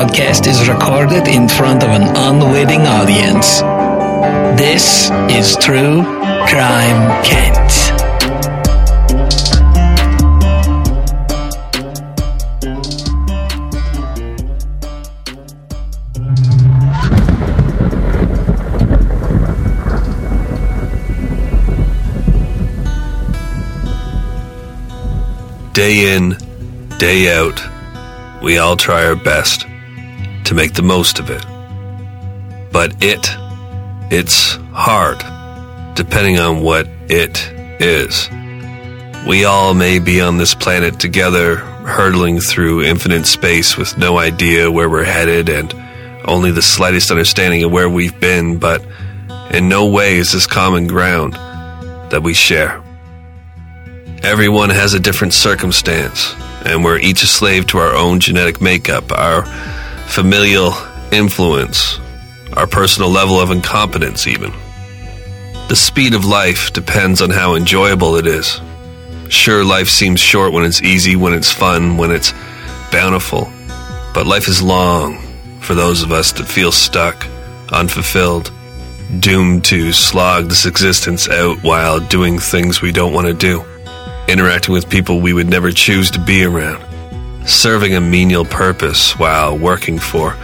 podcast is recorded in front of an unwitting audience. This is True Crime Kent. Day in, day out, we all try our best to make the most of it. But it, it's hard, depending on what it is. We all may be on this planet together, hurtling through infinite space with no idea where we're headed and only the slightest understanding of where we've been, but in no way is this common ground that we share. Everyone has a different circumstance, and we're each a slave to our own genetic makeup, our familial influence, our personal level of incompetence, even. The speed of life depends on how enjoyable it is. Sure, life seems short when it's easy, when it's fun, when it's bountiful, but life is long for those of us that feel stuck, unfulfilled, doomed to slog this existence out while doing things we don't want to do interacting with people we would never choose to be around, serving a menial purpose while working for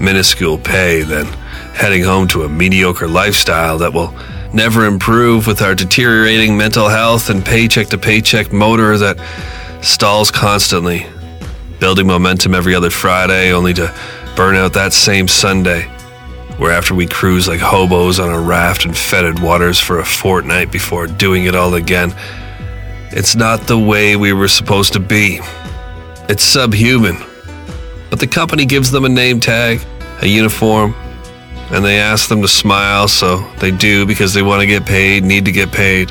minuscule pay, then heading home to a mediocre lifestyle that will never improve with our deteriorating mental health and paycheck to paycheck motor that stalls constantly, building momentum every other Friday only to burn out that same Sunday, where after we cruise like hobos on a raft in fetid waters for a fortnight before doing it all again, it's not the way we were supposed to be. It's subhuman. But the company gives them a name tag, a uniform, and they ask them to smile, so they do because they want to get paid, need to get paid.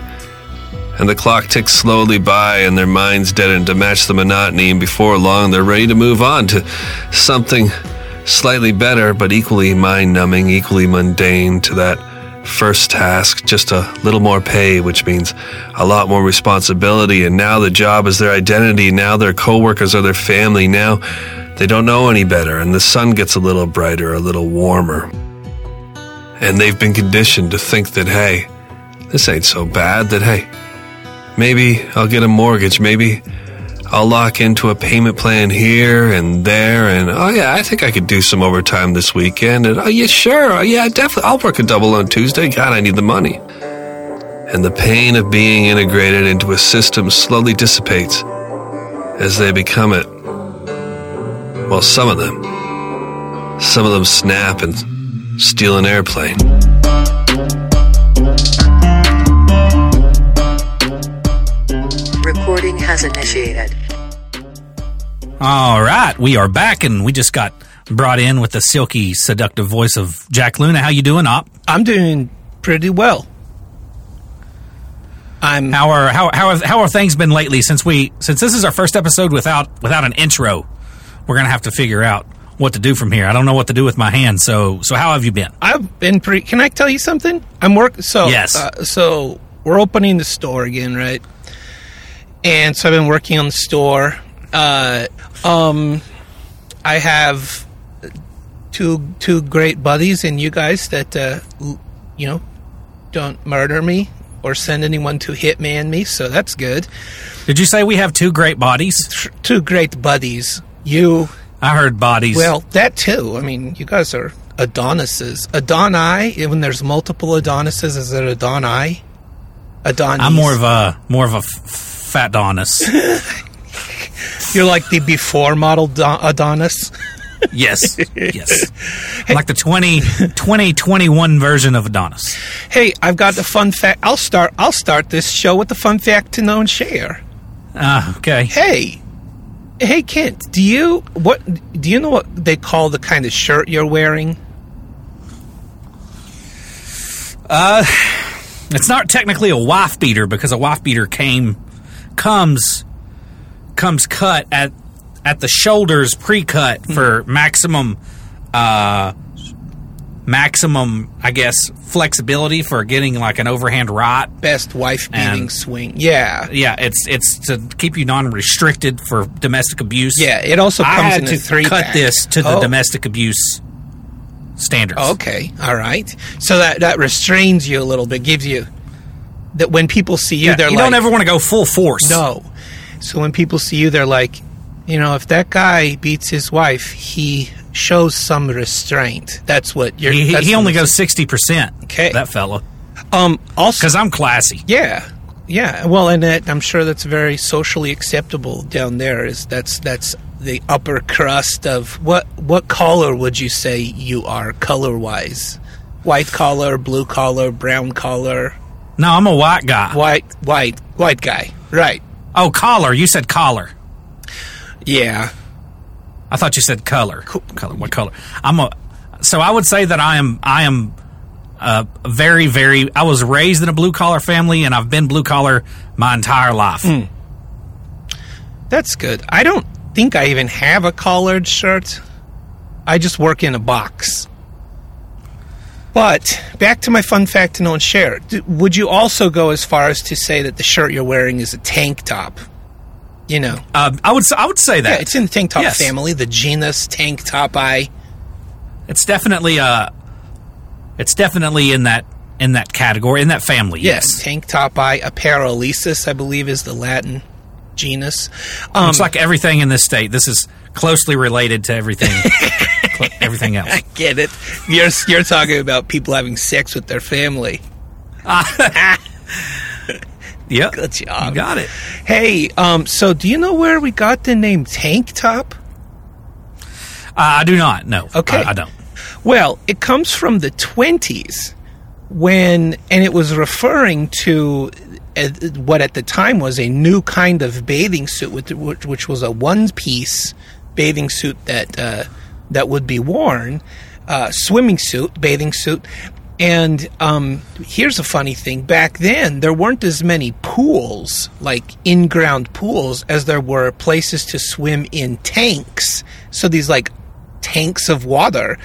And the clock ticks slowly by, and their minds deaden to match the monotony, and before long they're ready to move on to something slightly better, but equally mind numbing, equally mundane to that first task, just a little more pay, which means a lot more responsibility. And now the job is their identity. Now their coworkers are their family. Now they don't know any better. And the sun gets a little brighter, a little warmer. And they've been conditioned to think that, hey, this ain't so bad, that, hey, maybe I'll get a mortgage. Maybe I'll lock into a payment plan here and there, and oh yeah, I think I could do some overtime this weekend. And oh yeah, sure, oh, yeah, definitely, I'll work a double on Tuesday. God, I need the money. And the pain of being integrated into a system slowly dissipates as they become it. Well, some of them, some of them snap and steal an airplane. Recording has initiated. All right, we are back, and we just got brought in with the silky, seductive voice of Jack Luna. How you doing, Op? I'm doing pretty well. I'm How are how how have, how are things been lately? Since we since this is our first episode without without an intro, we're gonna have to figure out what to do from here. I don't know what to do with my hands. So so how have you been? I've been pretty. Can I tell you something? I'm work. So Yes. Uh, so we're opening the store again, right? And so I've been working on the store. Uh, um, I have two two great buddies and you guys that uh, you know don't murder me or send anyone to hitman me. So that's good. Did you say we have two great bodies? Two great buddies. You I heard bodies. Well, that too. I mean, you guys are Adonises. Adonai, when there's multiple Adonises, is it Adonai? Adonis. I'm more of a more of a f- fat Adonis. You're like the before model Don- Adonis. yes, yes. I'm like the 20, 2021 version of Adonis. Hey, I've got the fun fact. I'll start. I'll start this show with the fun fact to know and share. Ah, okay. Hey, hey, Kent. Do you what? Do you know what they call the kind of shirt you're wearing? It's not technically a wife beater because a wife beater came comes comes cut at at the shoulders pre-cut for maximum uh maximum, I guess, flexibility for getting like an overhand right. Best wife beating swing. Yeah. Yeah, it's it's to keep you non-restricted for domestic abuse. Yeah. It also I comes had in to three cut pack. this to the Oh. domestic abuse standards. Okay, all right. So that that restrains you a little bit, gives you that when people see you, Yeah, they're like you like, don't ever want to go full force. no. So when people see you, they're like, you know, if that guy beats his wife, he shows some restraint. That's what you're. he, he, that's he the only goes sixty percent. Okay. that fella. Um. Also, Because I'm classy. yeah, yeah. Well, and that, I'm sure that's very socially acceptable down there. Is that's that's the upper crust of what what color would you say you are color wise? White collar, blue collar, brown collar. No, I'm a white guy. White, white, white guy. Right. Oh, collar. You said collar. Yeah. I thought you said color. Color. What color? I'm a. So I would say that I am. I am. Uh, very, very. I was raised in a blue collar family, and I've been blue collar my entire life. Hmm. That's good. I don't think I even have a collared shirt. I just work in a box. But back to my fun fact to know and share. D- would you also go as far as to say that the shirt you're wearing is a tank top? You know, Uh, I would. I would say that yeah, it's in the tank top Yes. family, the genus tank top. I It's definitely. Uh, it's definitely in that in that category in that family. yes, Yes. tank top. I apparelesis, I believe, is the Latin genus. Um, it's like everything in this state. This is closely related to everything. cl- everything else. I get it. You're you're talking about people having sex with their family. Yep. Good job. You got it. Hey, um, so do you know where we got the name Tank Top? Uh, I do not. No. Okay. I, I don't. Well, it comes from the 20s when, and it was referring to uh, what at the time was a new kind of bathing suit, which, which was a one piece bathing suit that, uh, that would be worn, uh, swimming suit, bathing suit. And um, here's a funny thing. Back then, there weren't as many pools, like in ground pools, as there were places to swim in tanks. So these, like, tanks of water.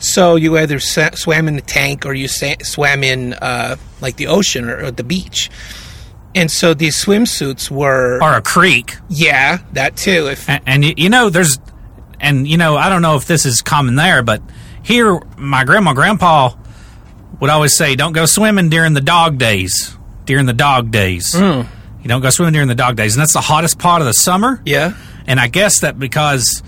So you either swam in the tank or you swam in uh, like the ocean or, or the beach. And so these swimsuits were, Or a creek. yeah, that too. If And, and you know, there's, and you know, I don't know if this is common there, but here, my grandma, grandpa would always say, "Don't go swimming during the dog days." During the dog days, hmm. you don't go swimming during the dog days, and that's the hottest part of the summer. yeah, And I guess that because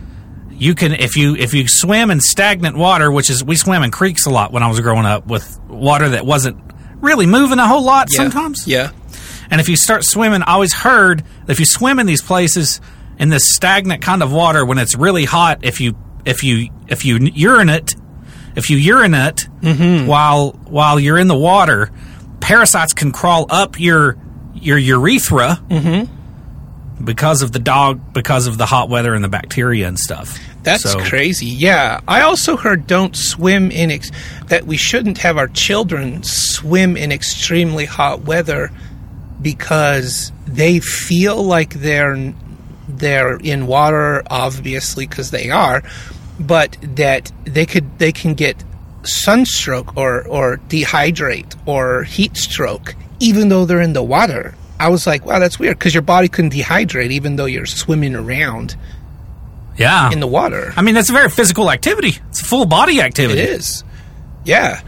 you can, if you if you swim in stagnant water, which is we swam in creeks a lot when I was growing up with water that wasn't really moving a whole lot yeah, sometimes. yeah, And if you start swimming, I always heard if you swim in these places in this stagnant kind of water when it's really hot, if you if you if you urinate, if you urinate mm-hmm. while while you're in the water, parasites can crawl up your your urethra mm-hmm. because of the dog because of the hot weather and the bacteria and stuff. that's So- crazy. Yeah, I also heard don't swim in ex- that we shouldn't have our children swim in extremely hot weather because they feel like they're they're in water obviously because they are but that they could they can get sunstroke or or dehydrate or heat stroke even though they're in the water i was like wow that's weird because your body can dehydrate even though you're swimming around Yeah. in the water I mean, that's a very physical activity. It's a full body activity. It is. Yeah.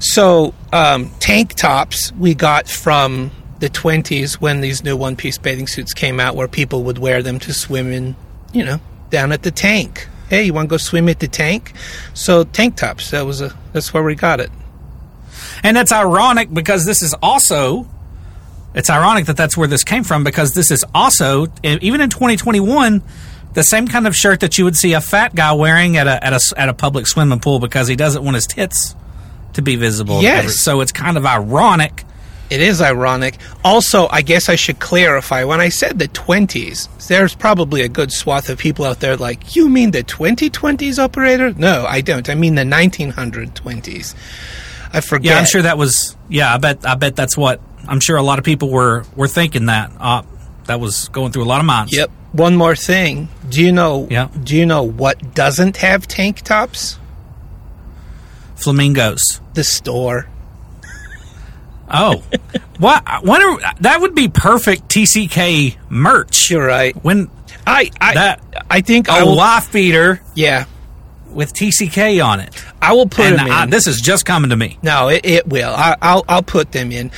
So, um, tank tops we got from the 20s when these new one piece bathing suits came out where people would wear them to swim in, you know, down at the tank. Hey, you want to go swim at the tank? So, tank tops, that was a that's where we got it. And that's ironic because this is also it's ironic that that's where this came from because this is also even in 2021 the same kind of shirt that you would see a fat guy wearing at a at a at a public swimming pool because he doesn't want his tits to be visible. Yes. So it's kind of ironic. It is ironic. Also, I guess I should clarify when I said the 20s, there's probably a good swath of people out there like, you mean the 2020s operator? No, I don't. I mean the 1920s. I forget. Yeah, I'm sure that was yeah, I bet I bet that's what I'm sure a lot of people were were thinking that. Uh, that was going through a lot of minds. Yep. One more thing. Do you know? Yeah. Do you know what doesn't have tank tops? flamingos? The store. Oh, what? When are, that would be perfect TCK merch. You're right. When I I That- I think I a will, wife beater yeah. with TCK on it, I will put and them in. This is just coming to me. No, it, it will. I, I'll I'll put them in.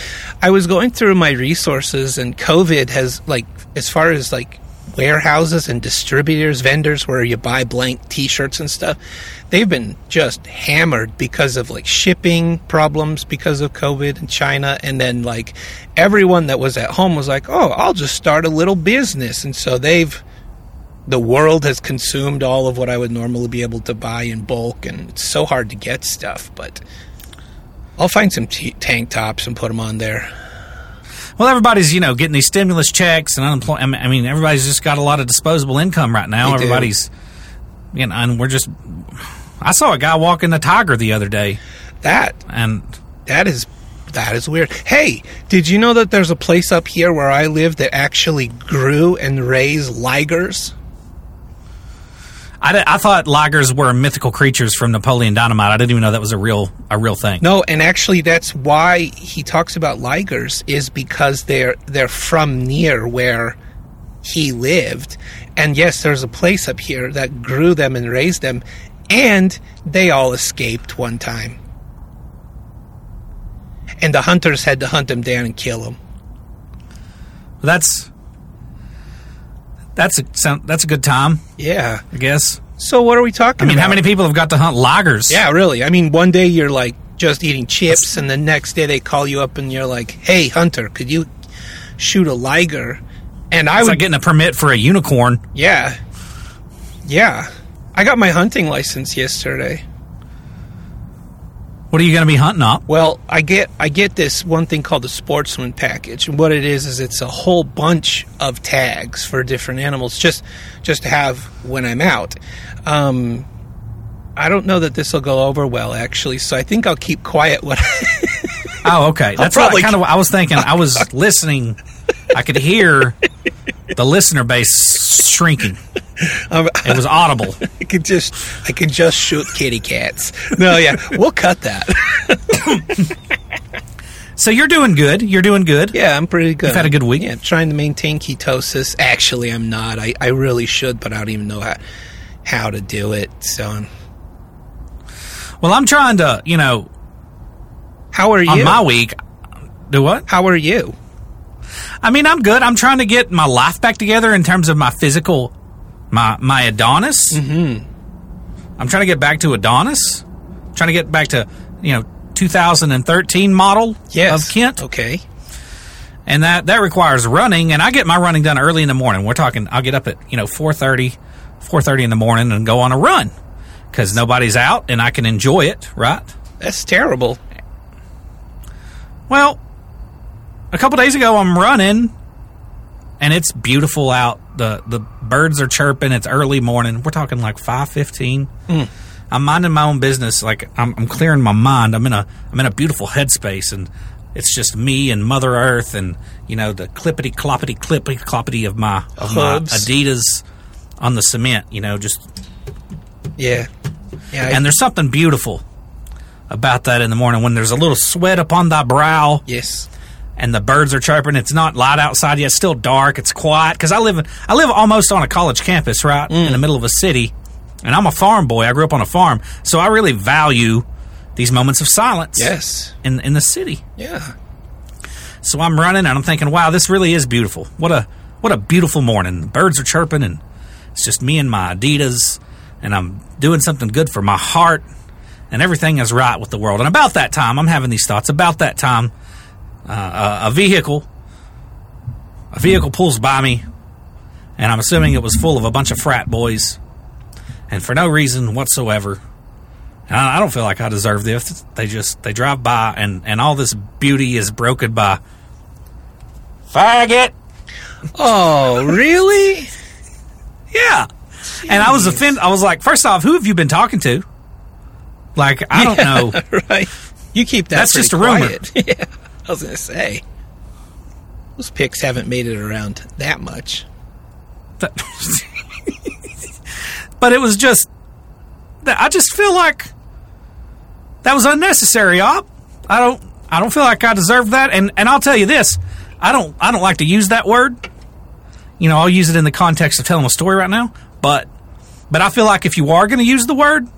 I was going through my resources, and COVID has like as far as like warehouses and distributors, vendors where you buy blank T-shirts and stuff. They've been just hammered because of like shipping problems because of COVID in China, and then like everyone that was at home was like, "Oh, I'll just start a little business," and so they've the world has consumed all of what I would normally be able to buy in bulk, and it's so hard to get stuff. But I'll find some t- tank tops and put them on there. Well, everybody's you know getting these stimulus checks and unemployment. I mean, everybody's just got a lot of disposable income right now. They do. Everybody's, you know, and we're just. I saw a guy walking the tiger the other day, That and that is that is weird. Hey, did you know that there's a place up here where I live that actually grew and raised ligers? I, I thought ligers were mythical creatures from Napoleon Dynamite. I didn't even know that was a real a real thing. No, and actually that's why he talks about ligers is because they're they're from near where he lived. And yes, there's a place up here that grew them and raised them and they all escaped one time. And the hunters had to hunt them down and kill them. That's that's a sound, that's a good time, Yeah. I guess. So what are we talking I mean, about? how many people have got to hunt ligers? Yeah, really. I mean, one day you're like just eating chips, and the next day they call you up and you're like, "Hey, Hunter, could you shoot a liger?" And I it's would, like getting a permit for a unicorn. yeah, yeah. I got my hunting license yesterday. What are you going to be hunting up? Well, I get I get this one thing called the sportsman package, and what it is is it's a whole bunch of tags for different animals, just just to have when I'm out. Um, I don't know that this will go over well, actually, so I think I'll keep quiet. What Oh, okay. That's what probably- kind of I was thinking. I was listening. I could hear the listener base shrinking. It was audible. I could just I could just shoot kitty cats. No, yeah, we'll cut that. So you're doing good. You're doing good. Yeah, I'm pretty good. You've had a good week? Yeah, I'm trying to maintain ketosis. Actually, I'm not. I, I really should, but I don't even know how how to do it. So, Well, I'm trying to, you know, how are you? on my week. Do what? how are you? I mean, I'm good. I'm trying to get my life back together in terms of my physical, my my Adonis. Mm-hmm. I'm trying to get back to Adonis. trying to get back to you know 2013 model Yes. of Kent, Okay. and that that requires running. And I get my running done early in the morning. We're talking. I'll get up at you know 4:30, 4:30 in the morning and go on a run because nobody's out and I can enjoy it. Right. That's terrible. Well, a couple days ago, I'm running, and it's beautiful out. the The birds are chirping. It's early morning. We're talking like five fifteen. Mm. I'm minding my own business. Like I'm, I'm clearing my mind. I'm in a I'm in a beautiful headspace, and it's just me and Mother Earth, and you know the clippity cloppity clippity cloppity of my of my Adidas on the cement. You know, just Yeah. Yeah. and there's something beautiful about that in the morning when there's a little sweat upon thy brow yes. And the birds are chirping. It's not light outside yet. It's still dark. It's quiet because I live in, I live almost on a college campus, right in the mm. middle of a city, and I'm a farm boy. I grew up on a farm, so I really value these moments of silence. Yes. in in the city. Yeah. So I'm running and I'm thinking, wow, this really is beautiful. What a what a beautiful morning. The birds are chirping and it's just me and my Adidas and I'm doing something good for my heart and everything is right with the world. And about that time, I'm having these thoughts. About that time, uh, a, a vehicle a vehicle pulls by me and I'm assuming it was full of a bunch of frat boys and for no reason whatsoever and I I don't feel like I deserve this. They just they drive by and and all this beauty is broken by faggot. Oh, really? Yeah. And I was offended. I was like, first off, who have you been talking to? Like, I don't know. right. You keep that. That's just a rumor. yeah. I was gonna say. Those pics haven't made it around that much. but it was just I just feel like that was unnecessary, op. I don't I don't feel like I deserve that. And and I'll tell you this, I don't I don't like to use that word. You know, I'll use it in the context of telling a story right now, but but I feel like if you are going to use the word,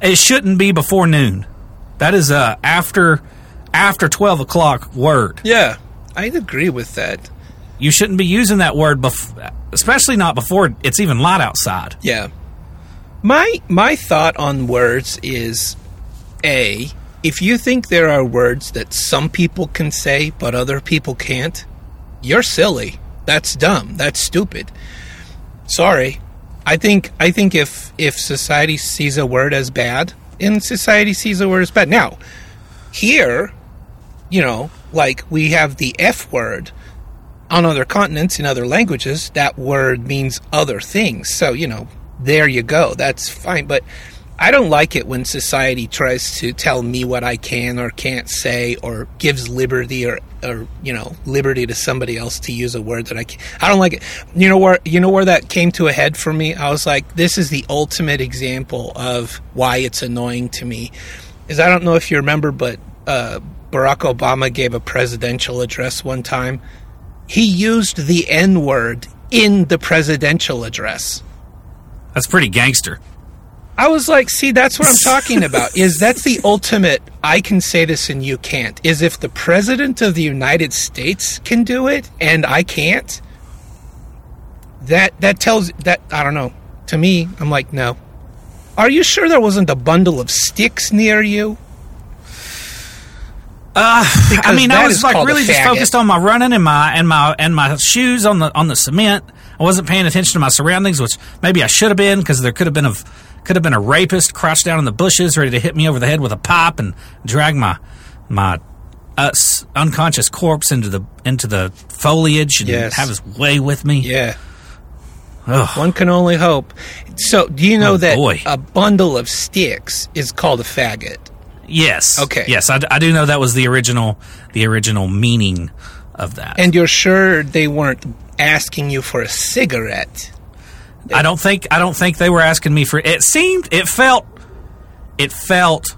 it shouldn't be before noon. That is a after after twelve o'clock word. Yeah, I'd agree with that. You shouldn't be using that word, bef- especially not before it's even light outside. Yeah. My my thought on words is a if you think there are words that some people can say but other people can't, you're silly. That's dumb. That's stupid. Sorry. I think I think if if society sees a word as bad, and society sees a word as bad. Now, here, you know, like we have the F word on other continents in other languages, that word means other things. So, you know, there you go. That's fine. But I don't like it when society tries to tell me what I can or can't say or gives liberty or, or you know, liberty to somebody else to use a word that I can't. I don't like it. You know where you know where that came to a head for me? I was like, this is the ultimate example of why it's annoying to me. Is I don't know if you remember, but uh, Barack Obama gave a presidential address one time. He used the N word in the presidential address. That's pretty gangster. I was like, see, that's what I'm talking about. Is that's the ultimate I can say this and you can't. Is if the president of the United States can do it and I can't, that that tells that I don't know. To me, I'm like, no. Are you sure there wasn't a bundle of sticks near you? Uh, I mean, I was like really just focused on my running and my and my and my shoes on the on the cement. I wasn't paying attention to my surroundings, which maybe I should have been because there could have been a could have been a rapist crouched down in the bushes, ready to hit me over the head with a pipe and drag my my uh, unconscious corpse into the into the foliage and Yes. have his way with me. Yeah. Ugh. One can only hope. So, do you know Oh, that boy. a bundle of sticks is called a faggot? Yes. Okay. Yes, I do know that was the original the original meaning of that. And you're sure they weren't asking you for a cigarette? I don't think I don't think they were asking me for it seemed it felt it felt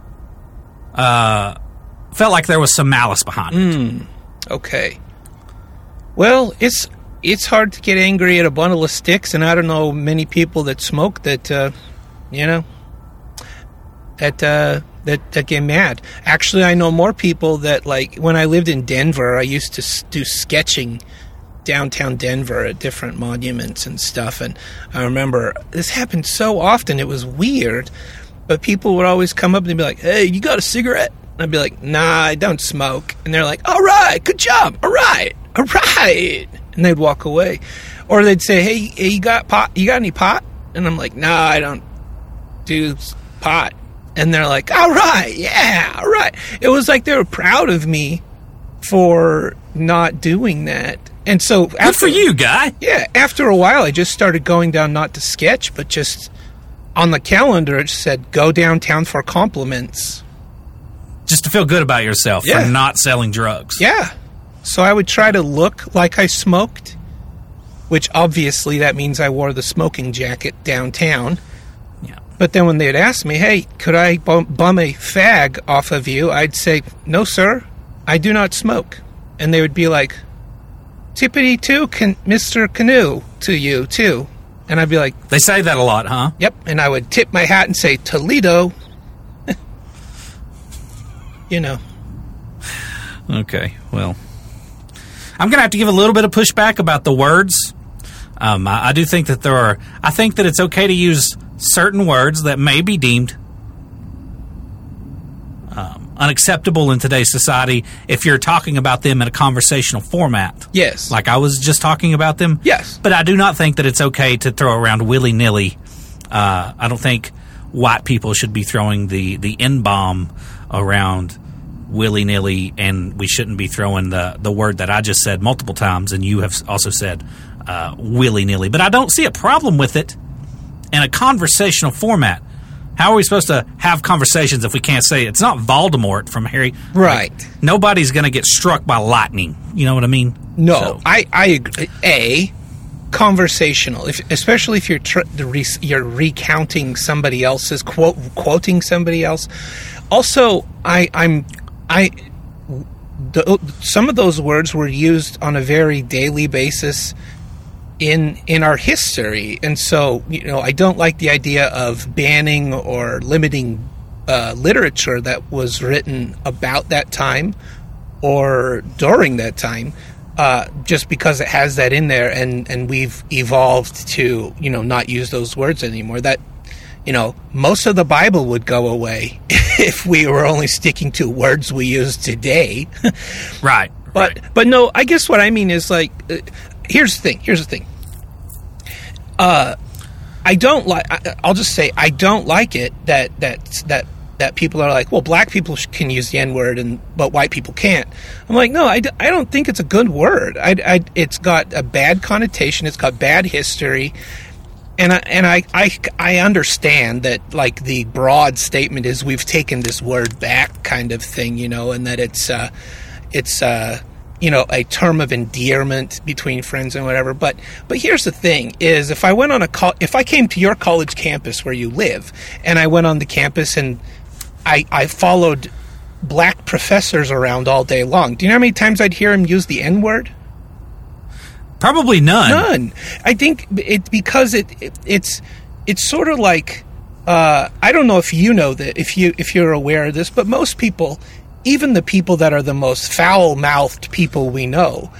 uh felt like there was some malice behind it. Okay. Well, it's it's hard to get angry at a bundle of sticks, and I don't know many people that smoke that, uh, you know, that uh, that that get mad. Actually, I know more people that like when I lived in Denver, I used to do sketching downtown Denver at different monuments and stuff, and I remember this happened so often. It was weird, but people would always come up and be like, "Hey, you got a cigarette?" And I'd be like, "Nah, I don't smoke." And they're like, "All right, good job. All right, all right." And they'd walk away, or they'd say, "Hey, hey, you got pot? You got any pot?" And I'm like, "Nah, I don't do pot." And they're like, "All right, yeah, all right." It was like they were proud of me for not doing that. And so Good for you, guy. yeah, after a while, I just started going down not to sketch, but just on the calendar, it said go downtown for compliments. Just to feel good about yourself Yeah. for not selling drugs. Yeah. So I would try to look like I smoked, which obviously that means I wore the smoking jacket downtown. But then when they'd ask me, hey, could I bum, bum a fag off of you? I'd say, no, sir, I do not smoke. And they would be like, tippity too, can, Mr. Canoe to you too. And I'd be like, They say that a lot, huh? Yep, and I would tip my hat and say Toledo. you know. Okay. Well, I'm going to have to give a little bit of pushback about the words. Um, I, I do think that there are. I think that it's okay to use certain words that may be deemed um, unacceptable in today's society if you're talking about them in a conversational format. Yes. Like I was just talking about them. Yes. But I do not think that it's okay to throw around willy nilly. Uh, I don't think white people should be throwing the the N bomb around willy nilly, and we shouldn't be throwing the the word that I just said multiple times, and you have also said uh, willy nilly. But I don't see a problem with it in a conversational format. How are we supposed to have conversations if we can't say it? it's not Voldemort from Harry? Right. Like, nobody's going to get struck by lightning. You know what I mean? No, So- I I agree. A conversational, if especially if you're tr- the re- you're recounting somebody else's quote, quoting somebody else. Also, I I'm I th- some of those words were used on a very daily basis in in our history, and so you know I don't like the idea of banning or limiting uh, literature that was written about that time or during that time. Uh, just because it has that in there, and, and we've evolved to you know not use those words anymore. That you know most of the Bible would go away if we were only sticking to words we use today. Right. But but no, I guess what I mean is like, uh, here's the thing. Here's the thing. Uh, I don't like. I'll just say I don't like it that that that that people are like, well, black people can use the N word and but white people can't. I'm like, no, I, d- I don't think it's a good word. I, I it's got a bad connotation. It's got bad history. And I, and I, I, I understand that like the broad statement is we've taken this word back kind of thing, you know, and that it's uh, it's uh, you know a term of endearment between friends and whatever. But but here's the thing: is if I went on a col- if I came to your college campus where you live, and I went on the campus and I I followed black professors around all day long. Do you know how many times I'd hear him use the N word? Probably none. None. I think it because it, it it's it's sort of like uh, I don't know if you know that if you if you're aware of this, but most people, even the people that are the most foul mouthed people we know,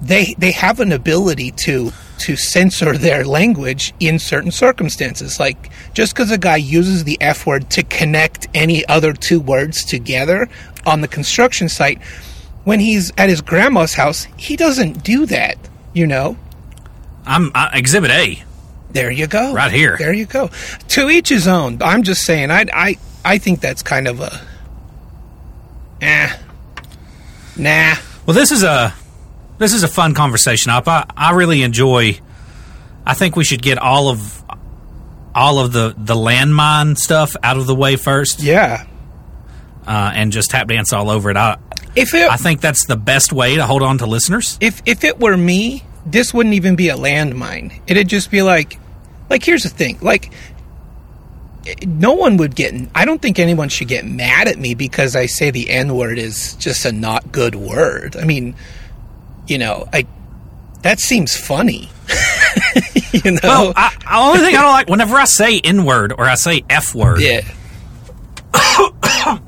they they have an ability to to censor their language in certain circumstances. Like just because a guy uses the F word to connect any other two words together on the construction site, when he's at his grandma's house, he doesn't do that. You know. I'm uh, Exhibit A. There you go. Right here. There you go. To each his own. I'm just saying. I I I think that's kind of a. Eh. Nah. Well, this is a this is a fun conversation. Up, I, I really enjoy. I think we should get all of all of the the landmine stuff out of the way first, Yeah. uh, and just tap dance all over it. I If it I think that's the best way to hold on to listeners. if if it were me, this wouldn't even be a landmine. It'd just be like, like here's the thing, like. No one would get. I don't think anyone should get mad at me because I say the N word is just a not good word. I mean, you know, I that seems funny. you know, Well, I, the only thing I don't like whenever I say N word or I say F word, yeah,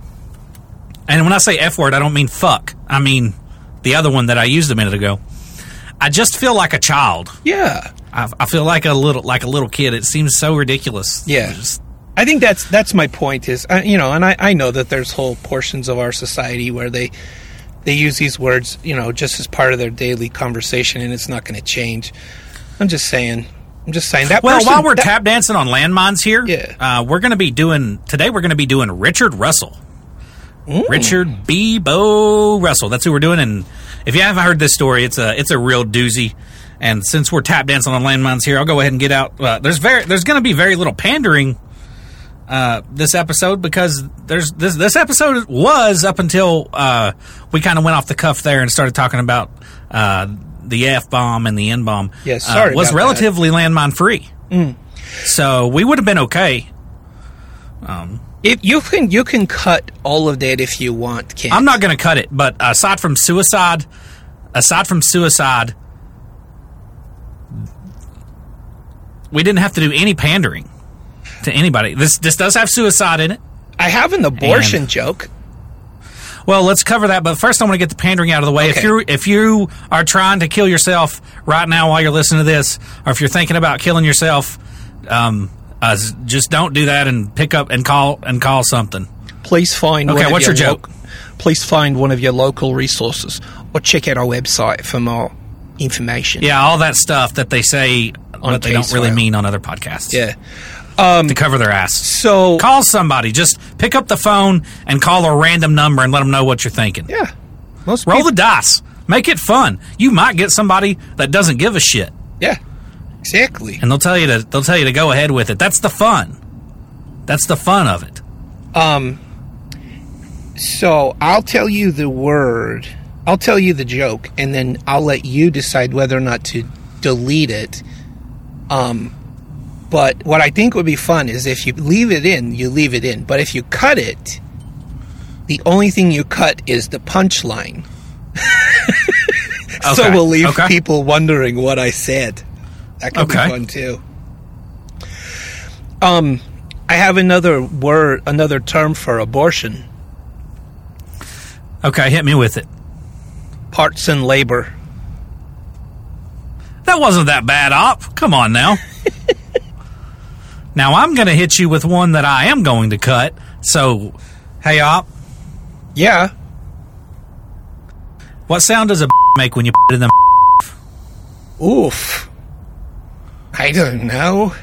and when I say F word, I don't mean fuck. I mean the other one that I used a minute ago. I just feel like a child. yeah. I, I feel like a little like a little kid. It seems so ridiculous. Yeah. Just- I think that's that's my point. Is uh, you know, and I, I know that there's whole portions of our society where they they use these words, you know, just as part of their daily conversation, and it's not going to change. I'm just saying. I'm just saying that. well, person- while we're that- tap dancing on landmines here, Yeah. uh, we're going to be doing today. We're going to be doing Richard Russell, Richard Beebo Russell. That's who we're doing. And if you haven't heard this story, it's a it's a real doozy. And since we're tap dancing on landmines here, I'll go ahead and get out. Uh, there's very there's going to be very little pandering uh, this episode because there's this this episode was up until uh, we kind of went off the cuff there and started talking about uh, the F bomb and the N bomb. Yeah, sorry uh, was about that. relatively landmine free, so we would have been okay. if you can you can cut all of that if you want. Ken. I'm not going to cut it, but aside from suicide, aside from suicide, we didn't have to do any pandering to anybody. This this does have suicide in it. I have an abortion And- joke. Well, let's cover that, but first I want to get the pandering out of the way. If Okay. you if you are trying to kill yourself right now while you're listening to this, or if you're thinking about killing yourself, um, uh, just don't do that and pick up and call and call something. Please find. Okay, one of what's your joke? loc- please find one of your local resources, or check out our website for more information. Yeah, all that stuff that they say, On but they don't really mean on other podcasts. Yeah. To cover their ass. So Call somebody. Just pick up the phone and call a random number and let them know what you're thinking. yeah, most Roll people, the dice. Make it fun. You might get somebody that doesn't give a shit, yeah, exactly. and they'll tell you to they'll tell you to go ahead with it. That's the fun. That's the fun of it. Um, so I'll tell you the word. I'll tell you the joke, and then I'll let you decide whether or not to delete it. Um, But what I think would be fun is if you leave it in, you leave it in. But if you cut it, the only thing you cut is the punchline. okay. so we'll leave okay. people wondering what I said. That could Okay. be fun too. Um, I have another word, another term for abortion: Okay, hit me with it. parts and labor. That wasn't that bad, Op. Come on now. now I'm going to hit you with one that I am going to cut. So, hey, Op, Yeah, what sound does a make when you put in the? oof. I don't know.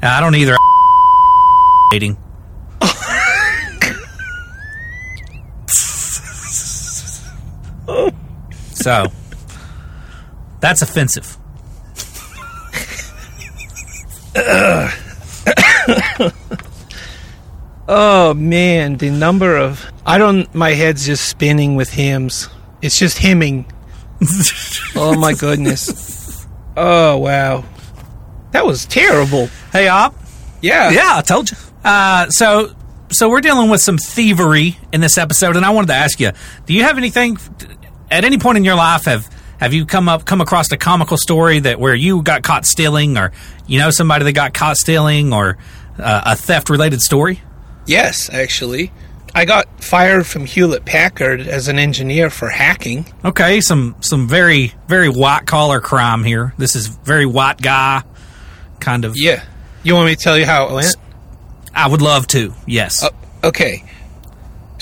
I don't either. Dating. so, that's offensive. Oh man, the number of I don't. My head's just spinning with hymns. It's just hymning. oh my goodness. Oh wow, that was terrible. Hey, Op. Yeah, Yeah, I told you. Uh, so, so we're dealing with some thievery in this episode, and I wanted to ask you: Do you have anything at any point in your life have have you come up come across a comical story that where you got caught stealing, or you know somebody that got caught stealing, or uh, a theft related story? Yes, actually, I got fired from Hewlett Packard as an engineer for hacking. Okay, some some very very white collar crime here. This is very white guy kind of. Yeah, you want me to tell you how it went? I would love to. Yes. Uh, okay.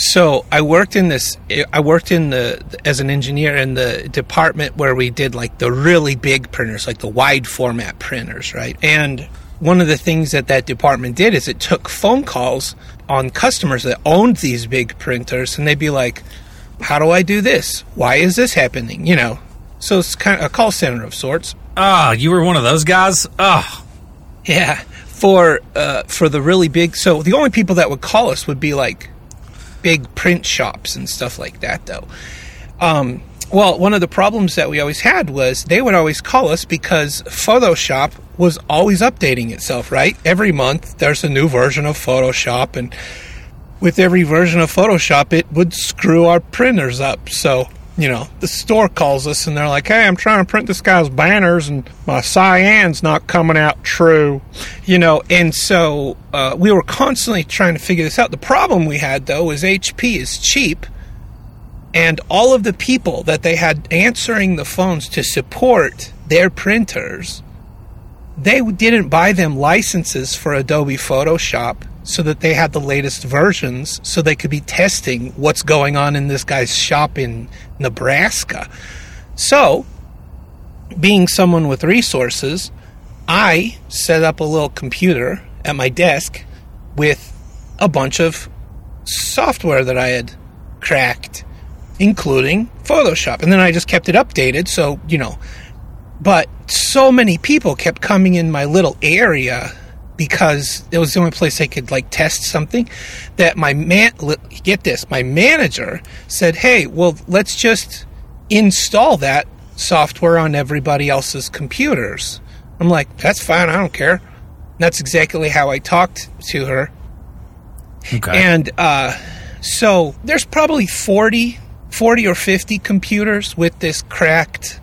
So I worked in this. I worked in the as an engineer in the department where we did like the really big printers, like the wide format printers, right? And one of the things that that department did is it took phone calls on customers that owned these big printers, and they'd be like, "How do I do this? Why is this happening?" You know. So it's kind of a call center of sorts. Oh, you were one of those guys. Oh, Yeah, for uh, for the really big. So the only people that would call us would be like big print shops and stuff like that, though. Um, well, one of the problems that we always had was they would always call us because Photoshop was always updating itself. Right, every month there's a new version of Photoshop, and with every version of Photoshop, it would screw our printers up. So, you know, the store calls us and they're like, hey, I'm trying to print this guy's banners and my cyan's not coming out true. You know, and so uh, we were constantly trying to figure this out. The problem we had, though, is HP is cheap. And all of the people that they had answering the phones to support their printers, they didn't buy them licenses for Adobe Photoshop so that they had the latest versions so they could be testing what's going on in this guy's shop in Nebraska. So, being someone with resources, I set up a little computer at my desk with a bunch of software that I had cracked, including Photoshop. And then I just kept it updated, so, you know. But so many people kept coming in my little area because it was the only place I could like test something that my man get this my manager said hey well let's just install that software on everybody else's computers. I'm like that's fine I don't care. And that's exactly how I talked to her. Okay. and uh, so there's probably 40, 40 or 50 computers with this cracked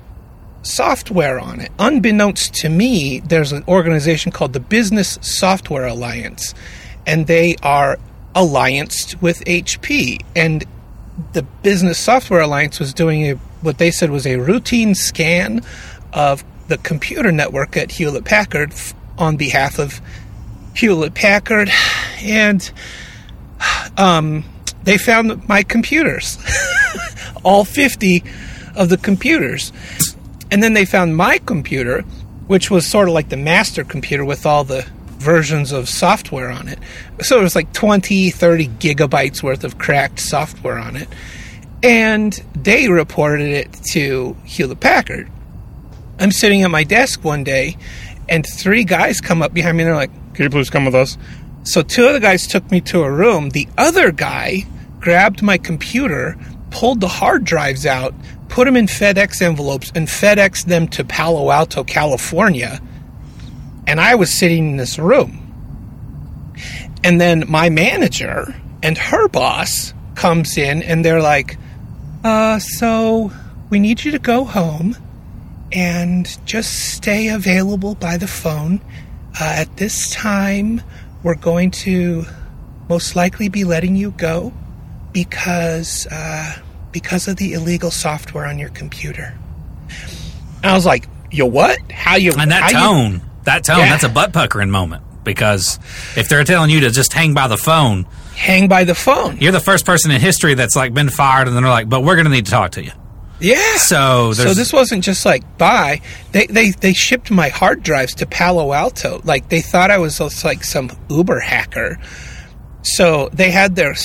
software on it. Unbeknownst to me, there's an organization called the Business Software Alliance, and they are allianced with HP. And the Business Software Alliance was doing a, what they said was a routine scan of the computer network at Hewlett Packard on behalf of Hewlett Packard, and um, they found my computers, all 50 of the computers. And then they found my computer, which was sort of like the master computer with all the versions of software on it. So it was like 20, 30 gigabytes worth of cracked software on it. And they reported it to Hewlett Packard. I'm sitting at my desk one day, and three guys come up behind me and they're like, Can you please come with us? So two of the guys took me to a room. The other guy grabbed my computer, pulled the hard drives out, put them in FedEx envelopes, and FedEx them to Palo Alto, California. and I was sitting in this room. And then my manager and her boss comes in and they're like, uh, so we need you to go home and just stay available by the phone. Uh, at this time, we're going to most likely be letting you go because uh, because of the illegal software on your computer. And I was like, "Yo, what? How you?" And that how you- tone, that tone, Yeah. that's a butt puckering moment because if they're telling you to just hang by the phone, hang by the phone. you're the first person in history that's like been fired, and then they're like, "But we're going to need to talk to you." Yeah. So So this wasn't just like bye. They they they shipped my hard drives to Palo Alto. Like they thought I was like some Uber hacker. So they had their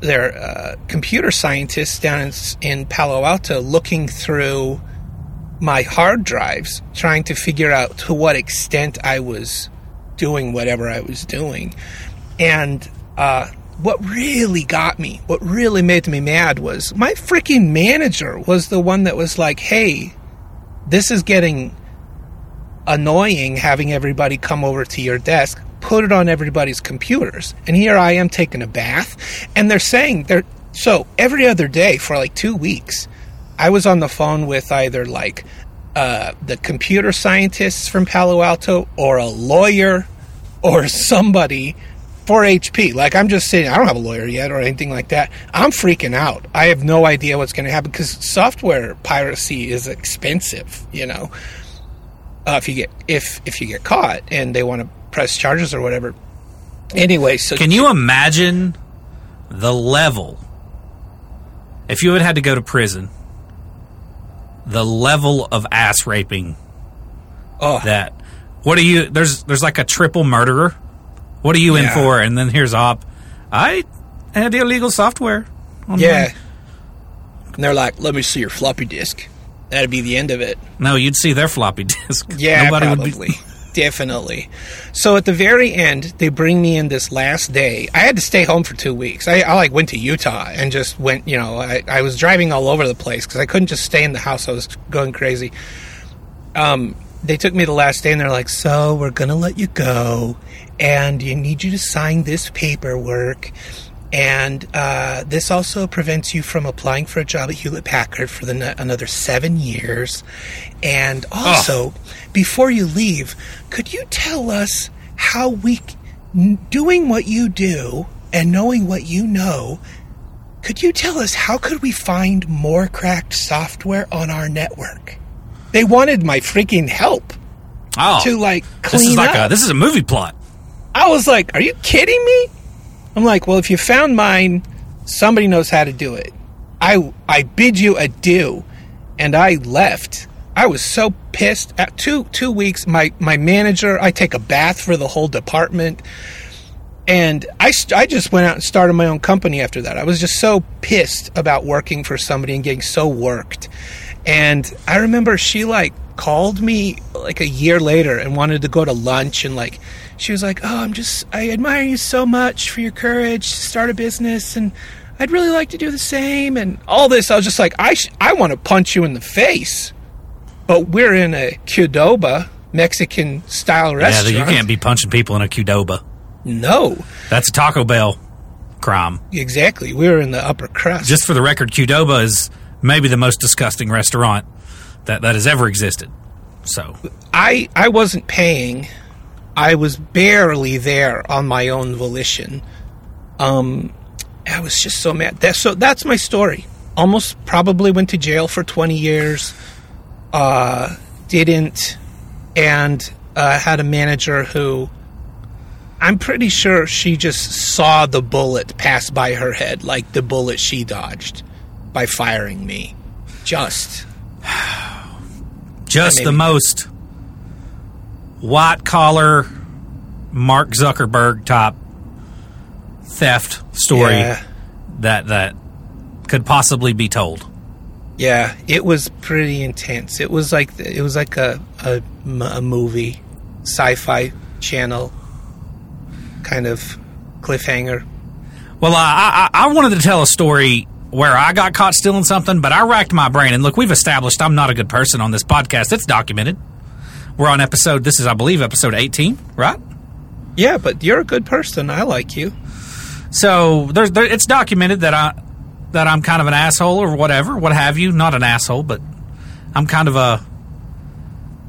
their uh, computer scientists down in, in Palo Alto looking through my hard drives, trying to figure out to what extent I was doing whatever I was doing. And uh, what really got me, what really made me mad was my freaking manager was the one that was like, hey, this is getting annoying having everybody come over to your desk, put it on everybody's computers. And here I am taking a bath. And they're saying they're so every other day for like two weeks, I was on the phone with either like uh, the computer scientists from Palo Alto or a lawyer or somebody for HP. Like I'm just sitting, I don't have a lawyer yet or anything like that. I'm freaking out. I have no idea what's going to happen because software piracy is expensive, you know. Uh, if you get if if you get caught and they want to press charges or whatever. Anyway, so Can you imagine the level if you had had to go to prison? The level of ass raping oh, that what are you there's there's like a triple murderer. What are you in for? And then here's op. I had the illegal software. on yeah. And they're like, "Let me see your floppy disk." That'd be the end of it. No, you'd see their floppy disk. Yeah, Nobody would probably. be. Definitely. So at the very end, they bring me in this last day. I had to stay home for two weeks. I, I like went to Utah and just went. You know, I, I was driving all over the place because I couldn't just stay in the house. I was going crazy. Um, they took me the last day and they're like, "So we're gonna let you go, and you need you to sign this paperwork." And uh, this also prevents you from applying for a job at Hewlett Packard for the another seven years. And also, before you leave, could you tell us how we, doing what you do and knowing what you know, could you tell us how could we find more cracked software on our network? They wanted my freaking help Oh, to like this clean is like up. a this is a movie plot. I was like, "Are you kidding me?" I'm like, "Well, if you found mine, somebody knows how to do it." I I bid you adieu, and I left. I was so pissed. At two two weeks, my my manager, I take a bath for the whole department, and I I just went out and started my own company after that. I was just so pissed about working for somebody and getting so worked. And I remember she like called me like a year later and wanted to go to lunch and like she was like, "Oh, I'm just I admire you so much for your courage to start a business and I'd really like to do the same and all this." I was just like, "I sh- I want to punch you in the face." But we're in a Qdoba Mexican style restaurant. Yeah, you can't be punching people in a Qdoba. No, That's a Taco Bell crime. exactly. We're in the upper crust. Just for the record, Qdoba is maybe the most disgusting restaurant that, that has ever existed. So, I I wasn't paying. I was barely there on my own volition. Um, I was just so mad. That, so that's my story. Almost probably went to jail for twenty years. Uh, didn't, and uh, had a manager who. I'm pretty sure she just saw the bullet pass by her head, like the bullet she dodged by firing me. Just. just the most white collar Mark Zuckerberg type theft story Yeah. that that could possibly be told. Yeah, it was pretty intense. It was like it was like a a, a movie, sci-fi channel kind of cliffhanger. Well, I, I I wanted to tell a story where I got caught stealing something, but I racked my brain. And look, we've established I'm not a good person on this podcast. It's documented. we're on episode. This is, I believe, episode 18, right? Yeah, but you're a good person. I like you. So there's there, it's documented that I that I'm kind of an asshole or whatever, what have you. Not an asshole, but I'm kind of a.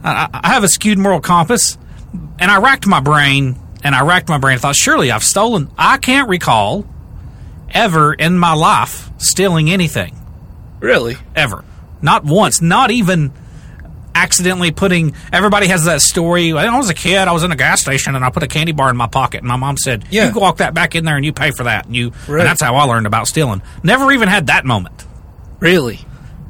I, I have a skewed moral compass, and I racked my brain and I racked my brain. I thought, surely I've stolen. I can't recall ever in my life stealing anything Really? ever. Not once. Not even accidentally putting. Everybody has that story. When I was a kid, I was in a gas station and I put a candy bar in my pocket, and my mom said, Yeah. "You walk that back in there and you pay for that." And you, Right. and that's how I learned about stealing. Never even had that moment. Really?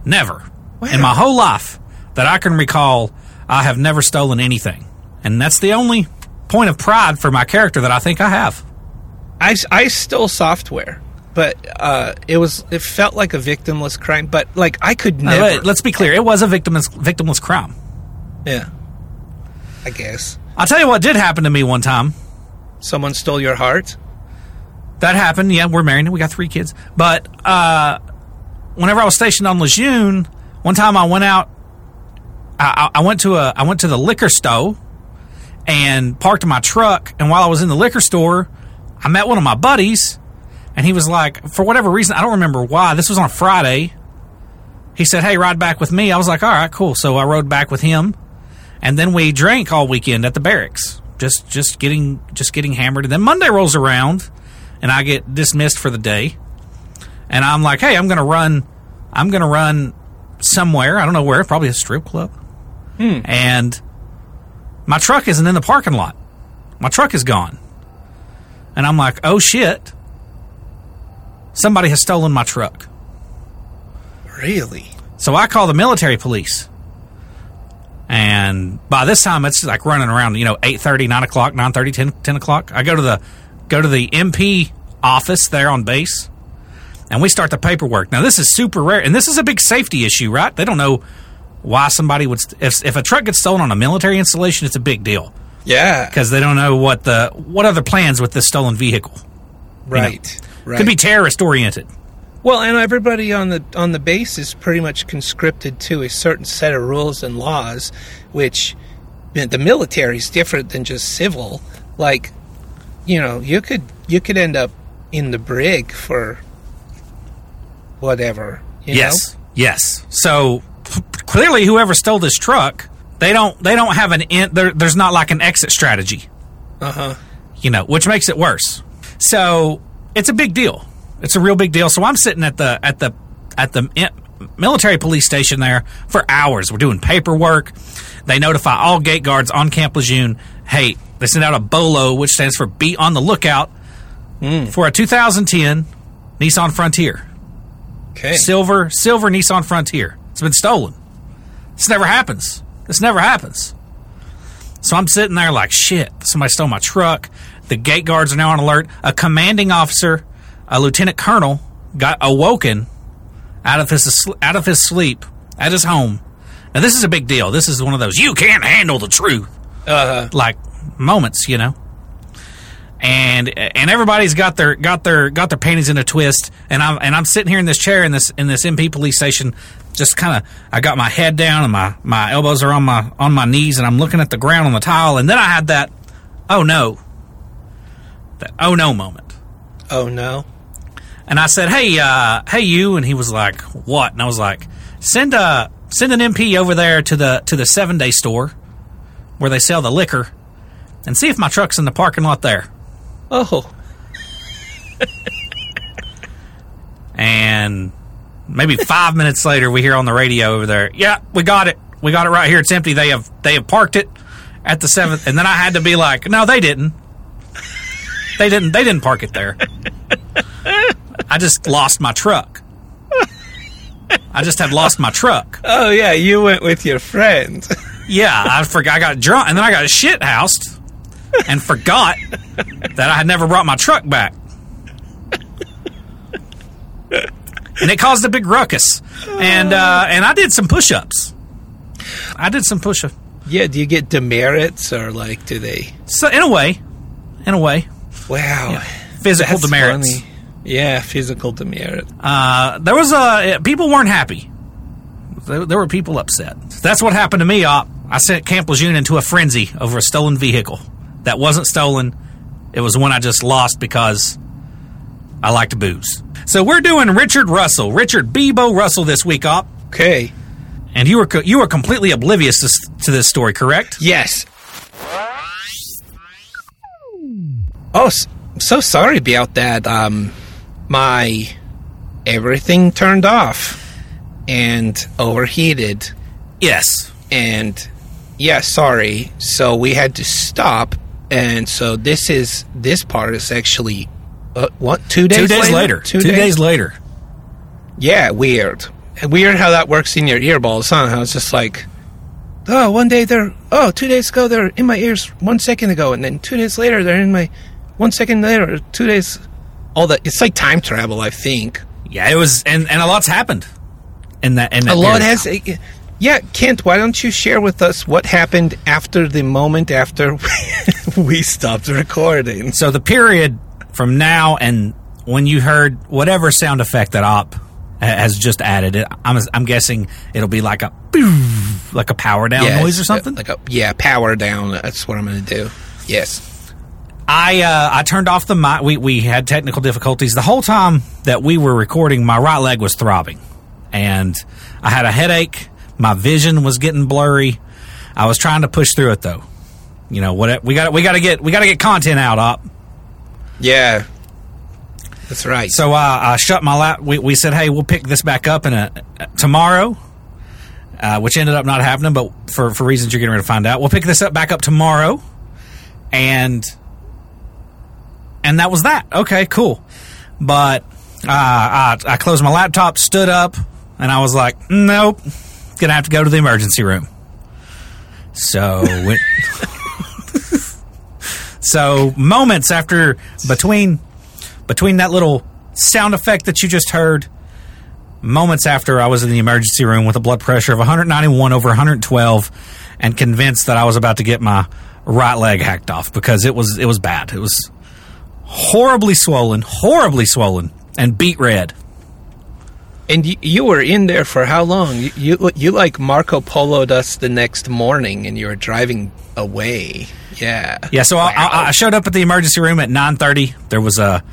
Never Wow. in my whole life that I can recall. I have never stolen anything, and that's the only point of pride for my character that I think I have. I, I stole software, but uh, it was it felt like a victimless crime. But like I could Uh, never. wait, let's be clear. It was a victimless, victimless crime. yeah. I guess I'll tell you what did happen to me one time. someone stole your heart. That happened. Yeah, we're married. We got three kids. But uh, whenever I was stationed on Lejeune, one time I went out. I, I I went to a I went to the liquor store and parked my truck. And while I was in the liquor store, I met one of my buddies, and he was like, for whatever reason, I don't remember why. This was on a Friday. He said, "Hey, ride back with me." I was like, "All right, cool." So I rode back with him, and then we drank all weekend at the barracks, just just getting just getting hammered. And then Monday rolls around, and I get dismissed for the day, and I'm like, "Hey, I'm gonna run, I'm gonna run somewhere. I don't know where, probably a strip club." Hmm. And my truck isn't in the parking lot. My truck is gone, and I'm like, "Oh shit!" Somebody has stolen my truck. Really? So I call the military police. And by this time, it's like running around, you know, 8.30, 9 o'clock, 9.30, 10, 10 o'clock. I go to the go to the MP office there on base, and we start the paperwork. Now, this is super rare, and this is a big safety issue, right? They don't know why somebody would... St- if, if a truck gets stolen on a military installation, it's a big deal Yeah. because they don't know what the what other plans with this stolen vehicle. Right. Right. Could be terrorist oriented. Well, and everybody on the on the base is pretty much conscripted to a certain set of rules and laws, which the military is different than just civil. Like, you know, you could you could end up in the brig for whatever. You yes, yes. So clearly, whoever stole this truck, they don't they don't have an in, there, there's not like an exit strategy, Uh huh. you know, which makes it worse. So it's a big deal. It's a real big deal. So I'm sitting at the at the at the military police station there for hours. We're doing paperwork. They notify all gate guards on Camp Lejeune. Hey, they send out a BOLO, which stands for "Be on the Lookout," hmm. for a 2010 Nissan Frontier. Okay. silver silver Nissan Frontier. It's been stolen. This never happens. This never happens. So I'm sitting there like shit. Somebody stole my truck. The gate guards are now on alert. A commanding officer, a lieutenant colonel, got awoken out of his out of his sleep at his home. Now this is a big deal. This is one of those you can't handle the truth Uh, like moments, you know. And and everybody's got their got their got their panties in a twist, and I'm and I'm sitting here in this chair in this in this MP police station, just kind of I got my head down and my my elbows are on my on my knees, and I'm looking at the ground on the tile, and then I had that oh no, that oh no moment, oh no. and I said hey uh, hey you, and he was like what, and I was like send a send an MP over there to the to the seven day store where they sell the liquor, and see if my truck's in the parking lot there. Oh. And maybe five minutes later, we hear on the radio over there, "Yeah, we got it. We got it right here. It's empty. They have they have parked it at the seventh. And then I had to be like, "No, they didn't. They didn't. They didn't park it there. I just lost my truck. I just had lost my truck. Oh yeah, you went with your friend. Yeah, I forgot. I got drunk, and then I got shit housed, and forgot that I had never brought my truck back. And it caused a big ruckus, and uh, and I did some push-ups. I did some push-ups. yeah. Do you get demerits or like do they? So in a way, in a way, Wow. physical That's demerits. funny. Yeah, physical demerit. Uh, there was a people weren't happy. There, there were people upset. That's what happened to me. Op. I sent Camp Lejeune into a frenzy over a stolen vehicle that wasn't stolen. It was one I just lost because I like to booze. So we're doing Richard Russell, Richard Beebo Russell this week, op. Okay. And you were you were completely oblivious to, to this story, correct? Yes. Oh, so sorry about that. Um, my everything turned off and overheated, Yes. and yeah, sorry. So we had to stop, and so this is this part is actually uh, what two days Two days later. Two, Two days later. Yeah, weird. Weird how that works in your earballs, huh? How it's just like, oh, one day they're, oh, two days ago they're in my ears one second ago, and then two days later they're in my, one second later, two days, all that. It's like time travel, I think. Yeah, it was, and, and a lot's happened in that. In that A lot has. eh, Yeah, Kent, why don't you share with us what happened after the moment after we stopped recording? So the period from now and when you heard whatever sound effect that op has just added, it, I'm, I'm guessing it'll be like a boof, like a power down Yes, noise or something. Like a, yeah, power down. That's what I'm going to do. Yes. I uh, I turned off the mic. We we had technical difficulties the whole time that we were recording. My right leg was throbbing, and I had a headache. My vision was getting blurry. I was trying to push through it though. You know what? We got we got to get we got to get content out up. Yeah. That's right. So uh, I shut my lap. We, we said, hey, we'll pick this back up in a tomorrow, uh, which ended up not happening, but for for reasons you're getting ready to find out, we'll pick this up back up tomorrow, and and that was that. Okay, cool. But uh, I, I closed my laptop, stood up, and I was like, nope, gonna have to go to the emergency room. So. So moments after between between that little sound effect that you just heard, moments after I was in the emergency room with a blood pressure of 191 over 112, and convinced that I was about to get my right leg hacked off because it was it was bad. It was horribly swollen, horribly swollen, and beat red. And you, you were in there for how long? You, you you like Marco Polo'd us the next morning, and you were driving away. Yeah. Yeah, so I, Wow. I, I showed up at the emergency room at 9:30. There was a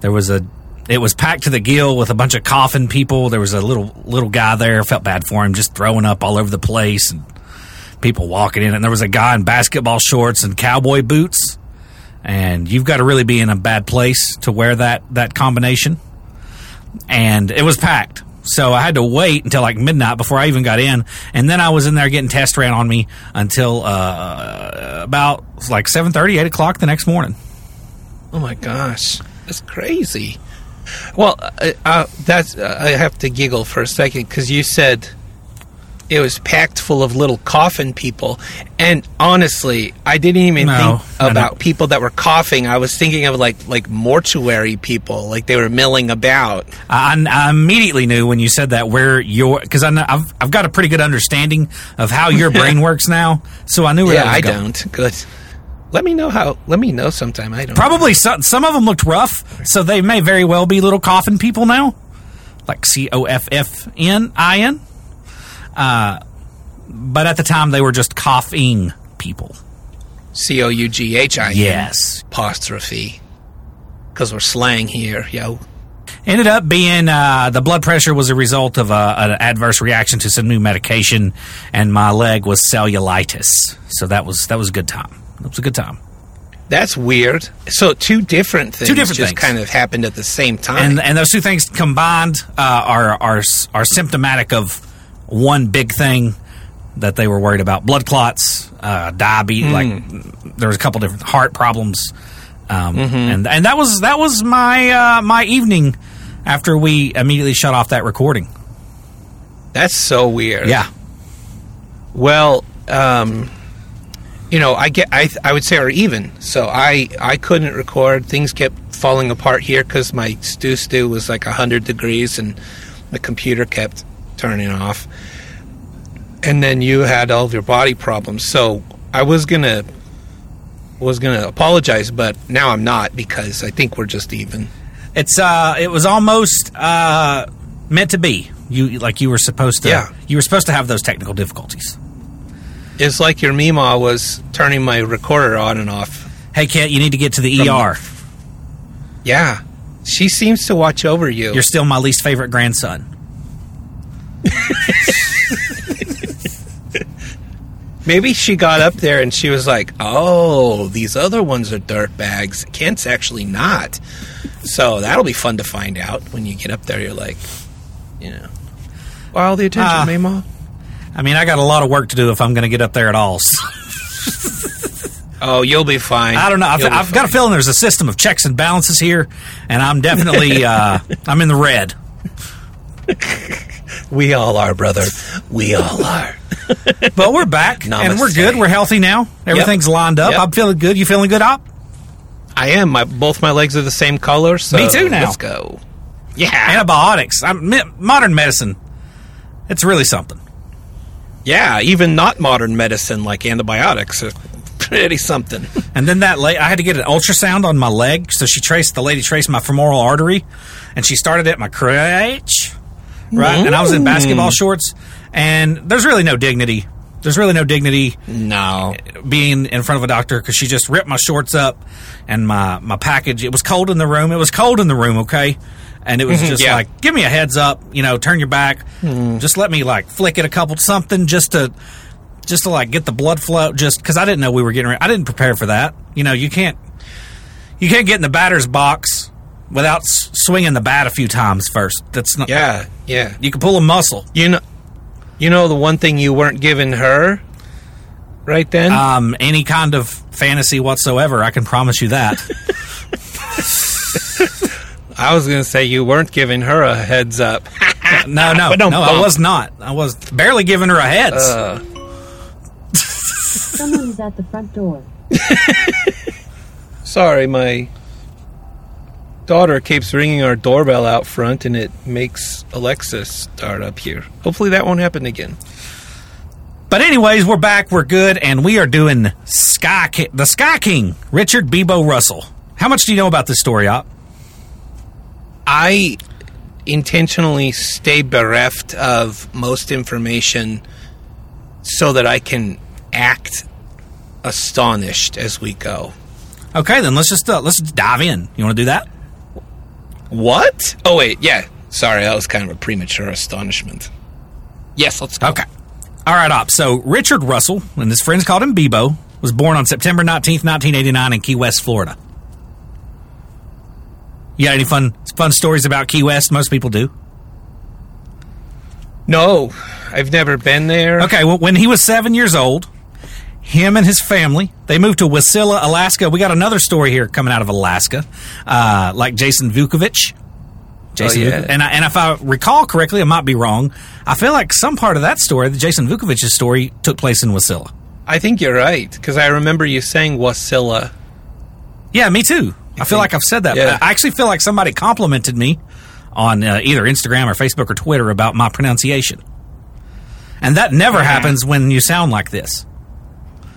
there was a it was packed to the gill with a bunch of coughing people. There was a little little guy there. Felt bad for him, just throwing up all over the place and people walking in. And there was a guy in basketball shorts and cowboy boots. And you've got to really be in a bad place to wear that that combination. And it was packed. So I had to wait until like midnight before I even got in, and then I was in there getting test ran on me until uh, about like 7.30, 8 o'clock the next morning. Oh my gosh, that's crazy. Well, uh, uh, that's uh, I have to giggle for a second because you said it was packed full of little coffin people, and honestly, I didn't even No, think about people that were coughing. I was thinking of like like mortuary people, like they were milling about. I, I immediately knew when you said that where your because I know, I've I've got a pretty good understanding of how your brain works now, so I knew where Yeah, that was I going. don't. Good. Let me know how. Let me know sometime. I don't. Probably some some of them looked rough, so they may very well be little coffin people now, like C O F F N I N. Uh, but at the time they were just coughing people. C O U G H I. N. Yes, Apostrophe. Because we're slang here, yo. ended up being uh, the blood pressure was a result of uh, an adverse reaction to some new medication, and my leg was cellulitis. So that was that was a good time. It was a good time. That's weird. So two different things two different just things. kind of happened at the same time. and and those two things combined uh, are are are symptomatic of one big thing that they were worried about: blood clots, uh, diabetes. Like there was a couple different heart problems, um, and and that was that was my uh, my evening after we immediately shut off that recording. That's so weird. Yeah, Well, um, you know, I get. I I would say are even. So I I couldn't record. Things kept falling apart here because my stew stew was like hundred degrees and the computer kept turning off. And then you had all of your body problems. So I was gonna was gonna apologize, but now I'm not because I think we're just even. it's uh, it was almost uh, meant to be. You like you were supposed to. Yeah. you were supposed to have those technical difficulties. It's like your Mima was turning my recorder on and off. Hey, Kent, you need to get to the From- ER. Yeah. She seems to watch over you. You're still my least favorite grandson. Maybe she got up there and she was like, "Oh, these other ones are dirt bags. Kent's actually not." So that'll be fun to find out when you get up there. You're like, you know, all the attention. Mima. I mean, I got a lot of work to do if I'm going to get up there at all. Oh, you'll be fine. I don't know. I've, I've got a feeling there's a system of checks and balances here, and I'm definitely uh, I'm in the red. We all are, brother. We all are. But we're back, and we're good. We're healthy now. Everything's lined up. Yep. I'm feeling good. You feeling good, Op? I am. My both my legs are the same color. So Me too now. Let's go. Yeah. Antibiotics. I'm, modern medicine. It's really something. Yeah. Even not modern medicine like antibiotics are pretty something. And then that la- I had to get an ultrasound on my leg, so she traced the lady traced my femoral artery, and she started at my crotch, right? And I was in basketball mm. shorts, and there's really no dignity. There's really no dignity No. being in front of a doctor because she just ripped my shorts up and my my package. It was cold in the room. It was cold in the room. Okay. And it was mm-hmm. just yeah. like, give me a heads up, you know, turn your back, hmm. just let me like flick it a couple something just to, just to like get the blood flow. Just because I didn't know we were getting. I didn't prepare for that. You know, you can't, you can't get in the batter's box without s- swinging the bat a few times first. That's not. Yeah. Yeah. You can pull a muscle. You know. You know the one thing you weren't giving her, right then. Um, any kind of fantasy whatsoever. I can promise you that. I was going to say you weren't giving her a heads up. No, no, But don't no. I was not. I was barely giving her a heads. Uh, Someone is at the front door. sorry, my daughter keeps ringing our doorbell out front, and it makes Alexa start up here. Hopefully that won't happen again. but anyways, we're back. We're good, and we are doing Sky Ki- the Sky King, Richard Beebo Russell. How much do you know about this story, Op? I intentionally stay bereft of most information so that I can act astonished as we go. Okay, then let's just uh, let's just dive in. You want to do that? What? Oh wait, yeah. Sorry, that was kind of a premature astonishment. Yes, let's go. Okay. All right, Op. So Richard Russell, and his friends called him Beebo, was born on September nineteenth, nineteen eighty nine, in Key West, Florida. You got any fun fun stories about Key West? Most people do. No, I've never been there. Okay, well, when he was seven years old, him and his family they moved to Wasilla, Alaska. We got another story here coming out of Alaska, uh, like Jason Vukovich. Jason, Oh, yeah. And I, and if I recall correctly, I might be wrong. I feel like some part of that story, the Jason Vukovich's story, took place in Wasilla. I think you're right because I remember you saying Wasilla. Yeah, me too. I feel think- like I've said that. yeah. I actually feel like somebody complimented me on uh, either Instagram or Facebook or Twitter about my pronunciation. And that never happens when you sound like this.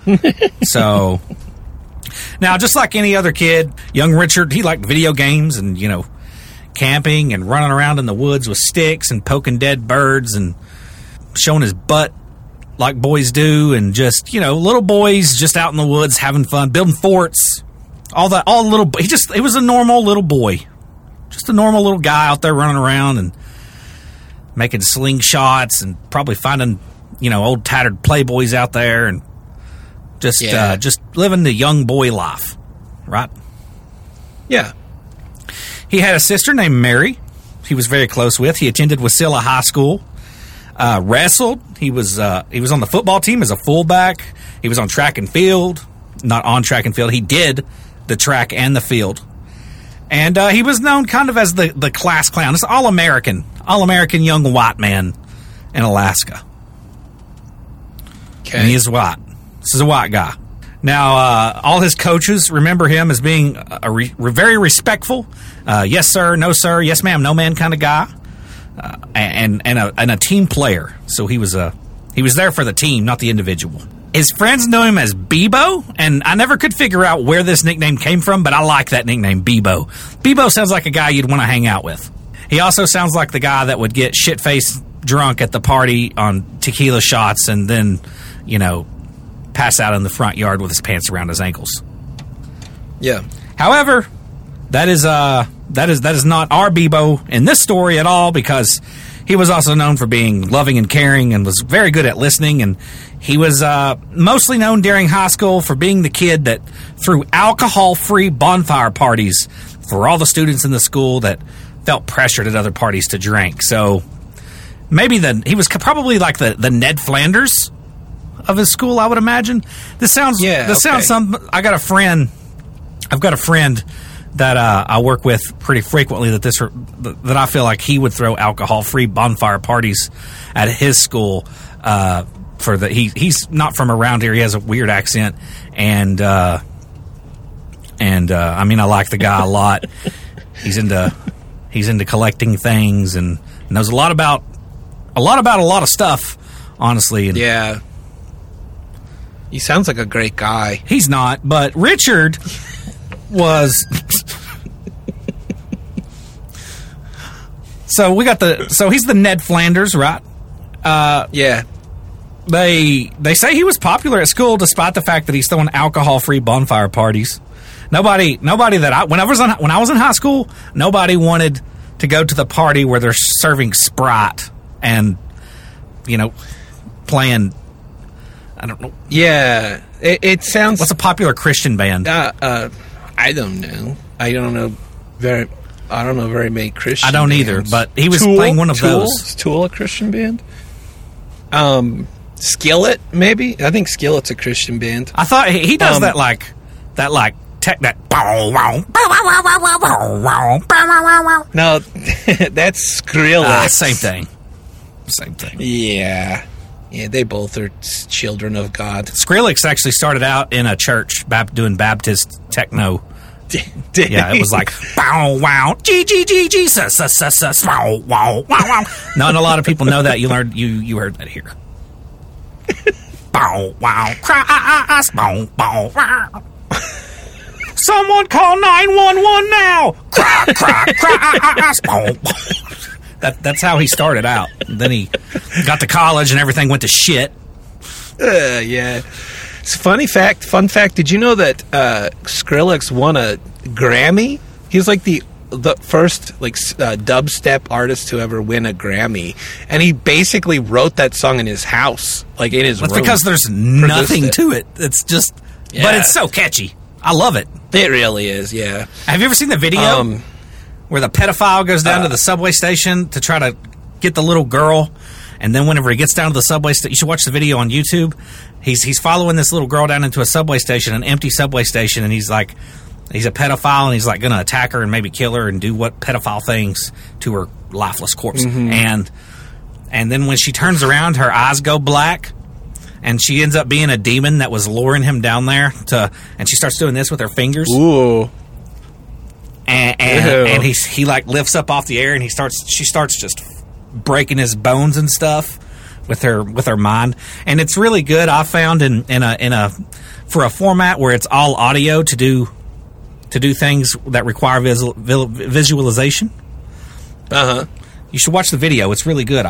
so now just like any other kid, young Richard, he liked video games and, you know, camping and running around in the woods with sticks and poking dead birds and showing his butt like boys do and just, you know, little boys just out in the woods having fun, building forts. All that all little he just it was a normal little boy. Just a normal little guy out there running around and making slingshots and probably finding you know old tattered playboys out there and just Yeah. uh, just living the young boy life right? Yeah. he had a sister named mary. He was very close with. He attended wasilla high school uh, wrestled. He was uh, he was on the football team as a fullback. He was on track and field not on track and field. He did the track and the field. And uh, he was known kind of as the, the class clown. This all american all american young white man in alaska. Okay. and he is white. This is a white guy. Now, uh, all his coaches remember him as being a re- very respectful, uh, yes sir, no sir, yes ma'am, no man kind of guy, uh, and and a, and a team player. So he was a he was there for the team, not the individual. His friends know him as Beebo, and I never could figure out where this nickname came from, but I like that nickname, Beebo. Beebo sounds like a guy you'd want to hang out with. He also sounds like the guy that would get shit faced drunk at the party on tequila shots and then, you know, pass out in the front yard with his pants around his ankles. Yeah. However, that is uh that is that is not our Beebo in this story at all because he was also known for being loving and caring and was very good at listening and he was uh, mostly known during high school for being the kid that threw alcohol-free bonfire parties for all the students in the school that felt pressured at other parties to drink. So maybe the he was probably like the the Ned Flanders of his school, I would imagine. This sounds Yeah, This sounds some. I got a friend. I've got a friend that uh, I work with pretty frequently. That this that I feel like he would throw alcohol free bonfire parties at his school. Uh, for the he he's not from around here. He has a weird accent, and uh, and uh, I mean I like the guy a lot. he's into he's into collecting things and knows a lot about a lot about a lot of stuff. Honestly, and Yeah. He sounds like a great guy. He's not, but Richard was. so we got the. So he's the Ned Flanders, right? Uh, Yeah. They they say he was popular at school despite the fact that he's throwing alcohol free bonfire parties. Nobody nobody that I when I was in, when I was in high school, nobody wanted to go to the party where they're serving Sprite and you know playing. I don't know Yeah. It, it sounds. what's a popular Christian band. uh, uh, I don't know. I don't know very. I don't know very many Christian. I don't either, but he was playing one of Tool? those. Is Tool a Christian band? Um, Skillet maybe. I think Skillet's a Christian band. I thought he, he does Um, that like that like tech that. No, that's Skrillex. Ah, same thing. Same thing. Yeah, yeah. They both are children of God. Skrillex actually started out in a church doing Baptist techno. Yeah, it was like bow wow g g g g s s s s s wow wow wow wow. Not a lot of people know that. You learned you you heard that here. Bow wow crass ah, ah, ah, bow bow wow. Someone call nine one one now. Crack crass bow. bow. That that's how he started out. Then he got to college and everything went to shit. Uh, yeah. It's a funny fact. Fun fact. Did you know that uh, Skrillex won a Grammy? He's like the the first like uh, dubstep artist to ever win a Grammy, and he basically wrote that song in his house, like in his That's room. because there's nothing it. to it. It's just, but it's so catchy. I love it. it really is. Yeah. Have you ever seen the video Um, where the pedophile goes down to the subway station to try to get the little girl, and then whenever he gets down to the subway station, you should watch the video on YouTube. He's he's following this little girl down into a subway station, an empty subway station, and he's like, he's a pedophile, and he's like going to attack her and maybe kill her and do what pedophile things to her lifeless corpse, mm-hmm. and and then when she turns around, her eyes go black. And she ends up being a demon that was luring him down there to, and she starts doing this with her fingers Ooh. And and, and he he like lifts up off the air and he starts she starts just breaking his bones and stuff with her with her mind and it's really good I found in in a in a for a format where it's all audio to do to do things that require visual, visualization Uh huh. you should watch the video it's really good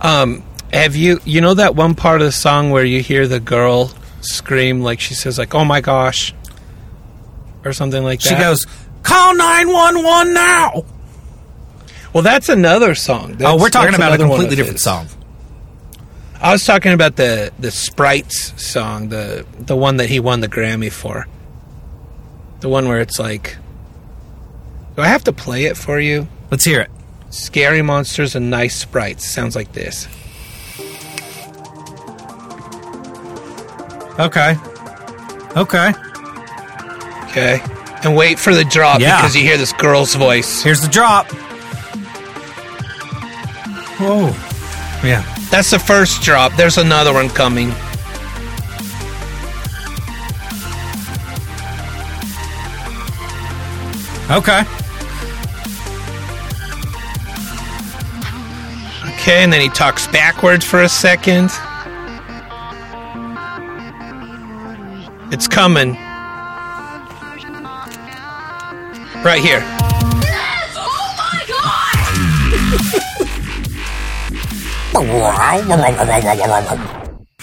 Um, have you you know that one part of the song where you hear the girl scream like she says like "Oh my gosh" or something like that? she goes call 911 now "Well, that's another song." oh we're talking about a completely different song I was talking about the the Sprites song, the the one that he won the Grammy for. The one where it's like, do I have to play it for you? let's hear it Scary monsters and nice sprites sounds like this. okay okay Okay, and wait for the drop Yeah. because you hear this girl's voice. here's the drop whoa yeah That's the first drop. There's another one coming. okay Okay, and then he talks backwards for a second. It's coming. Right here.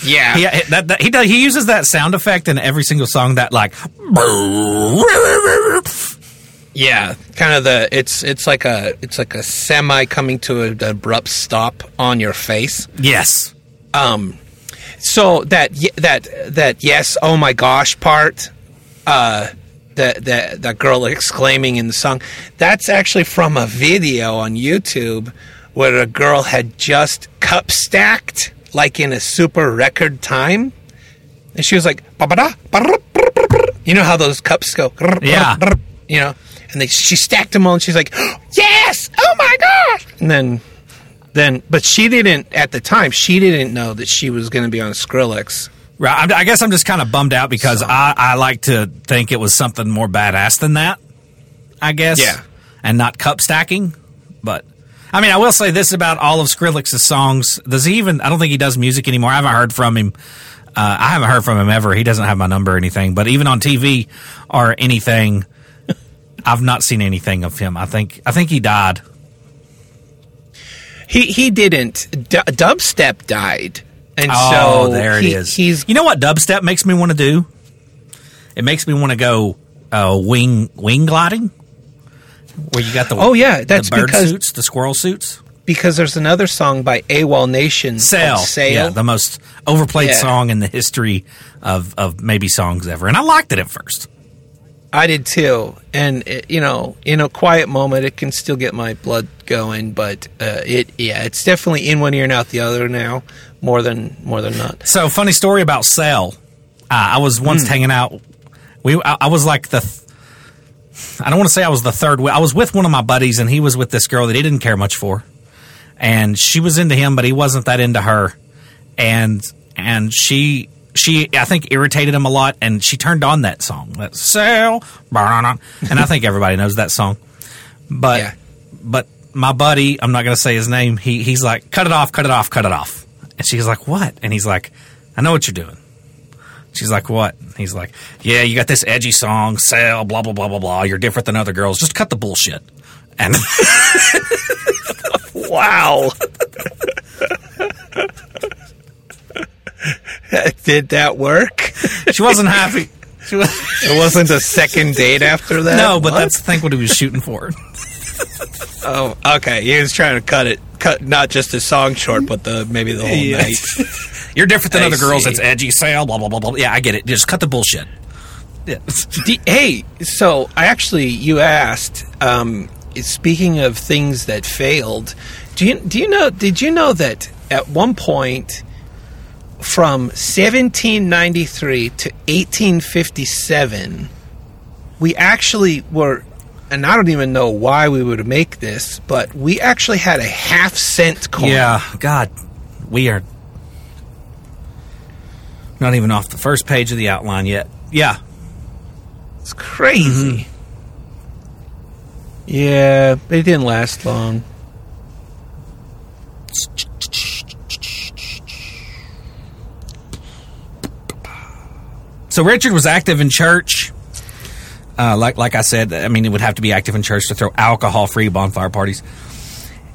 Yeah. He, that, that, he does, he uses that sound effect in every single song. That like, Yeah, kind of the it's it's like a it's like a semi coming to an abrupt stop on your face. yes, Um, so that that that yes, oh my gosh part, uh, that that that girl exclaiming in the song, that's actually from a video on YouTube where a girl had just cup stacked like in a super record time, and she was like, you know how those cups go, Yeah. you know, and they she stacked them all, and she's like, "Yes, oh my gosh!" And then then but she didn't at the time she didn't know that she was going to be on skrillex right. I'm- I guess I'm just kind of bummed out because I, I like to think it was something more badass than that. I guess, Yeah. and not cup stacking. But I mean, I will say this about all of Skrillex's songs. Does he even? I don't think he does music anymore. I haven't heard from him. Uh, I haven't heard from him ever. He doesn't have my number or anything. But even on TV or anything, I've not seen anything of him. I think I think he died. he he didn't D- dubstep died and Oh, so there he- it is. he's you know what dubstep makes me want to do? It makes me want to go uh, wing wing gliding, where you got the Oh, yeah, that's the bird because- suits, the squirrel suits. because there's another song by AWOL Nation Sail, Sail. yeah, the most overplayed Yeah. song in the history of of maybe songs ever, and I liked it at first. I did too, and it, you know, in a quiet moment, it can still get my blood going. But uh, it, yeah, it's definitely in one ear and out the other now, more than more than not. So, funny story about Cell. Uh, I was once Hmm. hanging out. We, I, I was like the. Th- I don't want to say I was the third. I was with one of my buddies, and he was with this girl that he didn't care much for, and she was into him, but he wasn't that into her, and and she she I think irritated him a lot, and she turned on that song, that Cell, and I think everybody knows that song, but Yeah. but my buddy, I'm not going to say his name. He he's like, cut it off, cut it off, cut it off. And she's like, what? And he's like, I know what you're doing. She's like, what? He's like, yeah, you got this edgy song, sell, blah blah blah blah blah. You're different than other girls. Just cut the bullshit. And Wow. Did that work? she wasn't happy. She was, It wasn't a second date after that. no, but What? that's I think what he was shooting for. oh okay. He was trying to cut it, cut not just the song short, but the maybe the whole Yeah. night. You're different than I other girls. see. It's edgy, Sail, blah blah blah blah. Yeah, I get it. Just cut the bullshit. Yeah. D- hey, so I actually you asked. Um, speaking of things that failed, do you do you know? Did you know that at one point, from 1793 to 1857, we actually were, and I don't even know why we would make this, but we actually had a half cent coin. Yeah, God, we are not even off the first page of the outline yet. Yeah, it's crazy. Mm-hmm. Yeah, but it didn't last long. So Richard was active in church. Uh, like like I said, I mean, it would have to be active in church to throw alcohol-free bonfire parties.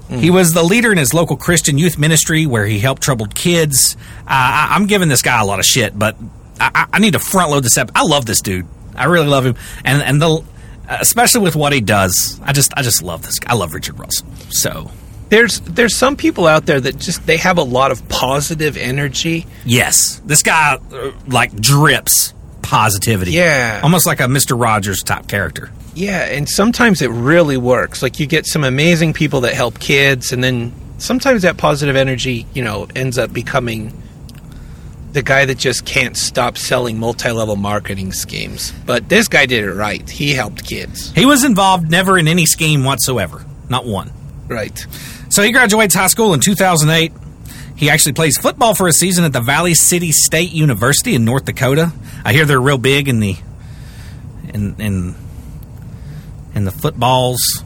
He was the leader in his local Christian youth ministry where he helped troubled kids. Uh, I, I'm giving this guy a lot of shit, but I, I- I need to front load this up. I love this dude. I really love him, and and the especially with what he does. I just I just love this. guy. I love Richard Russell. So there's there's some people out there that just they have a lot of positive energy. yes, this guy uh, like drips positivity. Yeah. almost like a Mister Rogers type character. Yeah, and sometimes it really works. Like you get some amazing people that help kids and then sometimes that positive energy, you know, ends up becoming the guy that just can't stop selling multi-level marketing schemes. But this guy did it right. He helped kids. He was involved never in any scheme whatsoever, not one. Right. So he graduates high school in 2008. He actually plays football for a season at the Valley City State University in North Dakota. I hear they're real big in the in in in the footballs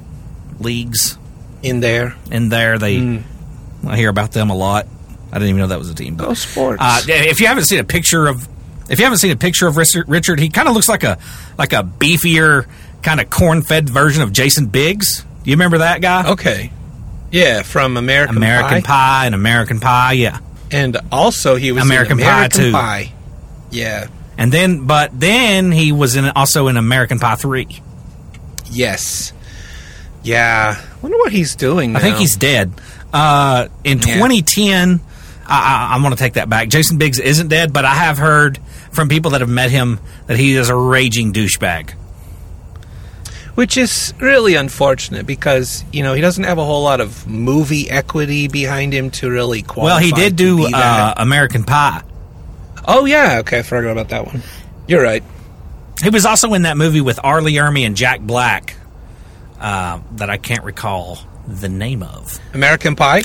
leagues In there. in there. They I hear about them a lot. I didn't even know that was a team. But, Go sports. uh, if you haven't seen a picture of if you haven't seen a picture of Richard, Richard he kind of looks like a like a beefier kind of corn-fed version of Jason Biggs. Do you remember that guy? okay. Yeah, from American, American Pie. Pie and American Pie, yeah. and also he was American in Pie, too. Pie. Yeah. And then, but then he was in also in American Pie three. Yes. Yeah. I wonder what he's doing. I think he's dead. Uh, in Yeah. 2010, I, I, I'm going to take that back. Jason Biggs isn't dead, but I have heard from people that have met him that he is a raging douchebag. Which is really unfortunate because you know he doesn't have a whole lot of movie equity behind him to really qualify. Well, he did do uh. American Pie. oh yeah, okay, I forgot about that one. You're right. He was also in that movie with R. Lee Ermey and Jack Black uh, that I can't recall the name of. American Pie.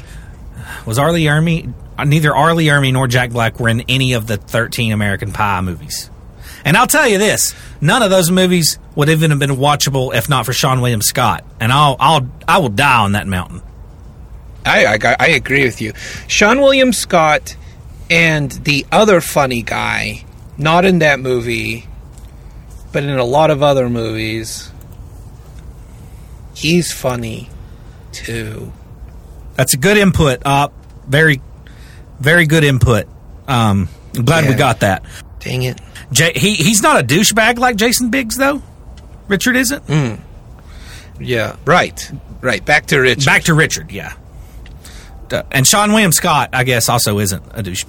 Was R. Lee Ermey? Neither R. Lee Ermey nor Jack Black were in any of the 13 American Pie movies. And I'll tell you this: none of those movies would even have been watchable if not for Seann William Scott. And I'll, I'll, I will die on that mountain. I, I I agree with you. Seann William Scott and the other funny guy, not in that movie, but in a lot of other movies. He's funny too. That's a good input. Uh, very, very good input. Um, I'm glad we got that. Dang it. J- he he's not a douchebag like Jason Biggs though. Richard isn't. Mm. Yeah, right. Right. Back to Rich. Back to Richard, yeah. Uh, and Seann William Scott, I guess, also isn't a douche.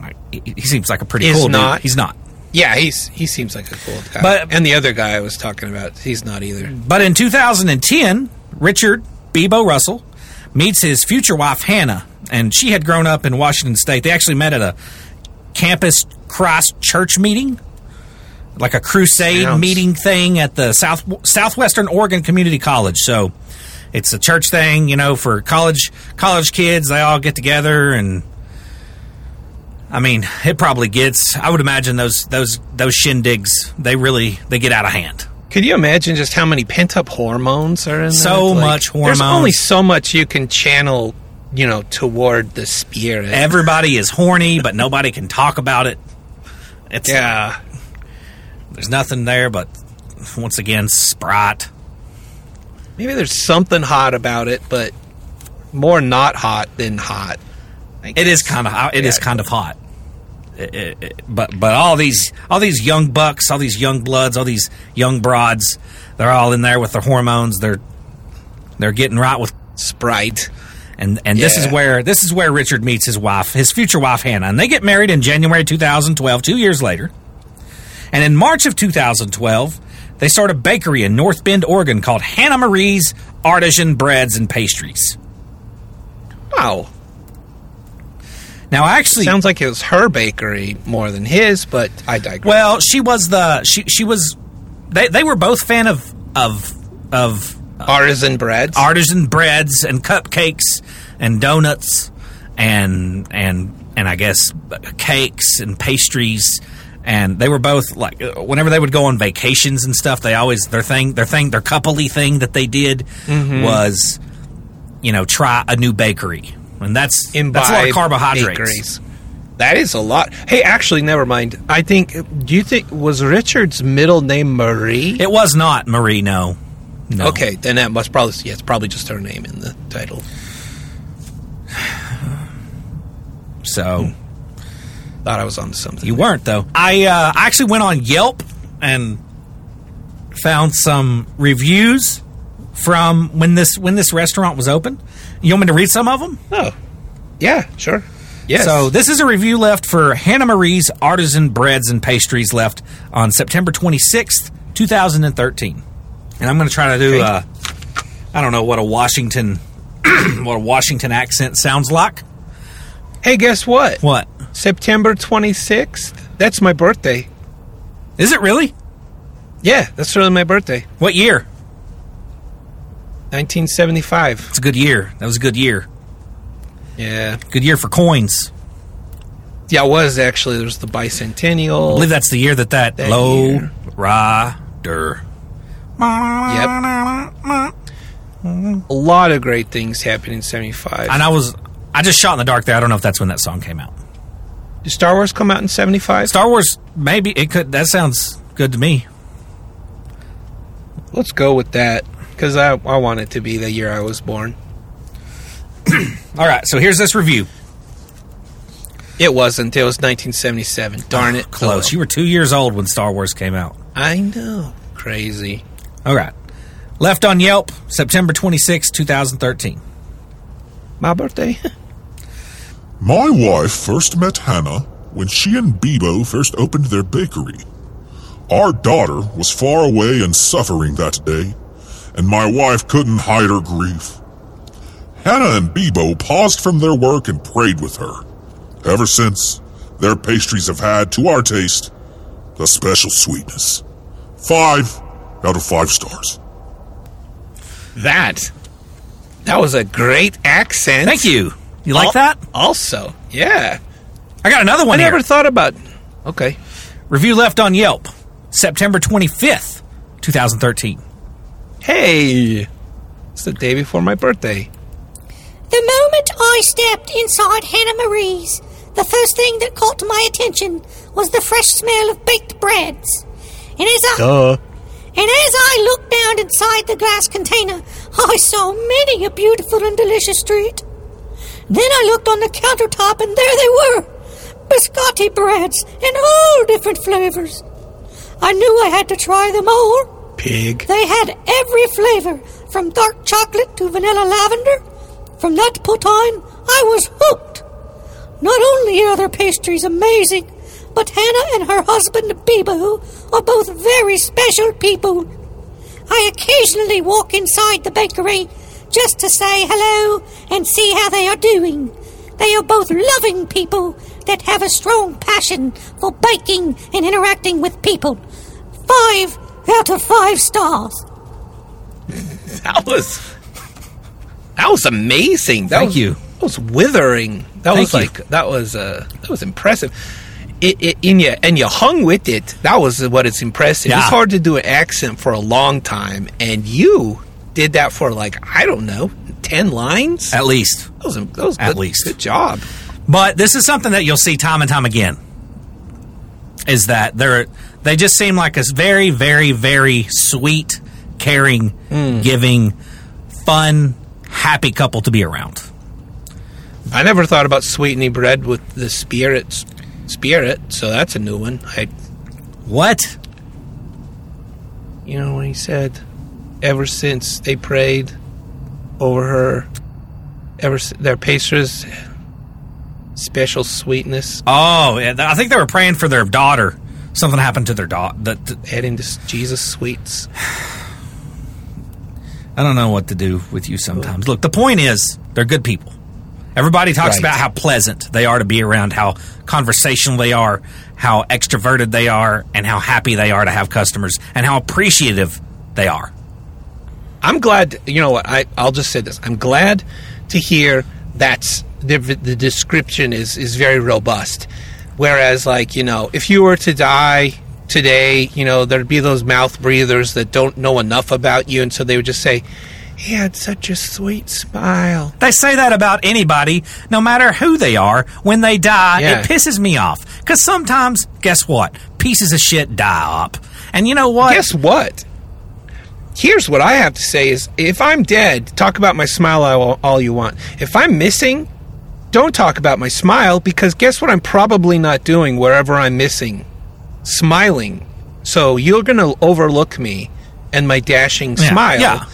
Like, he, seems like a pretty Is cool not. dude. He's not. Yeah, he's he seems like a cool guy. But- and the other guy I was talking about, he's not either. But in 2010, Richard Beebo Russell meets his future wife Hannah, and she had grown up in Washington State. They actually met at a campus cross church meeting, like a crusade Sounds- meeting thing at the South Southwestern Oregon Community College. So it's a church thing, you know, for college college kids. They all get together and. I mean, it probably gets. I would imagine those those those shindigs. They really they get out of hand. Could you imagine just how many pent up hormones are in there? So much hormones. There's only so much you can channel, you know, toward the spirit. everybody is horny, but nobody can talk about it. It's yeah. there's nothing there, but once again, Sprite. Maybe there's something hot about it, but more not hot than hot. It is kind of it is Yeah. kind of hot. It- it- it- but but all these all these young bucks, all these young bloods, all these young broads, they're all in there with their hormones. They're they're getting right with Sprite. And and this is where this is where Richard meets his wife, his future wife Hannah, and they get married in January 2012, two years later. And in March of 2012, they start a bakery in North Bend, Oregon, called Hannah Marie's Artisan Breads and Pastries. Wow. Now, actually, Sounds like it was her bakery more than his, but I digress. well, she was the she she was they they were both fan of of of artisan breads. artisan breads and cupcakes and donuts and and and I guess cakes and pastries and they were both like whenever they would go on vacations and stuff they always their thing their thing their coupley thing that they did mm-hmm. was you know try a new bakery and that's that's a lot of carbohydrates bakeries. That is a lot. Hey, actually, never mind. I think. Do you think was Richard's middle name Marie? it was not Marie no no Okay, then that must probably yeah, it's probably just her name in the title. so Thought I was on something. You weren't though. I uh, actually went on Yelp and found some reviews from when this when this restaurant was open. You want me to read some of them? oh, yeah, sure. Yes. So this is a review left for Hannah Marie's Artisan Breads and Pastries left on September 26th, 2013. And I'm going to try to do Okay. uh I don't know what a Washington what a Washington accent sounds like. hey, guess what? What? September twenty sixth. That's my birthday. Is it really? Yeah, that's really my birthday. What year? Nineteen seventy five. It's a good year. That was a good year. Yeah. Good year for coins. Yeah, it was actually. There was the bicentennial. I believe that's the year that that, That low year. Rider. a lot of great things happened in seventy five. And I was, I just shot in the dark there. I don't know if that's when that song came out. Did Star Wars come out in seventy five? Star Wars, maybe it could. That sounds good to me. Let's go with that because I I want it to be the year I was born. All right, so here's this review. It wasn't. It was 1977. Darn ah, it. Close. You were two years old when Star Wars came out. I know. Crazy. All right. Left on Yelp, September 26, 2013. My birthday. My wife first met Hannah when she and Beebo first opened their bakery. Our daughter was far away and suffering that day, and my wife couldn't hide her grief. Hannah and Beebo paused from their work and prayed with her. Ever since, their pastries have had, to our taste, a special sweetness. Five out of five stars. that. That was a great accent. Thank you. You like Al- that? Also, yeah. I got another one. I never here. thought about. Okay. Review left on Yelp, September 25th, 2013. Hey, it's the day before my birthday. The moment I stepped inside Hannah Marie's, the first thing that caught my attention was the fresh smell of baked breads. And as I Duh. And as I looked down inside the glass container, I saw many a beautiful and delicious treat. Then I looked on the countertop, and there they were, biscotti breads in all different flavors. I knew I had to try them all. Pig. They had every flavor, from dark chocolate to vanilla lavender. From that point on, I was hooked. Not only are their pastries amazing, but Hannah and her husband Beebo are both very special people. I occasionally walk inside the bakery just to say hello and see how they are doing. They are both loving people that have a strong passion for baking and interacting with people. Five out of five stars. That was. That was amazing. That Thank was, you. That was withering. That Thank was you. like that was uh that was impressive. It, it, and you and you hung with it. That was what it's impressive. Yeah. It's hard to do an accent for a long time, and you did that for like I don't know ten lines. At least. That was, that was At good, least. good job. But this is something that you'll see time and time again. Is that they're they just seem like a very, very, very sweet, caring, hmm. giving, fun, happy couple to be around. I never thought about sweetening bread with the spirit spirit, so that's a new one. I What? you know when he said ever since they prayed over her ever their pastries special sweetness Oh, yeah, I think they were praying for their daughter. Something happened to their daughter. That adding to Jesus sweets. I don't know what to do with you sometimes. Look, the point is they're good people. Everybody talks Right. about how pleasant they are to be around, how conversational they are, how extroverted they are, and how happy they are to have customers, and how appreciative they are. I'm glad. You know what? I I'll just say this. I'm glad to hear that the, the description is is very robust. Whereas, like you know, if you were to die today, you know, there'd be those mouth breathers that don't know enough about you, and so they would just say, "He had such a sweet smile." They say that about anybody, no matter who they are. When they die, Yeah. it pisses me off. Because sometimes, guess what? Pieces of shit die up. And you know what? Guess what? Here's what I have to say: is if I'm dead, talk about my smile all, all you want. If I'm missing, don't talk about my smile because guess what? I'm probably not doing wherever I'm missing, smiling. So you're gonna overlook me and my dashing Yeah, smile. yeah.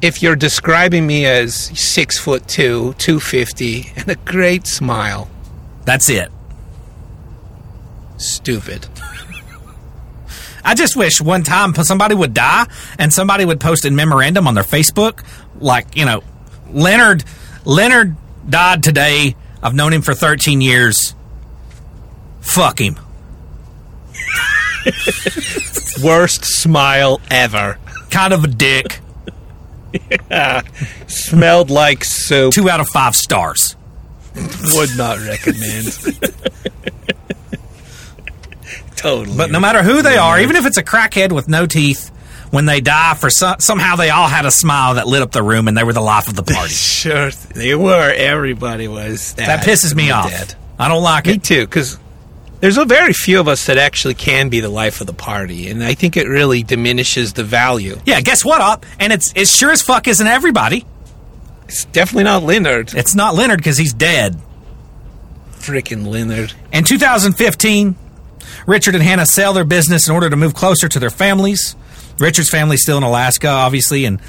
If you're describing me as six foot two, two fifty, and a great smile, That's it. stupid. I just wish one time somebody would die and somebody would post a memorandum on their Facebook, like you know, Leonard Leonard died today. I've known him for 13 years. Fuck him. Worst smile ever. Kind of a dick. Smelled like soup. Two out of five stars. Would not recommend. totally. But no matter who they are, even if it's a crackhead with no teeth, when they die, for some, somehow they all had a smile that lit up the room and they were the life of the party. sure, they were. Everybody was. that pisses me off. dead. I don't like Me it. Me too, because there's a very few of us that actually can be the life of the party, and I think it really diminishes the value. Yeah, guess what? Up and it's it sure as fuck isn't everybody. It's definitely not Leonard. It's not Leonard because he's dead. Freaking Leonard. In 2015, Richard and Hannah sell their business in order to move closer to their families. Richard's family's still in Alaska, obviously, and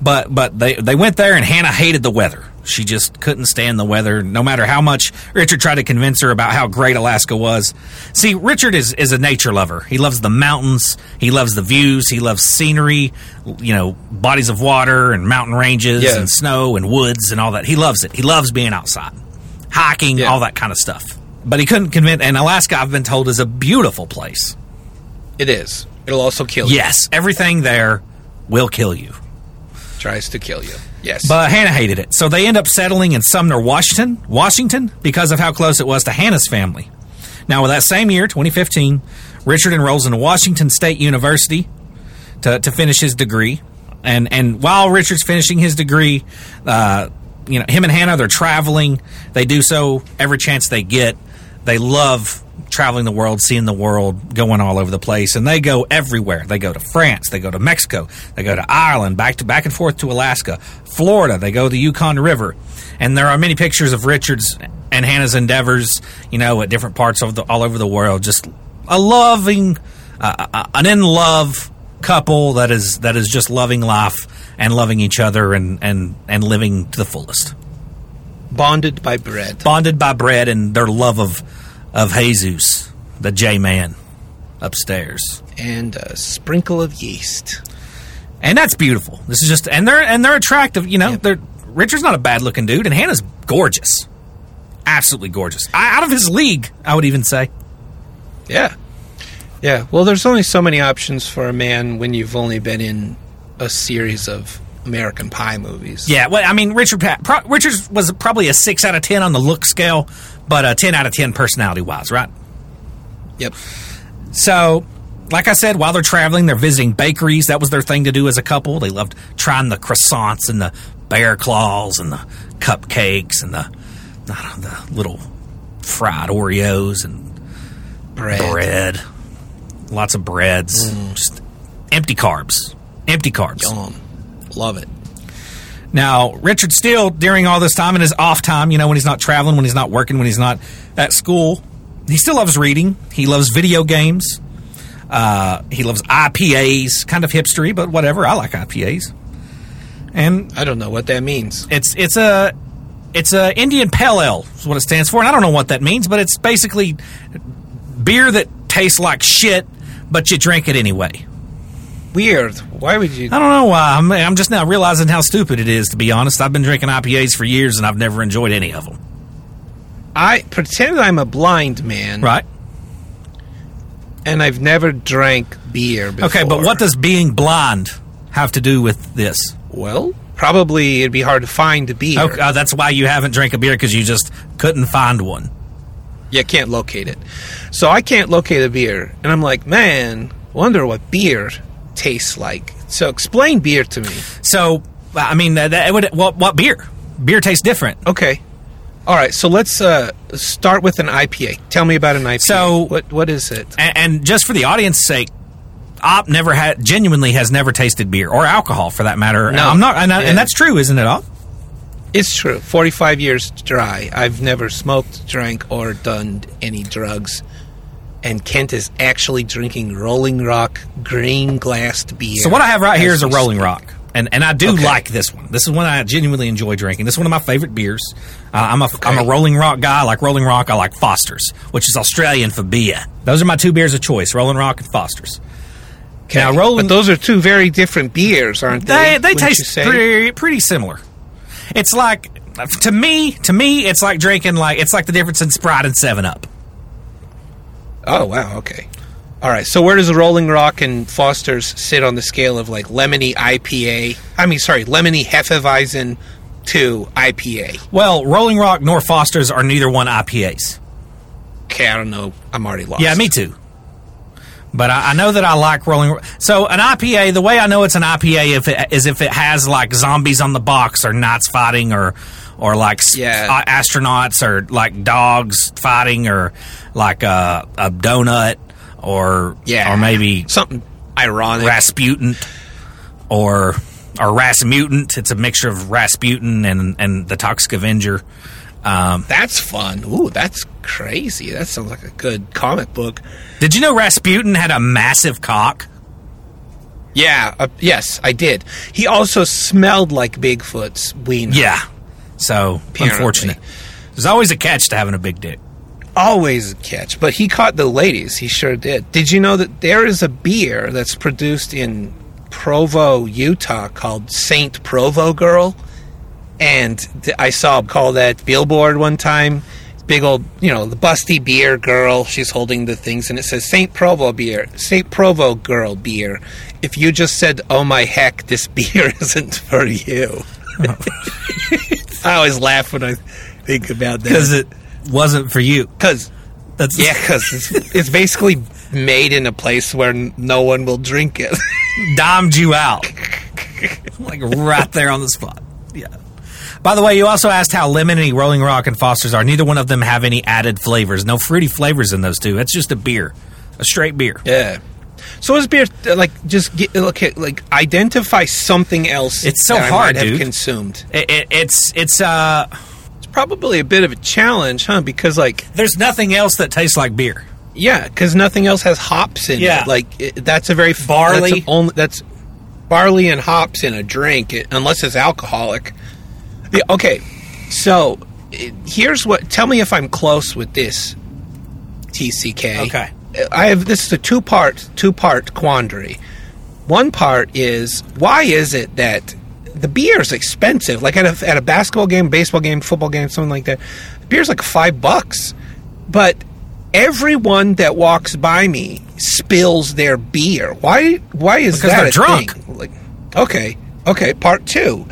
but but they they went there, and Hannah hated the weather. She just couldn't stand the weather, no matter how much Richard tried to convince her about how great Alaska was. See, Richard is is a nature lover. He loves the mountains. He loves the views. He loves scenery. You know, bodies of water and mountain ranges Yeah. and snow and woods and all that. He loves it. He loves being outside, hiking, Yeah. all that kind of stuff. But he couldn't convince. And Alaska, I've been told, is a beautiful place. It is. It'll also kill you. Yes, everything there will kill you. Tries to kill you. Yes. But Hannah hated it. So they end up settling in Sumner, Washington, Washington, because of how close it was to Hannah's family. Now, with that same year, 2015, Richard enrolls in Washington State University to, to finish his degree. And and while Richard's finishing his degree, uh, you know, him and Hannah, they're traveling. They do so every chance they get. They love traveling the world, seeing the world, going all over the place, and they go everywhere. They go to France, they go to Mexico, they go to Ireland, back to back and forth to Alaska, Florida. They go to the Yukon River, and there are many pictures of Richard's and Hannah's endeavors, you know, at different parts of the all over the world. Just a loving, uh, uh, an in love couple that is that is just loving life and loving each other and and and living to the fullest Bonded by bread. bonded by bread and their love of of Jesus, the J man upstairs. and a sprinkle of yeast. And that's beautiful. This is just and they're and they're attractive, you know. Yep. They're Richard's not a bad looking dude and Hannah's gorgeous. Absolutely gorgeous. I, out of his league, I would even say. Yeah. Yeah. Well, there's only so many options for a man when you've only been in a series of American Pie movies. Yeah, well, I mean, Richard pro- Richard was probably a 6 out of 10 on the look scale, but a 10 out of 10 personality wise, right? Yep. So, like I said, while they're traveling, they're visiting bakeries. That was their thing to do as a couple. They loved trying the croissants and the bear claws and the cupcakes and the, know, the little fried Oreos and Bread. bread. Lots of breads. Mm. Just empty carbs. Empty carbs. Yum. Love it. Now, Richard still, during all this time in his off time, you know, when he's not traveling, when he's not working, when he's not at school, he still loves reading. He loves video games. Uh, he loves IPAs, kind of hipstery, but whatever. I like IPAs. And I don't know what that means. it's it's a it's a Indian Pale Ale is what it stands for, and I don't know what that means, but it's basically beer that tastes like shit, but you drink it anyway. Weird. Why would you? I don't know why. I'm, I'm just now realizing how stupid it is. To be honest, I've been drinking IPAs for years, and I've never enjoyed any of them. I pretend I'm a blind man, Right? and I've never drank beer before. Okay, but what does being blind have to do with this? Well, probably it'd be hard to find beer. Okay, uh, that's why you haven't drank a beer because you just couldn't find one. You can't locate it. So I can't locate a beer. And I'm like, man, wonder what beer tastes like. So explain beer to me. So, I mean, that, that would what, what beer? Beer tastes different. Okay. All right, so let's uh, start with an IPA. Tell me about an IPA. So- what what is it? And, and just for the audience's sake, Op never had genuinely has never tasted beer or alcohol for that matter. No. I'm not, and, I- Yeah. and that's true, isn't it? Op? It's true. 45 years dry. I've never smoked, drank, or done any drugs. And Kent is actually drinking Rolling Rock green glassed beer. So what I have right here is a Rolling speak. Rock, and and I do Okay. like this one. This is one I genuinely enjoy drinking. This is one of my favorite beers. Uh, I'm a am a Rolling Rock guy. I like Rolling Rock. I like Foster's, which is Australian for beer. Those are my two beers of choice: Rolling Rock and Foster's. Okay. Now, Rolling- But those are two very different beers, aren't They they? they taste pretty pretty similar. It's like to me to me it's like drinking like it's like the difference in Sprite and Seven Up. Oh, wow. Okay. All right. So where does the Rolling Rock and Foster's sit on the scale of like lemony IPA? I mean, sorry, lemony Hefeweizen to IPA? Well, Rolling Rock nor Foster's are neither one IPAs. Okay, I don't know. I'm already lost. Yeah, me too. But I, I know that I like Rolling. So an IPA, the way I know it's an IPA if it, is if it has like zombies on the box or knights fighting or or like Yeah. uh, astronauts or like dogs fighting or like a, a donut or Yeah. or maybe something ironic. Rasputin or or Rasmutant. It's a mixture of Rasputin and and the Toxic Avenger. Um, That's fun. Ooh, that's crazy. That sounds like a good comic book. did you know Rasputin had a massive cock? Yeah, uh, yes, I did. He also smelled like Bigfoot's wiener. Yeah. So Apparently. unfortunate. There's always a catch to having a big dick. Always a catch. But he caught the ladies. He sure did. Did you know that there is a beer that's produced in Provo, Utah called Saint Provo Girl? And th- I saw him call that billboard one time. Big old, you know, the busty beer girl. She's holding the things, and it says Saint Provo beer, Saint Provo girl beer. If you just said, "Oh my heck, this beer isn't for you," I always laugh when I think about that Because it wasn't for you. because That's yeah, because it's, it's basically made in a place where no one will drink it. dimed you out. like right there on the spot. Yeah. By the way, you also asked how lemony, Rolling Rock, and Foster's are. Neither one of them have any added flavors. No fruity flavors in those two. It's just a beer, a straight beer. yeah. So is beer like just get, look at like identify something else? It's so that hard, dude. Consumed. It, it, it's it's uh. It's probably a bit of a challenge, huh? Because like There's nothing else that tastes like beer. yeah, because nothing else has hops in Yeah. it. Like it, that's a very Barley. That's, only, that's barley and hops in a drink, it, unless it's alcoholic. Yeah, okay, so here's what. Tell me if I'm close with this. TCK. Okay. I have this is a two part two part quandary. One part is why is it that the beer is expensive? Like at a at a basketball game, baseball game, football game, something like that. The beer's like five bucks, but everyone that walks by me spills their beer. Why? Why is Because that they're a drunk. thing? Like, okay, okay. Part two.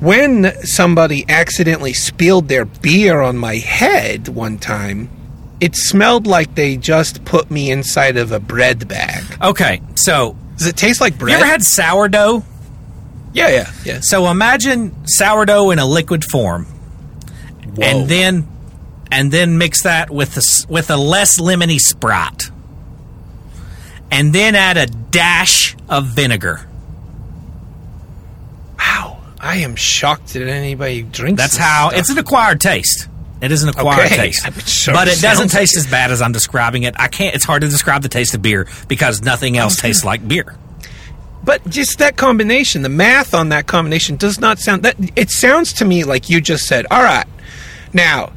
When somebody accidentally spilled their beer on my head one time, it smelled like they just put me inside of a bread bag. Okay, so Does it taste like bread? you ever had sourdough? yeah, yeah, yeah. So imagine sourdough in a liquid form, and then and then mix that with a, with a less lemony Sprite, and then add a dash of vinegar. Wow, I am shocked that anybody drinks. That's how stuff. it's an acquired taste. It is an acquired Okay. taste, sure but it doesn't sounds like taste as bad as I'm describing it. I can't. It's hard to describe the taste of beer because nothing else tastes like beer. But just that combination, the math on that combination does not sound that it sounds to me like you just said, "All right. Now,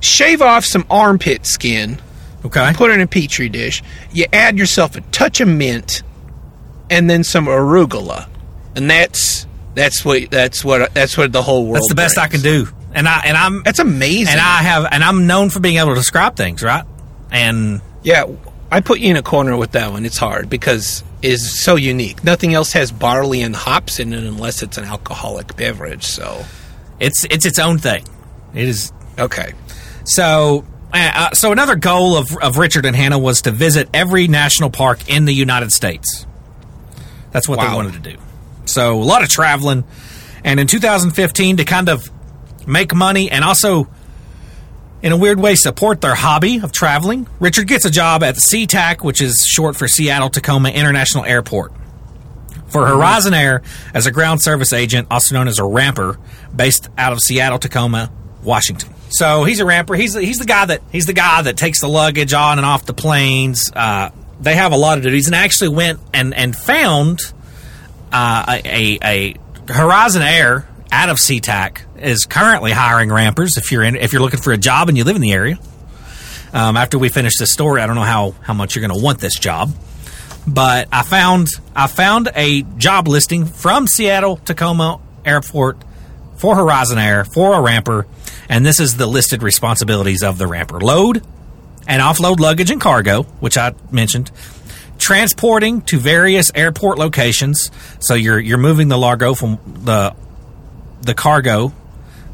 shave off some armpit skin, Okay, put it in a petri dish. You add yourself a touch of mint and then some arugula. And that's that's what that's what that's what the whole world that's the best I can do, and I and I'm That's amazing. and I have and I'm known for being able to describe things, right? And Yeah, I put you in a corner with that one. It's hard because it's so unique. Nothing else has barley and hops in it unless it's an alcoholic beverage. So, it's it's its own thing. It is okay. so. Uh, so another goal of, of Richard and Hannah was to visit every national park in the United States. That's what they wanted to do. So a lot of traveling, and in 2015 to kind of make money and also, in a weird way, support their hobby of traveling. Richard gets a job at the SeaTac, which is short for Seattle Tacoma International Airport. For Horizon Air as a ground service agent, also known as a ramper, based out of Seattle, Tacoma, Washington. So he's a ramper. He's he's the guy that he's the guy that takes the luggage on and off the planes. Uh, they have a lot of duties, and actually went and and found uh, a, a a Horizon Air out of SeaTac is currently hiring rampers. If you're in, if you're looking for a job and you live in the area, um, after we finish this story, I don't know how how much you're going to want this job but I found I found a job listing from Seattle Tacoma Airport for Horizon Air for a ramper, and this is the listed responsibilities of the ramper: load and offload luggage and cargo, which I mentioned, transporting to various airport locations. So you're you're moving the largo from the the cargo,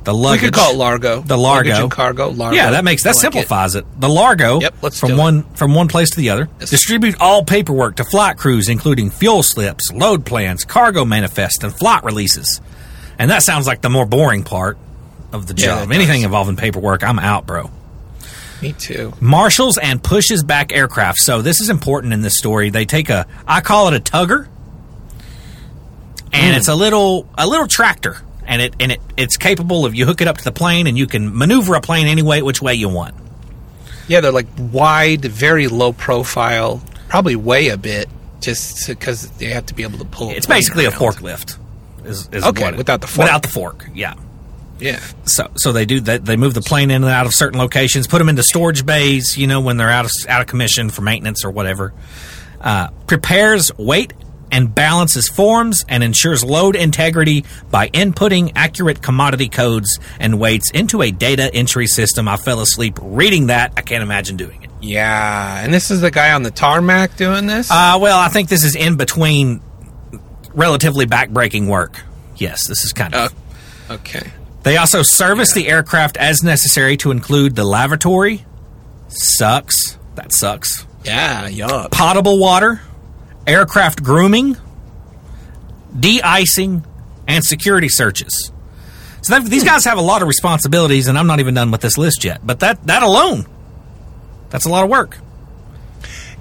the luggage. We could call it Largo. The Largo. Luggage and cargo. Largo. Yeah, that makes that like simplifies it. The Largo Yep, let's from do it. one from one place to the other. Yes. Distribute all paperwork to flight crews, including fuel slips, load plans, cargo manifest, and flight releases. And that sounds like the more boring part of the Yeah, job. it Anything involving paperwork, I'm out, bro. Me too. Marshals and pushes back aircraft. So this is important in this story. They take a I call it a tugger. And Hmm. it's a little a little tractor. And it and it it's capable of you hook it up to the plane, and you can maneuver a plane any way which way you want. Yeah, they're like wide, very low profile, probably weigh a bit, just because they have to be able to pull. It's basically a forklift. Is, is Okay, without the fork. Without the fork, yeah. Yeah. So, so they do that. They move the plane in and out of certain locations, put them into storage bays. You know, when they're out of out of commission for maintenance or whatever. Uh, prepares weight and balances forms and ensures load integrity by inputting accurate commodity codes and weights into a data entry system. I fell asleep reading that. I can't imagine doing it. Yeah, and this is the guy on the tarmac doing this. Uh, well, I think this is in between relatively backbreaking work. Yes, this is kind of. Uh, okay. They also service the aircraft as necessary to include the lavatory. Sucks. That sucks. Yeah. Yup. Potable water, aircraft grooming, de-icing, and security searches. So that, these guys have a lot of responsibilities, and I'm not even done with this list yet. But that that alone, that's a lot of work.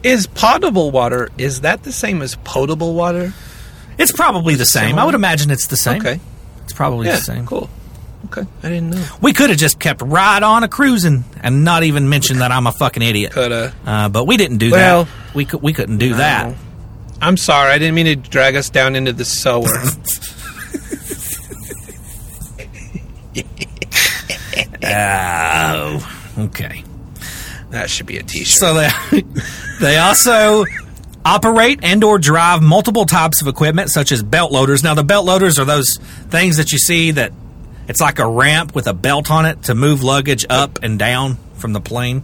Is potable water is that the same as potable water? It's probably the same. I would imagine it's the same. Okay. It's probably Yeah. the same. Cool. Okay. I didn't know. We could have just kept right on a cruising and not even mentioned that I'm a fucking idiot. Coulda. Uh, but we didn't do that. Well, that. We could, we couldn't do that. I'm sorry. I didn't mean to drag us down into the sewer. Oh, okay. that should be a T-shirt. So they they also operate and or drive multiple types of equipment such as belt loaders. Now the belt loaders are those things that you see that it's like a ramp with a belt on it to move luggage up and down from the plane.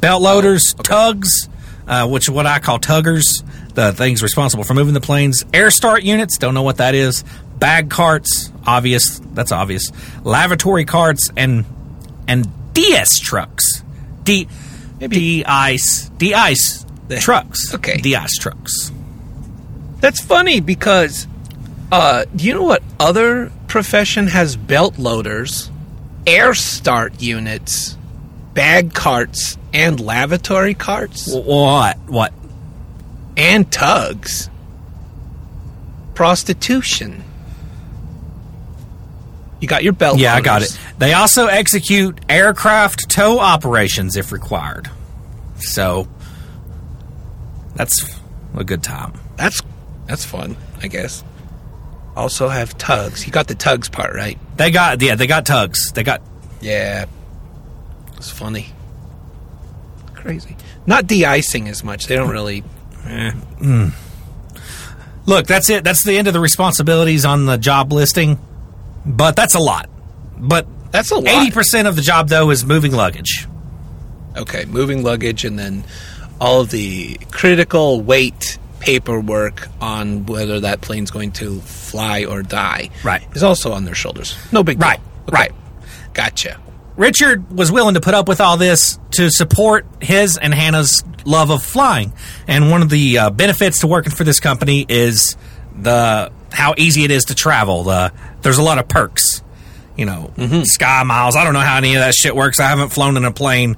Belt loaders, tugs, uh, which are what I call tuggers, the things responsible for moving the planes. Air start units, don't know what that is. Bag carts, obvious, that's obvious. Lavatory carts and and DS trucks. D D ice D ice trucks. Okay. D ice trucks. That's funny because uh, do you know what other profession has belt loaders, air start units, bag carts, and lavatory carts What? What? And tugs? Prostitution. You got your belt. Yeah, I got it. They also execute aircraft tow operations if required. So that's a good time. That's that's fun, I guess. Also have tugs. You got the tugs part right. They got yeah, they got tugs. They got Yeah. It's funny. Crazy. Not de-icing as much. They don't really. Eh. Look, that's it. That's the end of the responsibilities on the job listing. But that's a lot. But That's a lot. eighty percent of the job though is moving luggage. Okay, moving luggage and then all of the critical weight paperwork on whether that plane's going to fly or die. Right. Is also on their shoulders. No big deal. Right, Okay. right. Gotcha. Richard was willing to put up with all this to support his and Hannah's love of flying. And one of the uh, benefits to working for this company is the how easy it is to travel. The there's a lot of perks, you know, sky miles. I don't know how any of that shit works. I haven't flown in a plane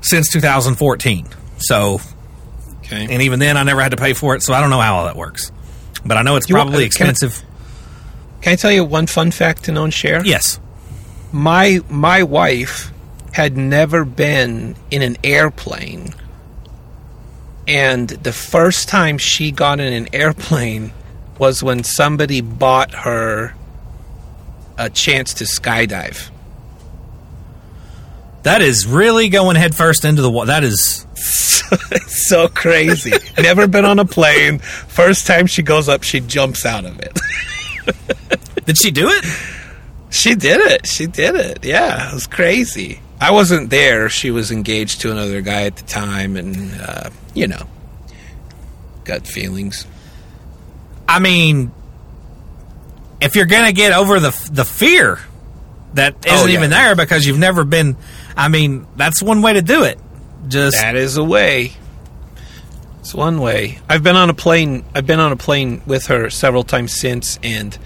since 2014. So, Okay. and even then, I never had to pay for it. So I don't know how all that works. But I know it's You want- probably uh, can I- expensive. Can I tell you one fun fact to know and share? yes. my my wife had never been in an airplane and the first time she got in an airplane was when somebody bought her a chance to skydive. That is really going headfirst into the wall. That is it's so crazy. Never been on a plane. First time she goes up she jumps out of it. Did she do it? she did it. She did it. Yeah it was crazy i wasn't there she was engaged to another guy at the time and uh, you know gut feelings I mean, if you're going to get over the the fear that isn't Oh, yeah. even there because you've never been, I mean, that's one way to do it. Just That is a way. It's one way. I've been on a plane. I've been on a plane with her several times since, and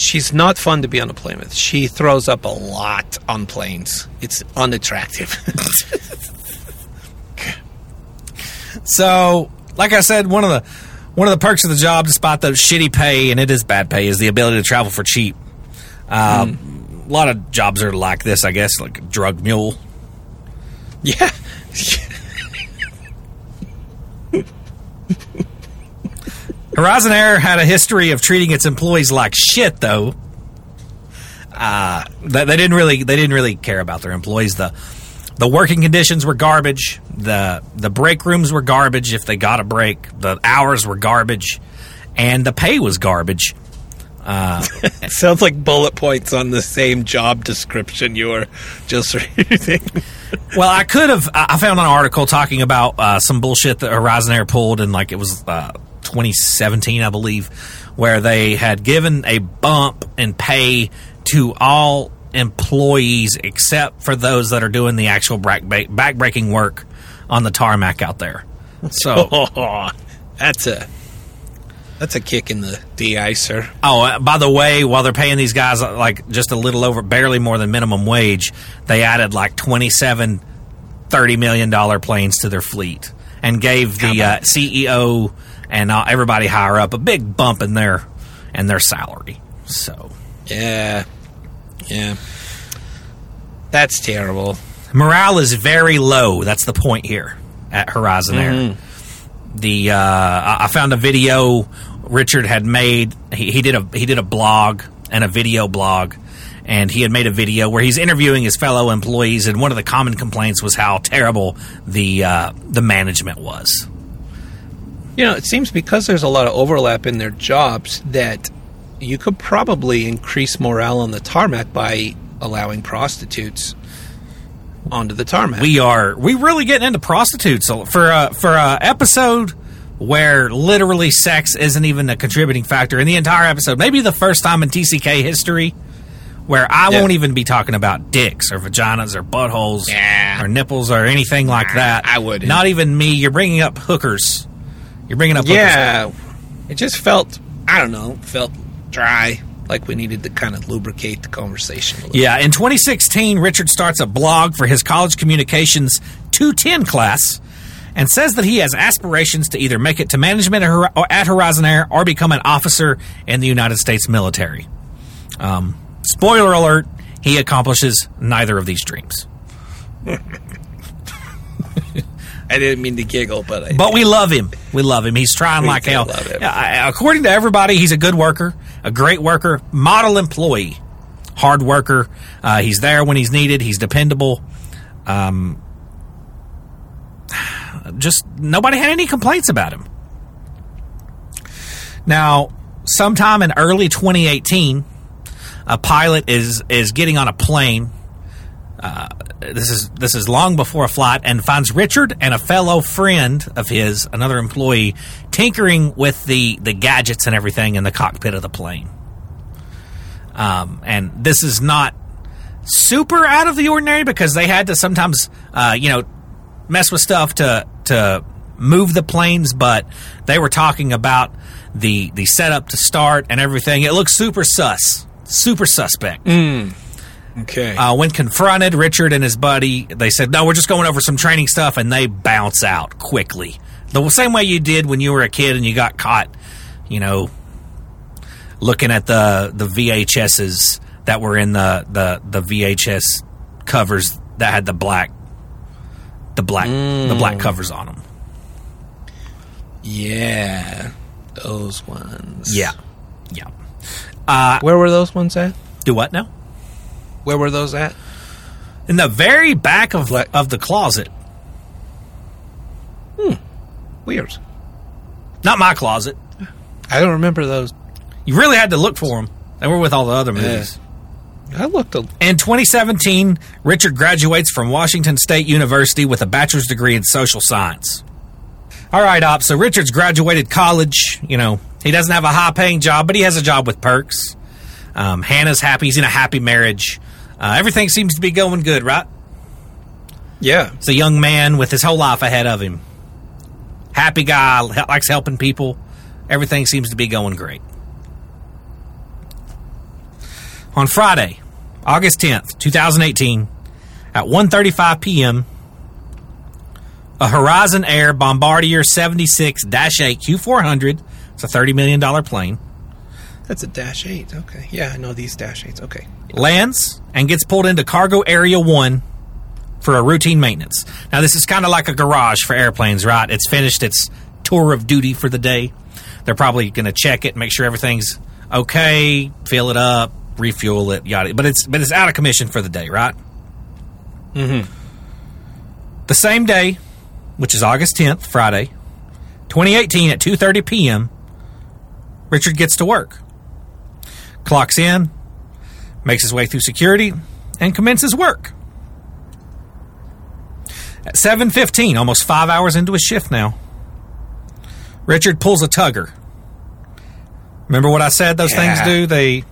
she's not fun to be on a plane with. She throws up a lot on planes. It's unattractive. so, like I said, one of the one of the perks of the job, despite the shitty pay and it is bad pay, is the ability to travel for cheap. Uh, A lot of jobs are like this, I guess, like drug mule. Yeah. Horizon Air had a history of treating its employees like shit, though. Uh, they, they didn't really they didn't really care about their employees. the The working conditions were garbage. the The break rooms were garbage. If they got a break, the hours were garbage, and the pay was garbage. It sounds like bullet points on the same job description you were just reading. Well, I could have. I I found an article talking about uh, some bullshit that Horizon Air pulled, and like it was uh, 2017, I believe, where they had given a bump in pay to all employees except for those that are doing the actual back backbreaking work on the tarmac out there. So, oh, that's a that's a kick in the de-icer. oh, uh, by the way, while they're paying these guys uh, like just a little over, barely more than minimum wage, they added like 27 30 million dollar planes to their fleet and gave the uh, CEO and uh, everybody higher up a big bump in their in their salary. So Yeah, yeah. That's terrible. morale is very low. That's the point here at Horizon Air. The uh, I I found a video Richard had made. He, he did a he did a blog and a video blog, and he had made a video where he's interviewing his fellow employees. And one of the common complaints was how terrible the uh, the management was. You know, it seems because there's a lot of overlap in their jobs that you could probably increase morale on the tarmac by allowing prostitutes onto the tarmac. We are we really getting into prostitutes for a for a episode where literally sex isn't even a contributing factor in the entire episode. Maybe the first time in TCK history where I Yeah. won't even be talking about dicks or vaginas or buttholes Yeah. or nipples or anything like that. I wouldn't. Not even me. You're bringing up hookers. You're bringing up hookers. yeah, it just felt I don't know, felt dry. Like we needed to kind of lubricate the conversation. A little. Yeah, in 2016, Richard starts a blog for his college communications 210 class and says that he has aspirations to either make it to management at at Horizon Air or become an officer in the United States military. Um, spoiler alert, he accomplishes neither of these dreams. I didn't mean to giggle, but I But we love him. We love him. He's trying We like hell. love him. Yeah, I- According to everybody, he's a good worker, a great worker, model employee, hard worker. Uh, he's there when he's needed. He's dependable. Um, just nobody had any complaints about him. Now, sometime in early 2018, a pilot is is getting on a plane this is this is long before a flight and finds Richard and a fellow friend of his, another employee, tinkering with the the gadgets and everything in the cockpit of the plane. Um, and this is not super out of the ordinary because they had to sometimes, uh, you know, mess with stuff to to move the planes, but they were talking about the the setup to start and everything. It looks super sus, super suspect. Okay. Uh, when confronted, Richard and his buddy, they said, "No, we're just going over some training stuff," and they bounce out quickly. The same way you did when you were a kid and you got caught, you know, looking at the the VHSs that were in the the the VHS covers that had the black the black the black covers on them. yeah, those ones. Yeah, yeah. Where were those ones at? Do what now? Where were those at? In the very back of Black- of the closet, Hmm. Weird. not my closet. I don't remember those. You really had to look for them. They were with all the other movies. I looked. A, In 2017, Richard graduates from Washington State University with a bachelor's degree in social science. All right, Op. So Richard's graduated college. You know, he doesn't have a high paying job, but he has a job with perks. Um, Hannah's happy. He's in a happy marriage. Uh, everything seems to be going good, right? yeah. It's a young man with his whole life ahead of him. Happy guy, likes helping people. Everything seems to be going great. On Friday, August 10th, 2018, at 1:35 p.m., a Horizon Air Bombardier 76-8 Q400, it's a $30 million plane, That's a Dash 8. Okay. Yeah, I know these Dash 8s. Okay. lands and gets pulled into cargo area one for a routine maintenance. Now, this is kind of like a garage for airplanes, right? It's finished its tour of duty for the day. They're probably going to check it, make sure everything's okay, fill it up, refuel it, yada. But it's but it's out of commission for the day, right? Mm-hmm. The same day, which is August tenth, Friday, 2018, at 2:30 p.m., Richard gets to work. Clocks in, makes his way through security, and commences work. At 7:15, almost 5 hours into his shift now, Richard pulls a tugger. Remember what I said those things do? They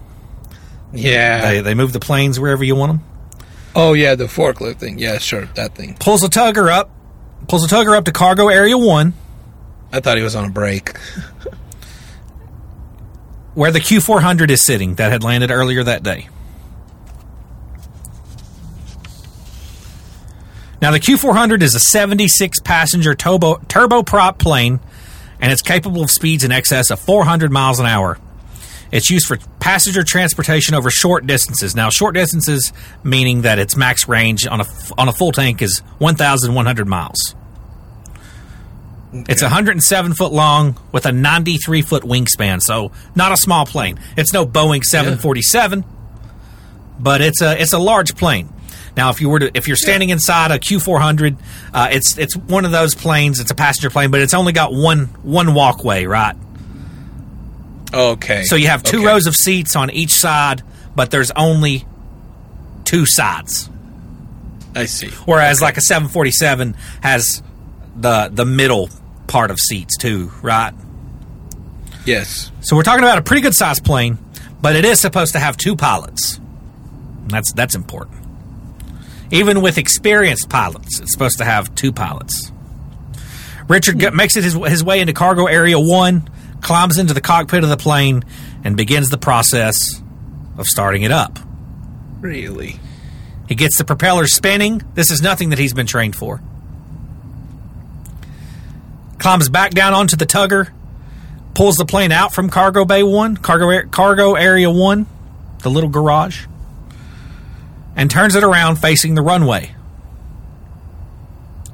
Yeah. they they move the planes wherever you want them. oh, yeah, the forklift thing. Yeah, sure. That thing. Pulls a tugger up, pulls a tugger up to cargo area 1 I thought he was on a break. where the Q400 is sitting that had landed earlier that day. Now, the Q400 is a 76 passenger turbo, turboprop plane, and it's capable of speeds in excess of 400 miles an hour. It's used for passenger transportation over short distances. Now, short distances meaning that its max range on a, on a full tank is 1,100 miles. It's 107 foot long with a 93 foot wingspan, so not a small plane. It's no Boeing 747, but it's a it's a large plane. Now, if you were to if you're standing inside a Q400, uh, it's it's one of those planes. It's a passenger plane, but it's only got one one walkway, right? Okay. So you have two Okay. rows of seats on each side, but there's only two sides. I see. Whereas like a 747 has the the middle part of seats too, right? Yes. So we're talking about a pretty good sized plane, but it is supposed to have two pilots. That's that's important. Even with experienced pilots, it's supposed to have two pilots. Richard makes it his, his way into cargo area one, climbs into the cockpit of the plane, and begins the process of starting it up. Really? He gets the propellers spinning. This is nothing that he's been trained for. Climbs back down onto the tugger, pulls the plane out from cargo bay one, cargo cargo area one, the little garage, and turns it around facing the runway.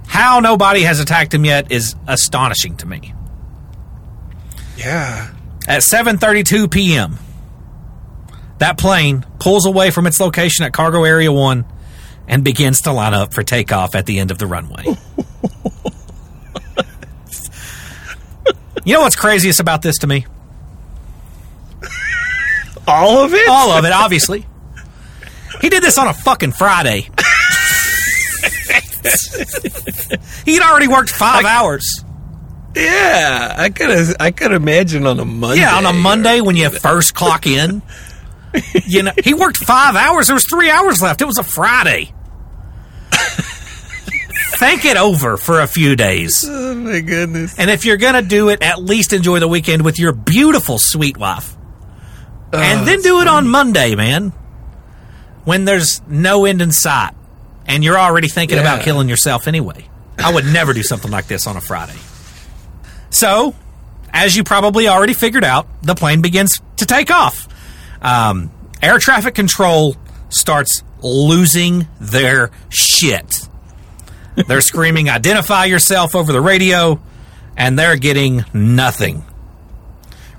How nobody has attacked him yet is astonishing to me. Yeah. At 7:32 p.m., that plane pulls away from its location at cargo area 1 and begins to line up for takeoff at the end of the runway. you know what's craziest about this to me? All of it? All of it, obviously. He did this on a fucking Friday. He'd already worked 5 hours. Yeah. I could I could imagine on a Monday. Yeah, on a or- Monday when you first clock in. You know, he worked five hours. There was three hours left. It was a Friday. Think it over for a few days. Oh my goodness. And if you're going to do it, at least enjoy the weekend with your beautiful sweet wife. and then do it on Monday, man. When there's no end in sight. And you're already thinking about killing yourself anyway. I would never do something like this on a Friday. So, as you probably already figured out, the plane begins to take off. Um, air traffic control starts losing their shit. They're screaming, identify yourself over the radio, and they're getting nothing.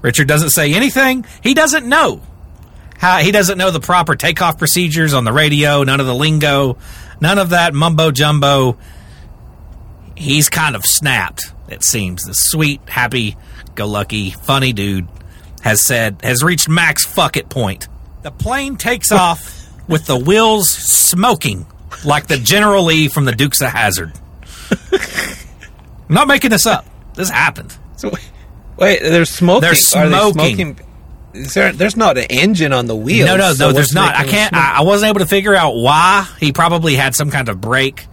Richard doesn't say anything. He doesn't know. How, he doesn't know the proper takeoff procedures on the radio, none of the lingo, none of that mumbo jumbo. He's kind of snapped, it seems. The sweet, happy, go lucky, funny dude has said, has reached max fuck it point. The plane takes off with the wheels smoking like the General Lee from the Dukes of Hazzard. I'm not making this up. This happened. So, wait, they're smoking. They're Are they smoking. smoking? Is there, there's not an engine on the wheels. No, no, so no. There's not. I can't. I, I wasn't able to figure out why. He probably had some kind of brake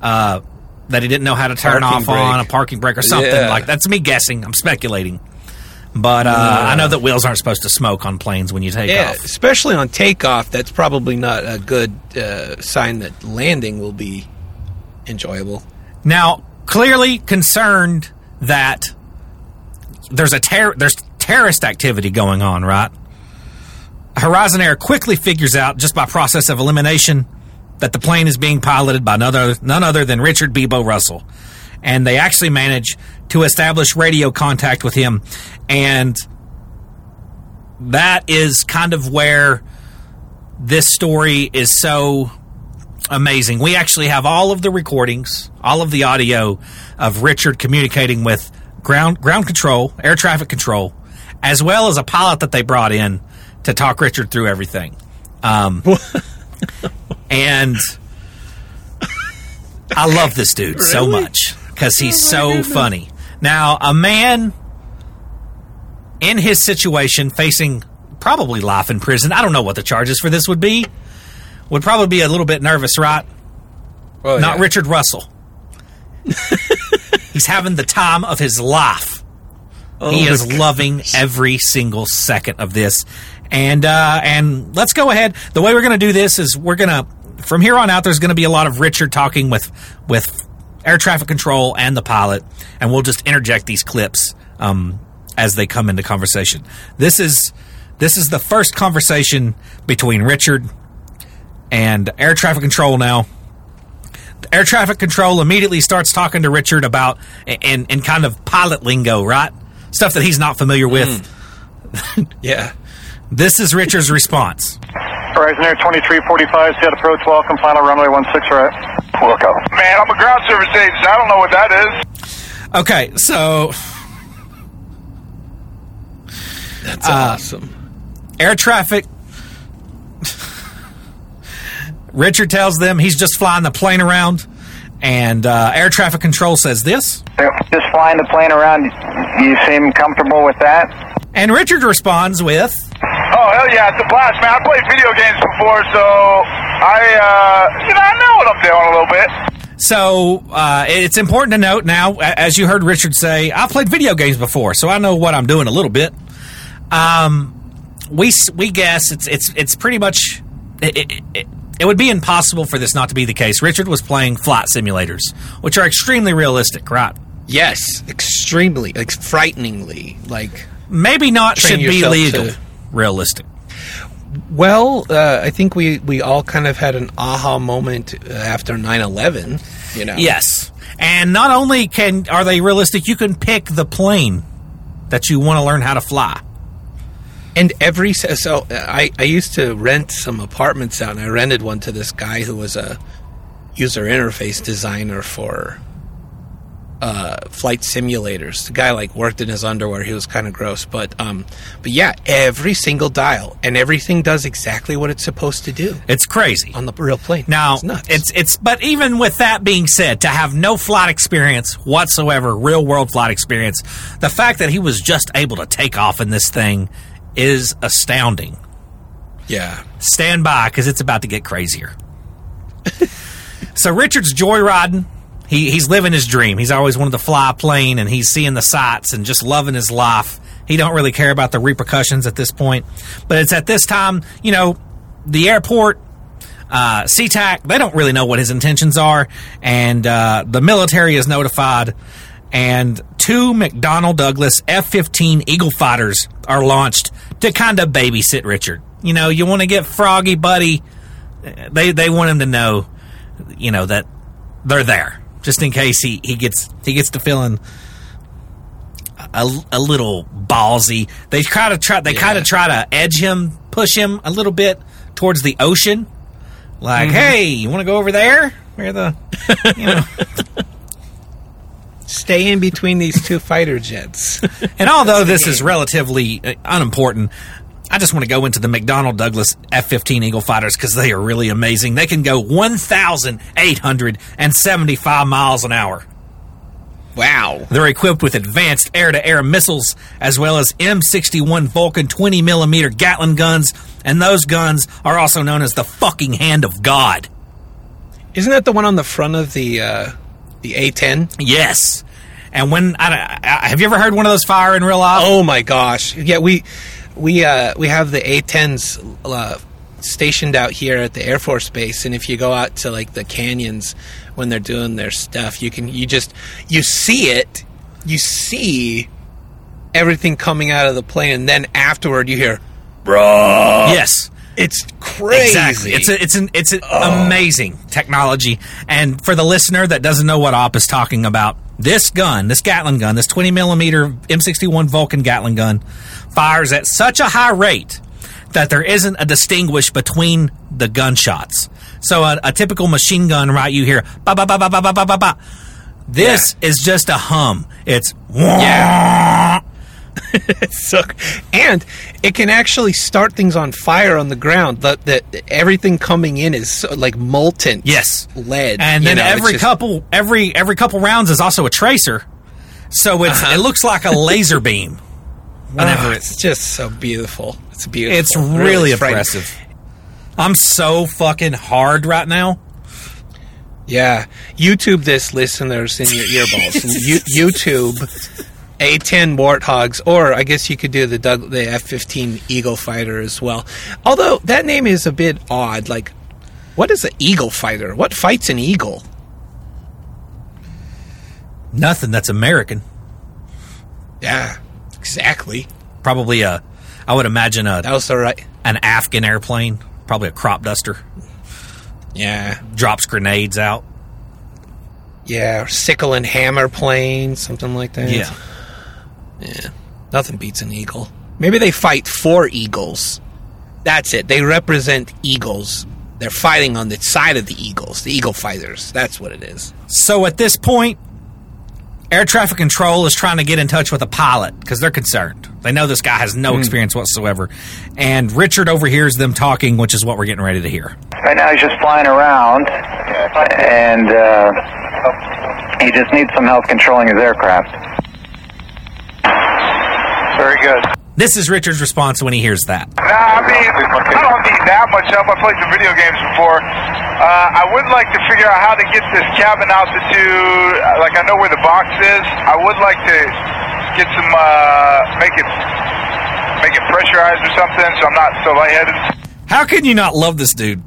uh, that he didn't know how to turn Parking off on a parking brake or something Yeah. like. That's me guessing. I'm speculating. But uh, I know that wheels aren't supposed to smoke on planes when you take yeah, off. especially on takeoff. That's probably not a good uh, sign that landing will be enjoyable. Now, clearly concerned that there's a ter- there's terrorist activity going on, right? Horizon Air quickly figures out, just by process of elimination, that the plane is being piloted by none other, none other than Richard Beebo Russell. And they actually manage to establish radio contact with him. And that is kind of where this story is so amazing. We actually have all of the recordings, all of the audio of Richard communicating with ground ground control, air traffic control, as well as a pilot that they brought in to talk Richard through everything. Um, and I love this dude so much because he's so funny. Now, a man in his situation, facing probably life in prison. I don't know what the charges for this would be. Would probably be a little bit nervous, right? Oh, Not yeah. Richard Russell. He's having the time of his life. he my is loving every single second of this. And uh, and let's go ahead. The way we're going to do this is we're going to from here on out. There's going to be a lot of Richard talking with with air traffic control and the pilot, and we'll just interject these clips um, as they come into conversation. This is this is the first conversation between Richard and air traffic control now air traffic control immediately starts talking to Richard about and in kind of pilot lingo, right? Stuff that he's not familiar with. Yeah. This is Richard's response. Horizon Air 2345, set approach, welcome, final runway 16 right. Welcome. Man, I'm a ground service agent. I don't know what that is. Okay, so That's awesome. air traffic. Richard tells them he's just flying the plane around, and uh, air traffic control says this. Just flying the plane around, you seem comfortable with that? And Richard responds with, hell yeah, it's a blast, man. I played video games before, so I, uh, you know, I know what I'm doing a little bit. So uh, it's important to note now, as you heard Richard say, I played video games before, so I know what I'm doing a little bit. Um, we we guess it's it's it's pretty much it, it, it, it would be impossible for this not to be the case. Richard was playing flight simulators, which are extremely realistic, right? Yes, extremely, like frighteningly, like. Maybe not should be legal, to- realistic. Well, uh, I think we we all kind of had an aha moment uh, after 9/11. You know. Yes, and not only can are they realistic, you can pick the plane that you want to learn how to fly. And every so uh, I I used to rent some apartments out, and I rented one to this guy who was a user interface designer for uh, flight simulators. The guy like worked in his underwear. He was kind of gross, but um, but yeah, every single dial and everything does exactly what it's supposed to do It's crazy. on the real plane. Now it's nuts. it's it's but even with that being said, to have no flight experience whatsoever, real world flight experience, the fact that he was just able to take off in this thing is astounding. yeah. Stand by because it's about to get crazier. so Richard's joyriding. He he's living his dream. He's always wanted to fly a plane, and he's seeing the sights and just loving his life. He don't really care about the repercussions at this point. But it's at this time, you know, the airport, uh, SeaTac, they don't really know what his intentions are, and uh, the military is notified. And two McDonnell Douglas F 15 Eagle fighters are launched to kind of babysit Richard. You know, you want to get Froggy Buddy, they, they want him to know, you know, that they're there just in case he, he gets he gets to feeling a, a little ballsy. They kind of try they kind of try to edge him, push him a little bit towards the ocean. Like, hey, you want to go over there? Where the you know Stay in between these two fighter jets. And although this is relatively uh, unimportant, I just want to go into the McDonnell Douglas F 15 Eagle fighters because they are really amazing. They can go 1,875 miles an hour. wow. They're equipped with advanced air to air missiles as well as M61 Vulcan 20 millimeter Gatling guns, and those guns are also known as the fucking hand of God. Isn't that the one on the front of the uh, the A10? Yes. And when I, I, have you ever heard one of those fire in real life? Oh my gosh! Yeah, we we uh, we have the A10s uh, stationed out here at the Air Force Base, and if you go out to like the canyons when they're doing their stuff, you can you just you see it, you see everything coming out of the plane, and then afterward you hear bro. Yes. It's crazy. Exactly. It's a, it's an it's an amazing technology. And for the listener that doesn't know what Op is talking about, this gun, this Gatling gun, this 20 millimeter M61 Vulcan Gatling gun, fires at such a high rate that there isn't a distinguish between the gunshots. So a, a typical machine gun, right? You hear ba ba ba ba ba ba ba ba. This is just a hum. It's Yeah. so, and it can actually start things on fire on the ground. That that everything coming in is so, like molten. Yes, lead. and you then know, every just- couple every every couple rounds is also a tracer, so it's Uh-huh. it looks like a laser beam. Whenever Oh, it's it's just so beautiful. It's beautiful. it's really frightening. impressive. I'm so fucking hard right now. Yeah, YouTube this, listeners, in your earballs. you, YouTube A10 Warthogs, or I guess you could do the Doug, the F15 Eagle Fighter as well. Although that name is a bit odd. Like, what is an Eagle Fighter? What fights an eagle? Nothing that's American. Yeah, exactly. Probably a, I would imagine a That was the right. an Afghan airplane. Probably a crop duster. Yeah, Drops grenades out. yeah, or sickle and hammer plane, something like that. Yeah. Yeah. Nothing beats an eagle. Maybe they fight for eagles. That's it. They represent eagles. They're fighting on the side of the eagles, the eagle fighters. That's what it is. So at this point, air traffic control is trying to get in touch with a pilot because they're concerned. They know this guy has no experience whatsoever. And Richard overhears them talking, which is what we're getting ready to hear. Right now he's just flying around, and uh, he just needs some help controlling his aircraft. Very good. This is Richard's response when he hears that. Nah, I mean, I don't need that much help. I played some video games before. Uh, I would like to figure out how to get this cabin altitude. Like, I know where the box is. I would like to get some, uh, make it, make it pressurized or something, so I'm not so lightheaded. How can you not love this dude?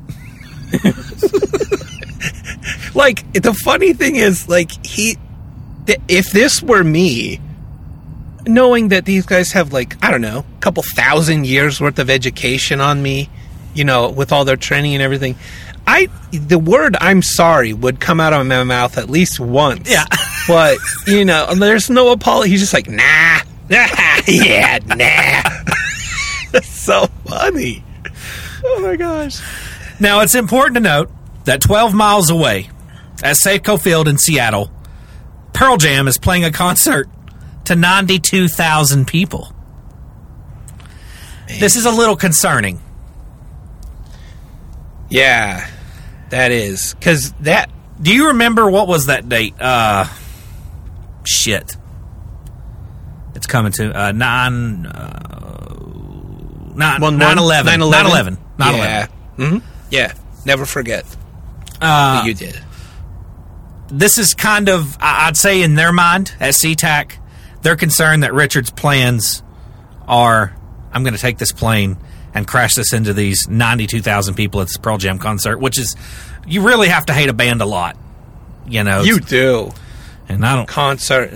Like the funny thing is, like he, th- if this were me, knowing that these guys have like I don't know, a couple thousand years worth of education on me, you know, with all their training and everything, I the word "I'm sorry" would come out of my mouth at least once. Yeah. but you know, there's no apology. He's just like, nah, yeah, nah. That's so funny. Oh my gosh. Now, it's important to note that 12 miles away at Safeco Field in Seattle, Pearl Jam is playing a concert to 92,000 people. This is a little concerning. Yeah, that is because that Do you remember what was that date? Uh, shit. It's coming to uh, 9 uh, 9 One- 9 11 9/11? 9 11 9 Yeah. 11 hmm Yeah. Never forget. Uh, you did. this is kind of, I- I'd say, in their mind at SeaTac, they're concerned that Richard's plans are I'm going to take this plane and crash this into these 92,000 people at this Pearl Jam concert, which is, you really have to hate a band a lot. You know, You do and I don't. concert.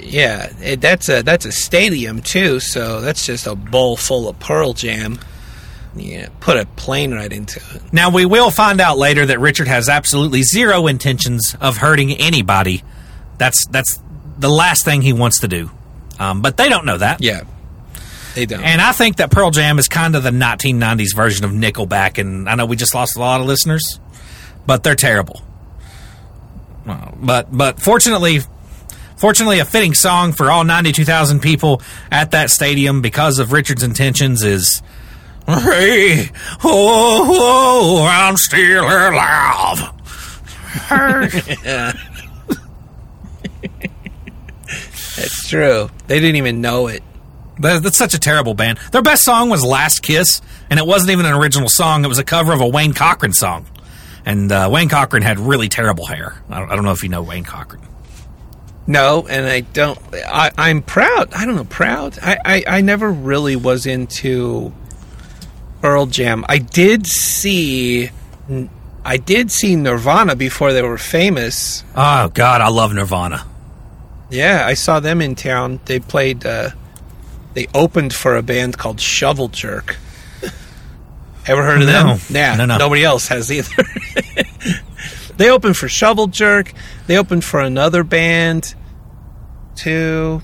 Yeah, it, that's a that's a stadium too. So that's just a bowl full of Pearl Jam. Yeah, put a plane right into it. Now we will find out later that Richard has absolutely zero intentions of hurting anybody. That's that's the last thing he wants to do. Um, but they don't know that. Yeah, they don't. And I think that Pearl Jam is kind of the 1990s version of Nickelback, and I know we just lost a lot of listeners, but they're terrible. Well, But but fortunately, fortunately, a fitting song for all 92,000 people at that stadium because of Richard's intentions is. Hey, oh, oh, I'm still alive. That's true. They didn't even know it. That- That's such a terrible band. Their best song was "Last Kiss," and it wasn't even an original song. It was a cover of a Wayne Cochran song, and uh, Wayne Cochran had really terrible hair. I don't, I don't know if you know Wayne Cochran. No, and I don't. I, I'm proud. I don't know, proud. I, I, I never really was into Pearl Jam. I did see, I did see Nirvana before they were famous. Oh God, I love Nirvana. Yeah, I saw them in town. They played. Uh, they opened for a band called Shovel Jerk. Ever heard of No. them? Yeah, No, no. nobody else has either. they opened for Shovel Jerk. They opened for another band, too.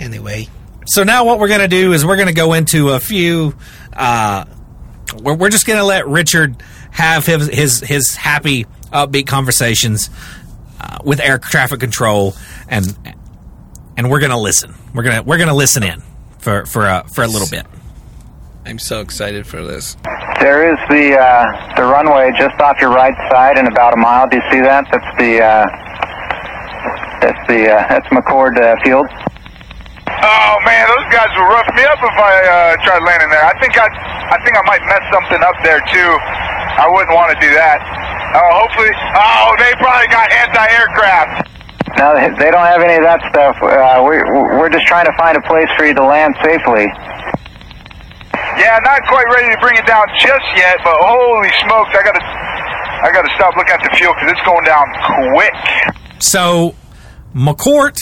Anyway, So now what we're going to do is we're going to go into a few. Uh, we're, we're just going to let Richard have his his, his happy, upbeat conversations uh, with air traffic control, and and we're going to listen. We're gonna we're going to listen in for for a, for a little bit. I'm so excited for this. There is the uh, the runway just off your right side in about a mile. Do you see that? That's the uh, that's the uh, that's McChord uh, Field. Oh man, those guys will rough me up if I uh, tried landing there. I think I, I think I might mess something up there too. I wouldn't want to do that. Oh, hopefully. Oh, they probably got anti-aircraft. No, they- they don't have any of that stuff. Uh, we're we're just trying to find a place for you to land safely. Yeah, not quite ready to bring it down just yet, but holy smokes, I gotta, I gotta stop looking at the fuel because it's going down quick. So, McChord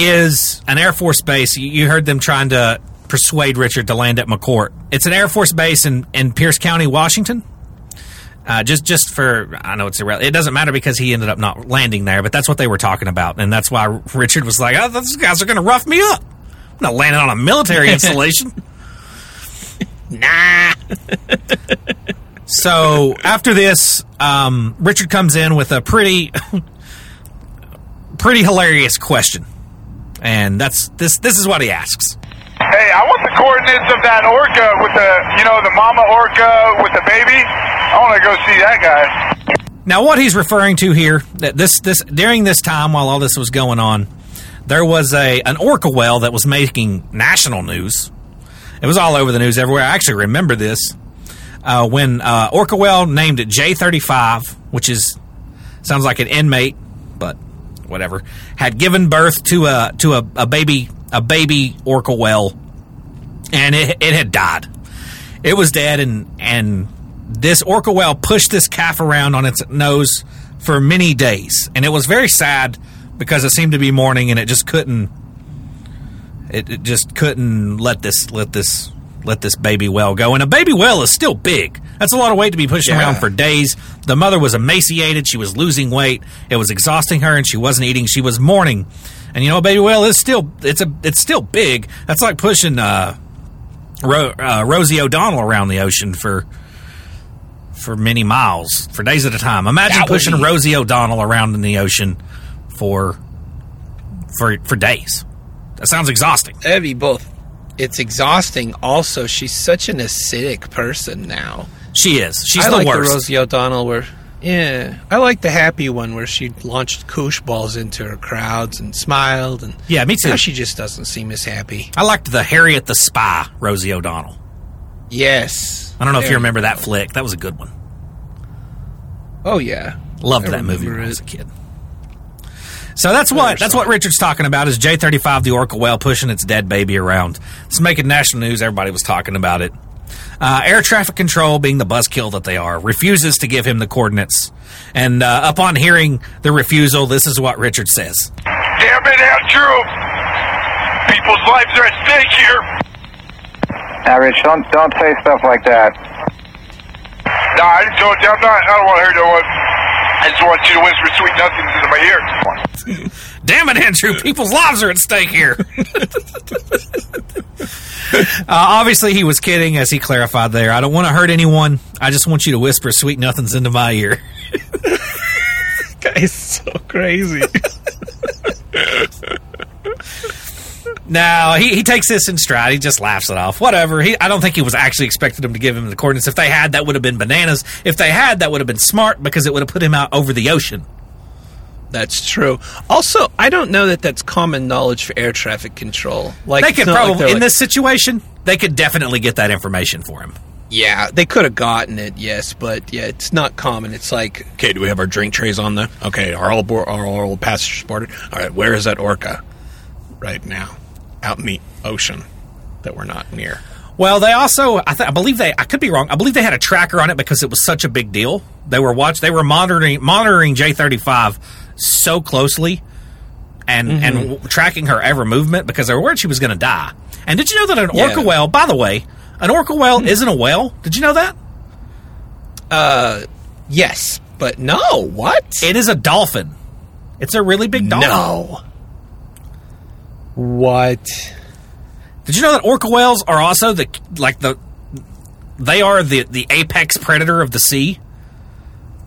is an Air Force base. You- heard them trying to persuade Richard to land at McChord. It's an Air Force base in, in Pierce County, Washington. Uh, just, just for I know it's irrelevant. It doesn't matter because he ended up not landing there, but that's what they were talking about, and that's why Richard was like, "Oh, those guys are going to rough me up. I'm not landing on a military installation." nah. so after this, um, Richard comes in with a pretty pretty hilarious question. And that's this this is what he asks. Hey, I want the coordinates of that orca with the, you know, the mama orca with the baby. I want to go see that guy. Now what he's referring to here that this this during this time while all this was going on, there was a an orca whale that was making national news. It was all over the news everywhere. I actually remember this uh, when uh, orca whale named it J thirty five, which is sounds like an inmate, but whatever, had given birth to a to a, a baby a baby orca whale, and it it had died. It was dead, and and this orca whale pushed this calf around on its nose for many days, and it was very sad because it seemed to be mourning, and it just couldn't. It, it just couldn't let this let this let this baby whale go, and a baby whale is still big. That's a lot of weight to be pushing Yeah. around for days. The mother was emaciated; she was losing weight. It was exhausting her, and she wasn't eating. She was mourning, and you know, a baby whale is still it's a it's still big. That's like pushing uh, Ro- uh, Rosie O'Donnell around the ocean for for many miles for days at a time. Imagine pushing be- Rosie O'Donnell around in the ocean for for for days. That sounds exhausting. That'd be both. It's exhausting. Also, she's such an acidic person now. She is. She's I the like worst. the Rosie O'Donnell where, yeah, I like the happy one where she launched koosh balls into her crowds and smiled, and Yeah, me too. now she just doesn't seem as happy. I liked the Harriet the Spy, Rosie O'Donnell. Yes, I don't know if you remember that flick. That was a good one. Oh yeah, Loved I that movie when I was a kid. So that's what that's what Richard's talking about is J thirty five the Orca whale pushing its dead baby around. It's making national news. Everybody was talking about it. Uh, air traffic control, being the buzzkill that they are, refuses to give him the coordinates. And uh, upon hearing the refusal, this is what Richard says. Damn it, Andrew! People's lives are at stake here. Now, Rich, don't don't say stuff like that. Nah, I didn't you. I'm not. I don't want to hear no one. I just want you to whisper sweet nothings into my ear. Damn it, Andrew! People's lives are at stake here. uh, obviously, he was kidding, as he clarified there. I don't want to hurt anyone. I just want you to whisper sweet nothings into my ear. Guy's so crazy. No, he, he takes this in stride. He just laughs it off. Whatever. He, I don't think he was actually expecting them to give him the coordinates. If they had, that would have been bananas. If they had, that would have been smart because it would have put him out over the ocean. That's true. Also, I don't know that that's common knowledge for air traffic control. Like They could not like probably, in like- this situation, they could definitely get that information for him. Yeah, they could have gotten it, yes, but yeah, it's not common. It's like, okay, do we have our drink trays on there? Okay, are all are all passengers boarded? All right, where is that orca? Right now, out in the ocean that we're not near. Well, they also, I, th- I believe they, I could be wrong. I believe they had a tracker on it because it was such a big deal. They were watch, they were monitoring monitoring J thirty five so closely, and and w- tracking her every movement because they were worried she was going to die. And did you know that an orca whale, by the way, An orca whale isn't a whale. Did you know that? Uh, Yes, but no. What? It is a dolphin. It's a really big dolphin. no. What? Did you know that orca whales are also the like the they are the the apex predator of the sea?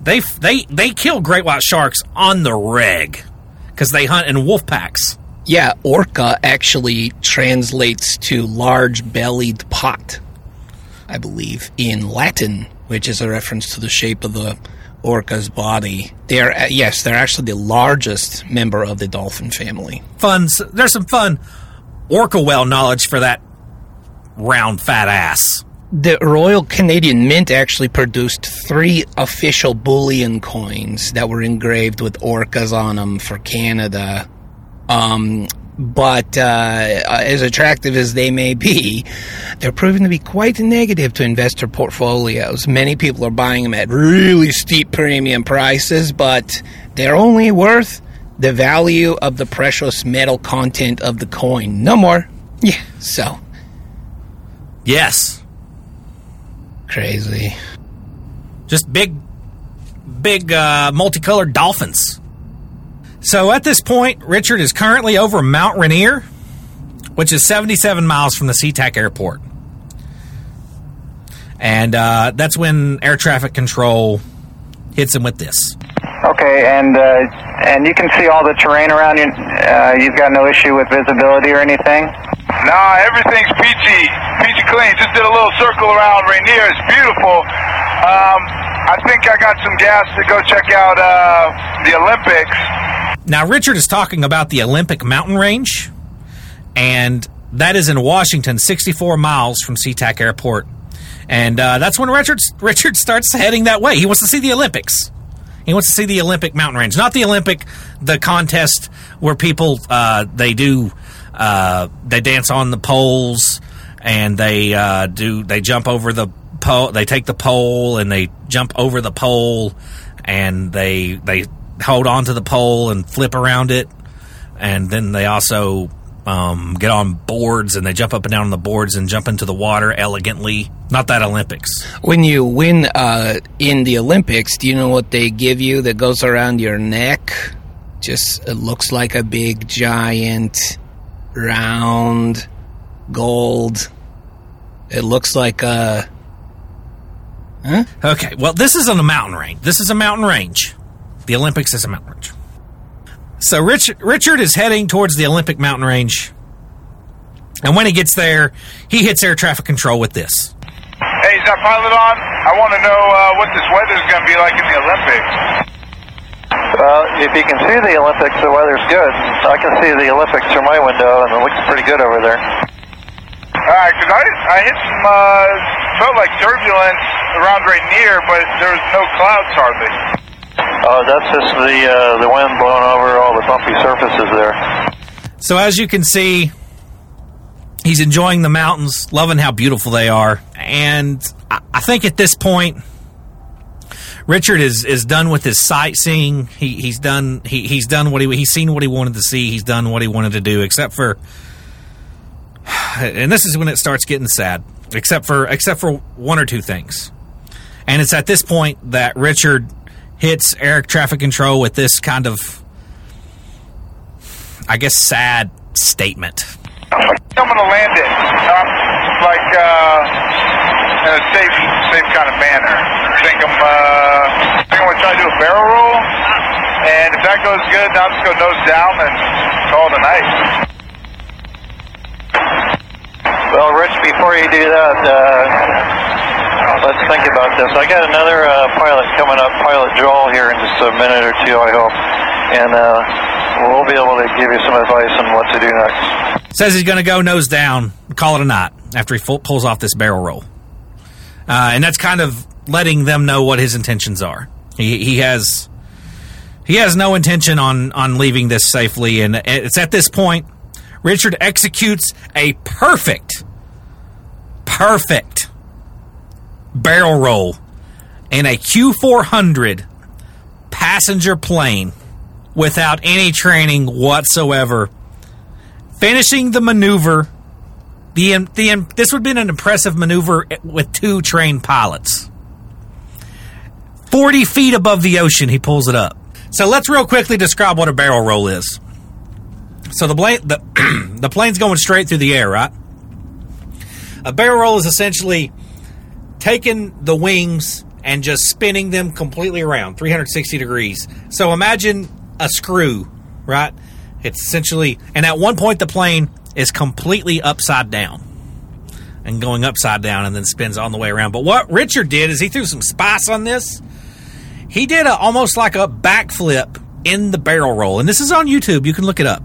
They they they kill great white sharks on the reg because they hunt in wolf packs. Yeah, orca actually translates to large bellied pot, I believe, in Latin, which is a reference to the shape of the orca's body. They're, uh, yes, they're actually the largest member of the dolphin family. Fun. There's some fun orca whale knowledge for that round fat ass. The Royal Canadian Mint actually produced three official bullion coins that were engraved with orcas on them for Canada. Um, but uh, as attractive as they may be, they're proving to be quite negative to investor portfolios. Many people are buying them at really steep premium prices, but they're only worth the value of the precious metal content of the coin. No more. Yeah, so Yes, crazy. just big, big uh, multicolored dolphins. So at this point, Richard is currently over Mount Rainier, which is 77 miles from the SeaTac airport. And uh, that's when air traffic control hits him with this. Okay, and uh, and you can see all the terrain around you. Uh, you've got no issue with visibility or anything. Nah, everything's peachy, peachy clean. Just did a little circle around Rainier. It's beautiful. Um, I think I got some gas to go check out uh, the Olympics. Now, Richard is talking about the Olympic mountain range, and that is in Washington, 64 miles from SeaTac Airport. And uh, that's when Richard, Richard starts heading that way. He wants to see the Olympics. He wants to see the Olympic mountain range, not the Olympic, the contest where people uh, they do uh, they dance on the poles and they uh, do they jump over the pole. They take the pole and they jump over the pole and they they hold on to the pole and flip around it, and then they also um, get on boards and they jump up and down on the boards and jump into the water elegantly. Not that Olympics. When you win uh, in the Olympics, do you know what they give you that goes around your neck? Just it looks like a big giant round gold. It looks like a Okay, well, this isn't a mountain range. This is a mountain range. The Olympics is a mountain range. So Rich, Richard is heading towards the Olympic mountain range. And when he gets there, he hits air traffic control with this. Hey, is that pilot on? I want to know uh, what this weather is going to be like in the Olympics. Well, if you can see the Olympics, the weather's good. I can see the Olympics through my window, and it looks pretty good over there. All right, because I, I hit some, uh, felt like turbulence around Rainier, but there was no clouds hardly. Oh, that's just the uh, the wind blowing over all the bumpy surfaces there. So as you can see, he's enjoying the mountains, loving how beautiful they are, and I, I think at this point, Richard is is done with his sightseeing. He he's done he he's done what he he's seen what he wanted to see. He's done what he wanted to do, except for, and this is when it starts getting sad. Except for except for one or two things, and it's at this point that Richard hits Eric traffic control with this kind of I guess, sad statement. I'm going to land it, um, like uh, in a safe, safe kind of manner. I think I'm, uh, I think I'm going to try to do a barrel roll, and if that goes good, then I'm just going nose down and call it a night. Well, Rich, before you do that, uh, let's think about this. I got another uh, pilot coming up, Pilot Joel, here in just a minute or two, I hope, and uh, we'll be able to give you some advice on what to do next. Says he's going to go nose down, call it a knot after he full, pulls off this barrel roll, uh, and that's kind of letting them know what his intentions are. He, he has he has no intention on on leaving this safely, and it's at this point Richard executes a perfect, perfect barrel roll in a Q four hundred passenger plane without any training whatsoever, finishing the maneuver The, the this would have been an impressive maneuver with two trained pilots. 40 feet above the ocean, he pulls it up. So let's real quickly describe what a barrel roll is. So the, plane, the, the plane's going straight through the air, right? A barrel roll is essentially taking the wings and just spinning them completely around 360 degrees. So imagine a screw, right? It's essentially, and at one point the plane is completely upside down and going upside down and then spins on the way around. But what Richard did is he threw some spice on this. He did a, almost like a backflip in the barrel roll. And this is on YouTube. You can look it up.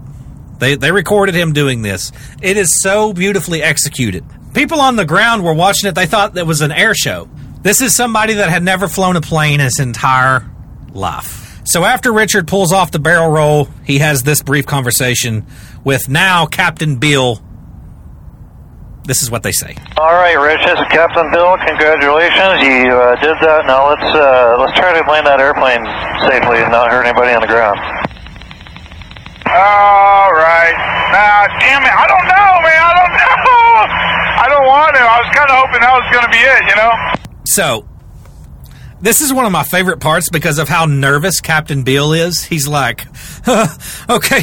They, they recorded him doing this. It is so beautifully executed. People on the ground were watching it. They thought it was an air show. This is somebody that had never flown a plane his entire life. So after Richard pulls off the barrel roll, he has this brief conversation with now Captain Bill. This is what they say. All right, Rich. This is Captain Bill. Congratulations, you uh, did that. Now let's uh, let's try to land that airplane safely and not hurt anybody on the ground. All right. Now, damn it. I don't know, man. I don't know. I don't want to. I was kind of hoping that was going to be it, you know? So, this is one of my favorite parts because of how nervous Captain Bill is. He's like, "Okay,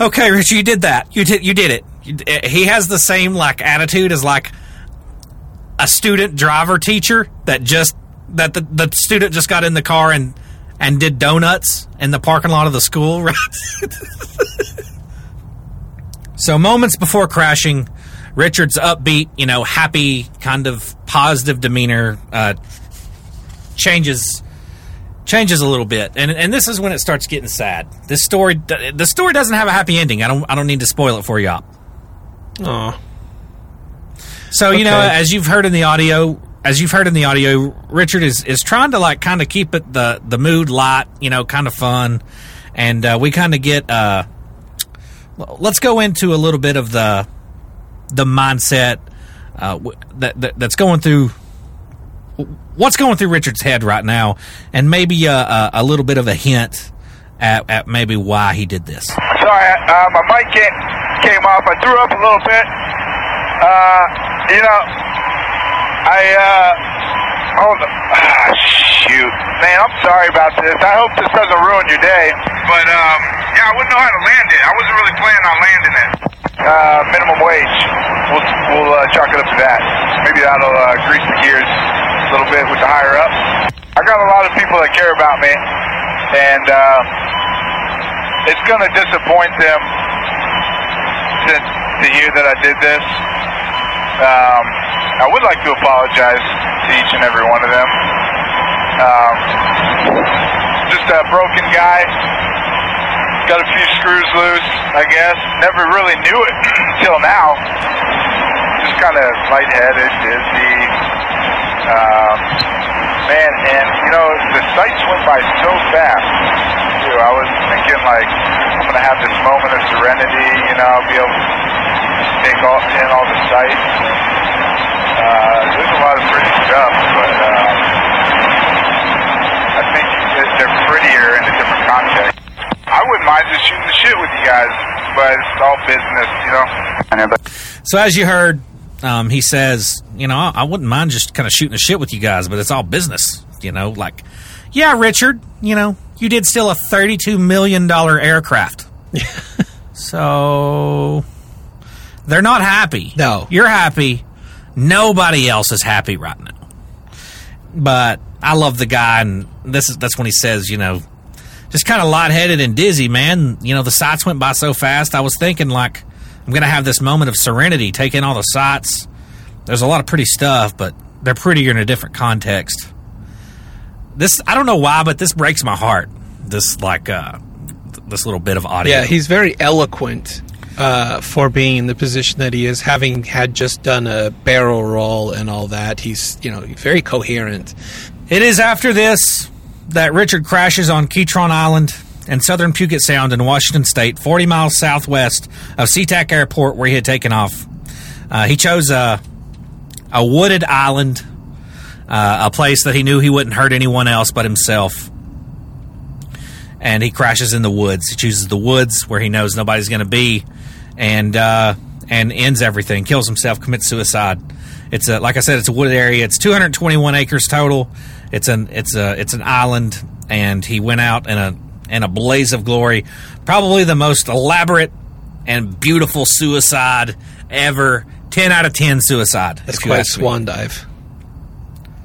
okay, Richie, you did that. You did, you did it." He has the same like attitude as like a student driver teacher that just that the, the student just got in the car and and did donuts in the parking lot of the school. Right. so moments before crashing, Richard's upbeat, you know, happy, kind of positive demeanor uh, changes changes a little bit, and and this is when it starts getting sad. This story, the story doesn't have a happy ending. I don't I don't need to spoil it for you. Oh, So you know, as you've heard in the audio, as you've heard in the audio, Richard is is trying to like kind of keep it the the mood light, you know, kind of fun, and uh, we kind of get. Uh, let's go into a little bit of the the mindset uh, that, that that's going through. What's going through Richard's head right now, and maybe a, a, a little bit of a hint at, at maybe why he did this. Sorry, uh, my mic came, came off. I threw up a little bit. Uh, you know, I, uh, hold on. Ah, shoot. Man, I'm sorry about this. I hope this doesn't ruin your day. But, um, yeah, I wouldn't know how to land it. I wasn't really planning on landing it. Uh, minimum wage. We'll, we'll uh, chalk it up to that. Maybe that'll uh, grease the gears a little bit with the higher up. I got a lot of people that care about me, and uh, it's going to disappoint them to, to hear that I did this. Um, I would like to apologize to each and every one of them. Um, just a broken guy. Got a few screws loose, I guess. Never really knew it until now. Just kind of lightheaded, dizzy. Um, man, and you know, the sights went by so fast, too. I was thinking, like, I'm going to have this moment of serenity, you know, I'll be able to take all, in all the sights. Uh, there's a lot of pretty stuff, but uh, I think they're prettier in a different context. I wouldn't mind just shooting the shit with you guys, but it's all business, you know? So as you heard, um, he says, you know, I, I wouldn't mind just kind of shooting the shit with you guys, but it's all business. You know, like, yeah, Richard, you know, you did steal a thirty-two million dollar aircraft. so they're not happy. No. you're happy. Nobody else is happy right now. But I love the guy, and this is that's when he says, you know, just kind of lightheaded and dizzy, man. You know, the sights went by so fast. I was thinking like I'm gonna have this moment of serenity, take in all the sights. There's a lot of pretty stuff, but they're prettier in a different context. This I don't know why, but this breaks my heart. This like uh this little bit of audio. yeah, he's very eloquent uh, for being in the position that he is, having had just done a barrel roll and all that. He's you know very coherent. It is after this that Richard crashes on Ketron Island in southern Puget Sound in Washington State, 40 miles southwest of SeaTac Airport, where he had taken off. Uh, he chose a, a wooded island, uh, a place that he knew he wouldn't hurt anyone else but himself. And he crashes in the woods. He chooses the woods where he knows nobody's going to be. And uh, and ends everything. Kills himself, commits suicide. It's a like I said, it's a wooded area. It's 221 acres total. It's an it's a it's an island, and he went out in a in a blaze of glory. Probably the most elaborate and beautiful suicide ever. 10 out of 10 suicide. That's quite a swan dive.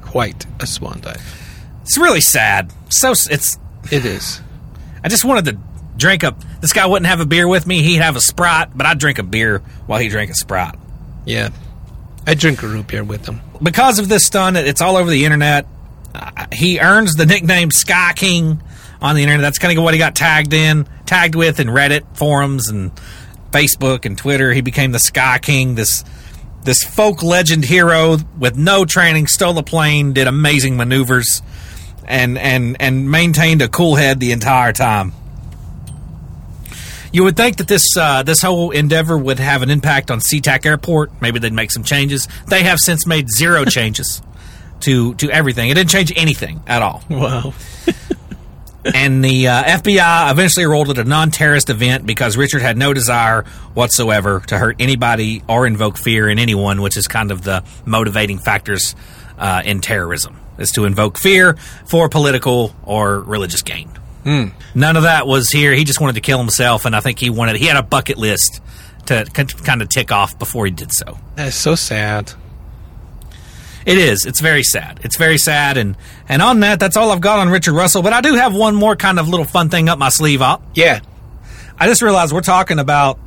Quite a swan dive. It's really sad. So it's It is. I just wanted to drink a. This guy wouldn't have a beer with me. He'd have a Sprite, but I'd drink a beer while he drank a Sprite. Yeah. I drink a root beer with them. Because of this stunt, it's all over the internet. Uh, he earns the nickname Sky King on the internet. That's kind of what he got tagged in, tagged with in Reddit forums and Facebook and Twitter. He became the Sky King. This this folk legend hero with no training stole a plane, did amazing maneuvers, and and and maintained a cool head the entire time. You would think that this uh, this whole endeavor would have an impact on SeaTac Airport. Maybe they'd make some changes. They have since made zero changes to to everything. It didn't change anything at all. Wow. and the uh, FBI eventually ruled it a non-terrorist event because Richard had no desire whatsoever to hurt anybody or invoke fear in anyone, which is kind of the motivating factors uh, in terrorism is to invoke fear for political or religious gain. None of that was here. He just wanted to kill himself, and I think he wanted he had a bucket list to kind of tick off before he did so. That's so sad. It is. It's very sad. It's very sad, and and on that, that's all I've got on Richard Russell. But I do have one more kind of little fun thing up my sleeve. Up. Yeah. I just realized we're talking about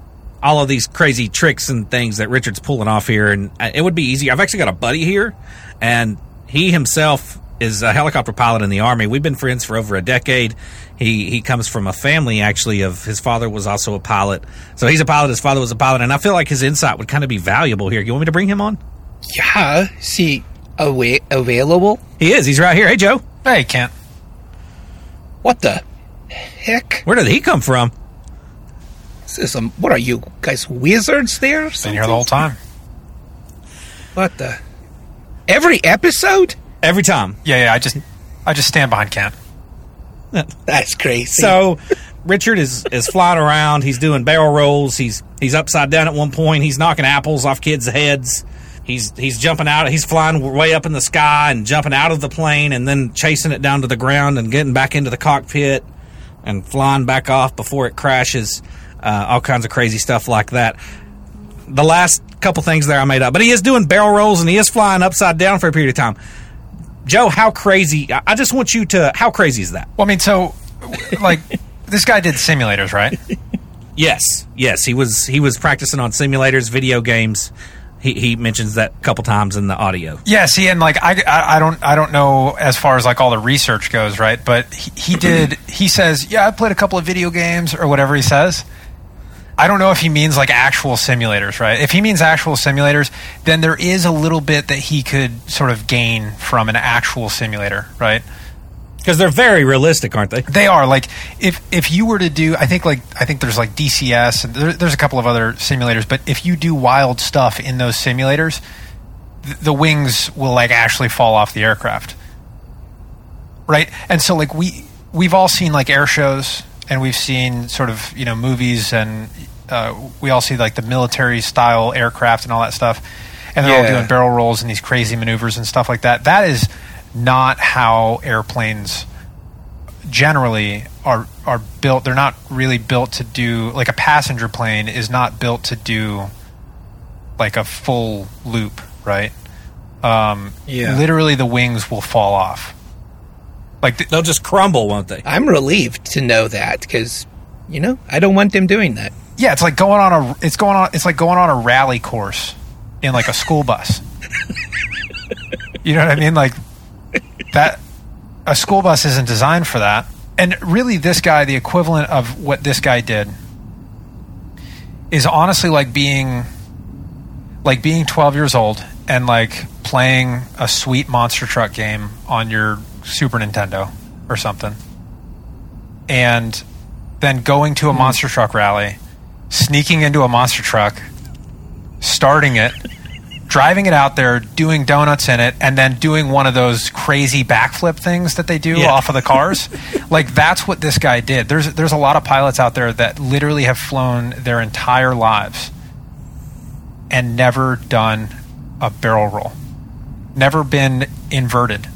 all of these crazy tricks and things that Richard's pulling off here, and uh, it would be easy. I've actually got a buddy here, and he himself is a helicopter pilot in the army. We've been friends for over a decade. He he comes from a family actually of his father was also a pilot, so he's a pilot. His father was a pilot, and I feel like his insight would kind of be valuable here. You want me to bring him on? Yeah. See, awa- available? He is. He's right here. Hey, Joe. Hey, Kent. What the heck? Where did he come from? Is this some, what are you guys, wizards there? Been here the whole time. What the? Every episode? Every time. Yeah, yeah. I just, I just stand behind Kent. That's crazy. So Richard is is flying around. He's doing barrel rolls. He's he's upside down at one point. He's knocking apples off kids' heads. He's he's jumping out. He's flying way up in the sky and jumping out of the plane and then chasing it down to the ground and getting back into the cockpit and flying back off before it crashes. Uh, all kinds of crazy stuff like that. The last couple things there I made up, but he is doing barrel rolls and he is flying upside down for a period of time. Joe, how crazy? I just want you to. How crazy is that? Well, I mean, so, like, this guy did simulators, right? Yes, yes, he was he was practicing on simulators, video games. He, he mentions that a couple times in the audio. Yeah, see, and like I, I, I don't, I don't know as far as like all the research goes, right? But he, he did. He says, yeah, I played a couple of video games or whatever he says. I don't know if he means like actual simulators, right? If he means actual simulators, then there is a little bit that he could sort of gain from an actual simulator, right? Because they're very realistic, aren't they? They are like if if you were to do, I think like I think there's like DCS and there, there's a couple of other simulators, but if you do wild stuff in those simulators, th- the wings will like actually fall off the aircraft, right? And so like we we've all seen like air shows and we've seen sort of you know movies and uh, we all see like the military style aircraft and all that stuff, and they're all doing barrel rolls and these crazy maneuvers and stuff like that. That is not how airplanes generally are are built. They're not really built to do like a passenger plane is not built to do like a full loop, right? Um, Yeah. literally the wings will fall off. Like They'll just crumble, won't they? I'm relieved to know that because, you know, I don't want them doing that. yeah, it's like going on a it's going on it's like going on a rally course in like a school bus. you know what I mean? Like that a school bus isn't designed for that. And really this guy the equivalent of what this guy did is honestly like being like being 12 years old and like playing a sweet monster truck game on your Super Nintendo or something. And then going to a hmm. monster truck rally, sneaking into a monster truck, starting it, driving it out there, doing donuts in it, and then doing one of those crazy backflip things that they do Yeah. off of the cars. like that's what this guy did. There's there's a lot of pilots out there that literally have flown their entire lives and never done a barrel roll, never been inverted.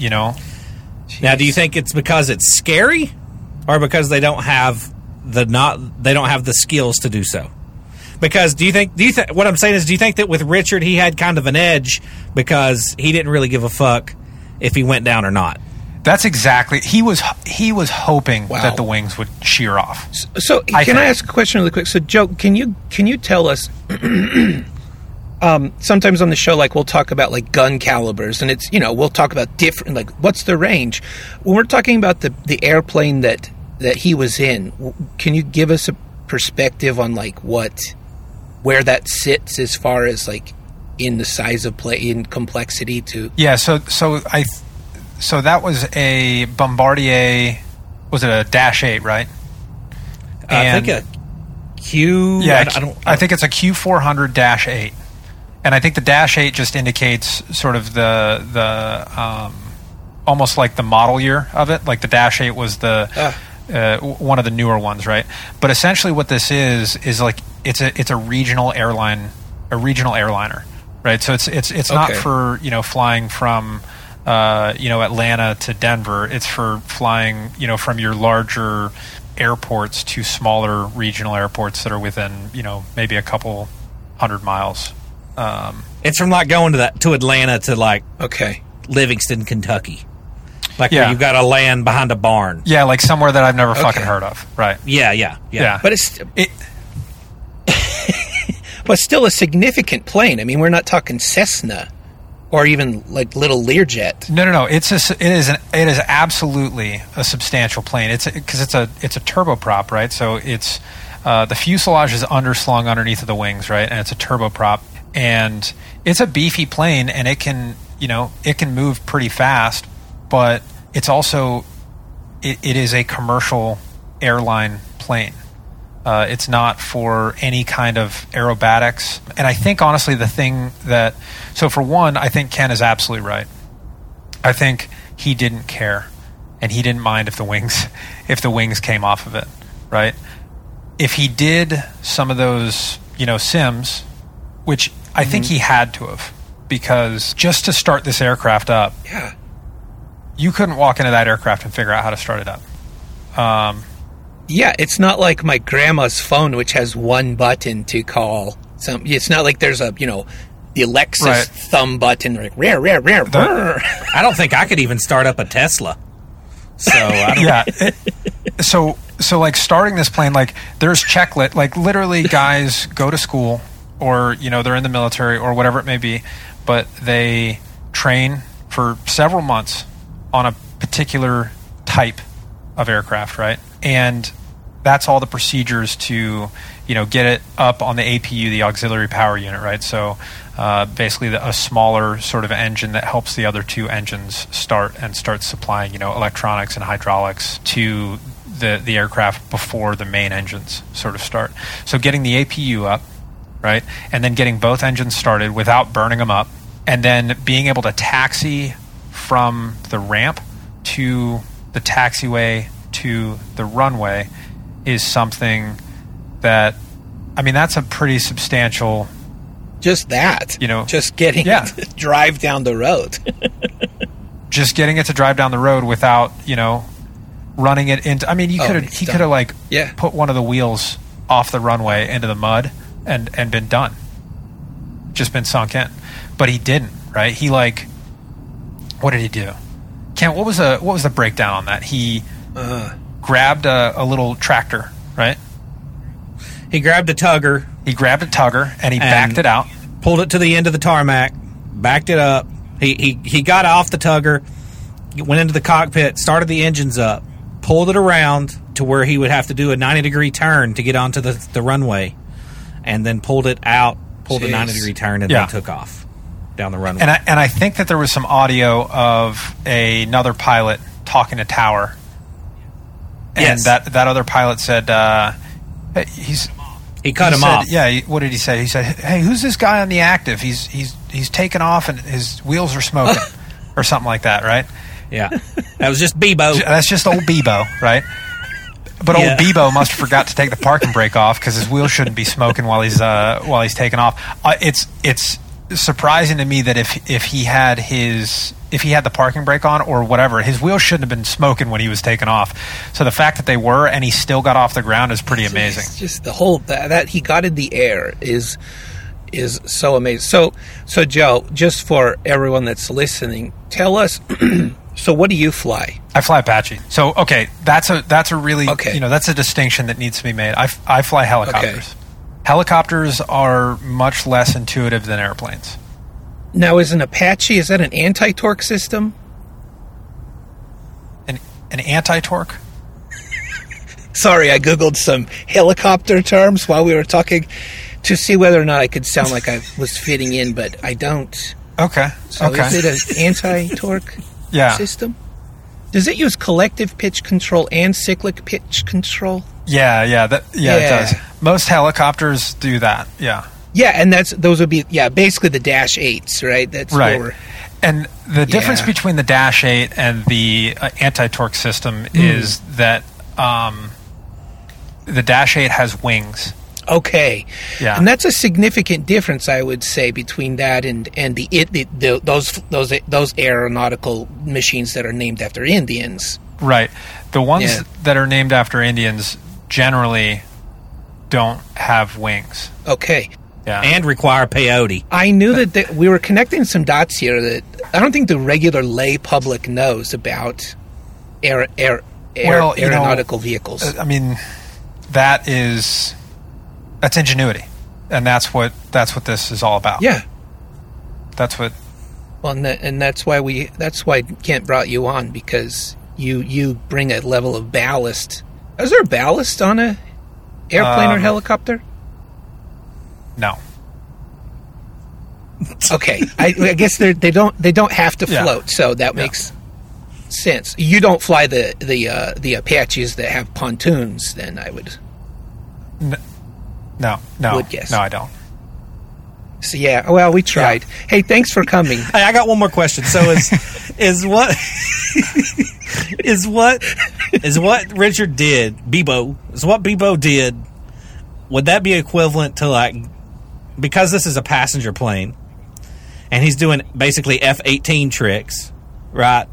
You know, Now, do you think it's because it's scary, or because they don't have the not they don't have the skills to do so? Because do you think do you think what I'm saying is do you think that with Richard he had kind of an edge because he didn't really give a fuck if he went down or not? that's exactly he was he was hoping Wow. that the wings would shear off. So I can I ask a question really quick? So Joe, can you can you tell us? um, sometimes on the show, like we'll talk about like gun calibers, and it's you know we'll talk about different like what's the range. When we're talking about the the airplane that that he was in, can you give us a perspective on like what where that sits as far as like in the size of play in complexity to Yeah, so so I so that was a Bombardier was it a Dash 8, right? I think a Q. Yeah, I, I don't. I think it's a Q400 Dash 8, and I think the Dash 8 just indicates sort of the the um, almost like the model year of it. Like the Dash 8 was the Ah. uh, w- one of the newer ones, right? But essentially, what this is is like it's a it's a regional airline, a regional airliner, right? So it's it's it's not for you know flying from. Uh, you know, Atlanta to Denver. It's for flying, you know, from your larger airports to smaller regional airports that are within, you know, maybe a couple hundred miles. Um, It's from like going to that to Atlanta to like okay Livingston, Kentucky. Like Yeah. where you've got to land behind a barn. yeah, like somewhere that I've never fucking heard of. Right. Yeah, yeah, yeah. Yeah. but it's It, but still a significant plane. I mean, we're not talking Cessna or even like little Learjet. no, no, no. It's a, it is an, it is absolutely a substantial plane. It's because it's a it's a turboprop, right? So it's uh, the fuselage is underslung underneath of the wings, right? And it's a turboprop, and it's a beefy plane, and it can you know it can move pretty fast, but it's also it, it is a commercial airline plane. Uh, it's not for any kind of aerobatics. And I think, honestly, the thing that. So, for one, I think Ken is absolutely right. I think he didn't care. And he didn't mind if the wings if the wings came off of it, right? If he did some of those, you know, sims, which I think he had to have, because just to start this aircraft up, Yeah. you couldn't walk into that aircraft and figure out how to start it up. Um, Yeah, it's not like my grandma's phone, which has one button to call. Some. It's not like there's a you know, the Alexis Right. thumb button, like rare, rare, rare. brr. I don't think I could even start up a Tesla. So I don't, yeah. it- so so like starting this plane, like there's checklit, like literally guys go to school or you know they're in the military or whatever it may be, but they train for several months on a particular type of aircraft, right? And that's all the procedures to you know get it up on the APU, the auxiliary power unit, right? So uh, basically, the, a smaller sort of engine that helps the other two engines start and start supplying you know electronics and hydraulics to the the aircraft before the main engines sort of start. So getting the APU up, right, and then getting both engines started without burning them up, and then being able to taxi from the ramp to the taxiway to the runway is something that I mean that's a pretty substantial Just that. You know, just getting yeah. it to drive down the road. just getting it to drive down the road without you know running it into I mean you Oh, could have he could have like Yeah. put one of the wheels off the runway into the mud and and been done. Just been sunk in. But he didn't right? He like what did he do? Kent what was the what was the breakdown on that? He Uh, grabbed a, a little tractor right? He grabbed a tugger, he grabbed a tugger and he And- backed it out. pulled it to the end of the tarmac, backed it up. He he he got off the tugger, went into the cockpit, started the engines up, pulled it around to where he would have to do a ninety degree turn to get onto the the runway, and then pulled it out, pulled a ninety degree turn, and Yeah. then took off down the runway. And I, and I think that there was some audio of another pilot talking to Tower. And Yes. that, that other pilot said, uh, he's. he cut he him said- off. Yeah, what did he say? He said, "Hey, who's this guy on the active? He's he's he's taken off and his wheels are smoking, or something like that, right? yeah. That was just Beebo. That's just old Beebo, right? But Yeah. old Beebo must have forgot to take the parking brake off because his wheel shouldn't be smoking while he's uh, while he's taking off. Uh, it's it's surprising to me that if if he had his if he had the parking brake on or whatever, his wheel shouldn't have been smoking when he was taking off. So the fact that they were and he still got off the ground is pretty amazing. It's just the whole that, that he got in the air is is so amazing. So so Joe, just for everyone that's listening, tell us. so what do you fly? I fly Apache. So okay, that's a that's a really Okay. you know that's a distinction that needs to be made. I, I fly helicopters. Helicopters are much less intuitive than airplanes. Now, is an Apache is that an anti torque system? An an anti torque. Sorry, I googled some helicopter terms while we were talking to see whether or not I could sound like I was fitting in, but I don't. Okay. So okay. is it an anti torque yeah. system? Does it use collective pitch control and cyclic pitch control? Yeah. Yeah. That. Yeah, Yeah. It does. Most helicopters do that. Yeah. Yeah, and that's those would be yeah basically the dash eights, right? That's Right. lower. And the difference Yeah. between the Dash 8 and the uh, anti torque system Hmm. is that um, the Dash 8 has wings. Okay, Yeah. and that's a significant difference, I would say, between that and and the it the, the, those those those aeronautical machines that are named after Indians. Right. The ones Yeah. that are named after Indians generally don't have wings. Okay, Yeah. and require peyote. I knew that the, we were connecting some dots here that I don't think the regular lay public knows about air air, air Well, you know, aeronautical vehicles. I mean, that is that's ingenuity, and that's what that's what this is all about. yeah. That's what. Well, and, that, and that's why we that's why Kent brought you on because you you bring a level of ballast. Is there ballast on a airplane or Um, helicopter? No. Okay, I, I guess they they don't they don't have to Yeah. float, so that makes sense. You don't fly the the uh, the Apaches that have pontoons, then I would. No. No. Would guess. No, I don't. So yeah, well, we tried. Hey, thanks for coming. Hey, I got one more question. So is is what is what is what Richard did, Beebo, is what Beebo did, would that be equivalent to like because this is a passenger plane and he's doing basically F eighteen tricks, right?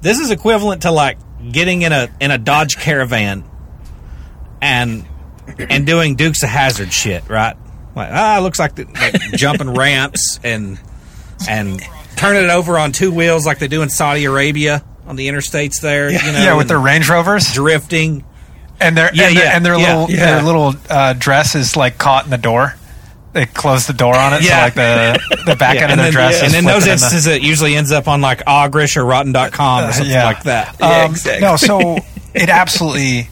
This is equivalent to like getting in a in a Dodge caravan and and doing Dukes of Hazzard shit, right? Like, ah, looks like, the, like jumping ramps and and turning it over on two wheels like they do in Saudi Arabia on the interstates there. You know, yeah, with their Range Rovers drifting. and their Yeah, and their, yeah, and their yeah, little yeah. their little uh, dress is like caught in the door. They close the door on it, so Yeah. like the the back Yeah, end of the dress. is and in those flipping in the- instances, it usually ends up on like Ogrish or Rotten.com or something yeah. like that. Yeah, Um, exactly. No, so it absolutely.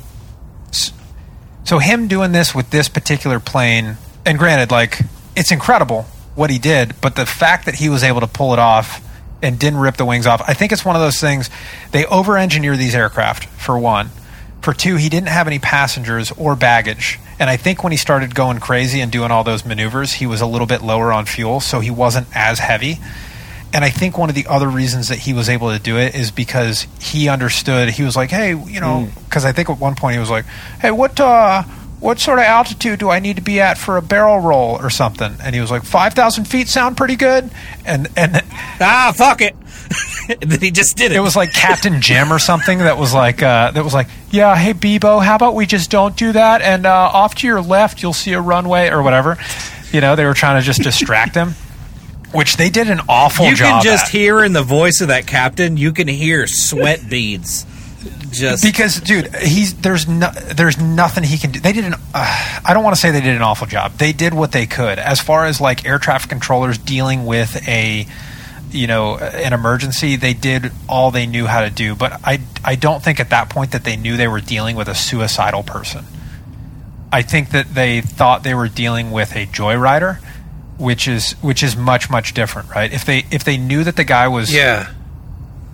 So him doing this with this particular plane, and granted, like it's incredible what he did, but the fact that he was able to pull it off and didn't rip the wings off, I think it's one of those things. They over-engineer these aircraft for one. For two, he didn't have any passengers or baggage. And I think when he started going crazy and doing all those maneuvers, he was a little bit lower on fuel, so he wasn't as heavy. And I think one of the other reasons that he was able to do it is because he understood. He was like, "Hey, you know," because I think at one point he was like, "Hey, what uh, what sort of altitude do I need to be at for a barrel roll or something?" And he was like, 5,000 feet sound pretty good." And and ah, fuck it. then he just did it. it was like Captain Jim or something that was like uh, that was like, "Yeah, hey Beebo, how about we just don't do that? And uh, off to your left, you'll see a runway or whatever." You know, they were trying to just distract him, which they did an awful you job. You can just at. hear in the voice of that captain, you can hear sweat beads. Just because dude he's there's no, there's nothing he can do they did an uh, i don't want to say they did an awful job they did what they could as far as like air traffic controllers dealing with a you know an emergency they did all they knew how to do but i i don't think at that point that they knew they were dealing with a suicidal person i think that they thought they were dealing with a joyrider which is which is much much different right if they if they knew that the guy was Yeah,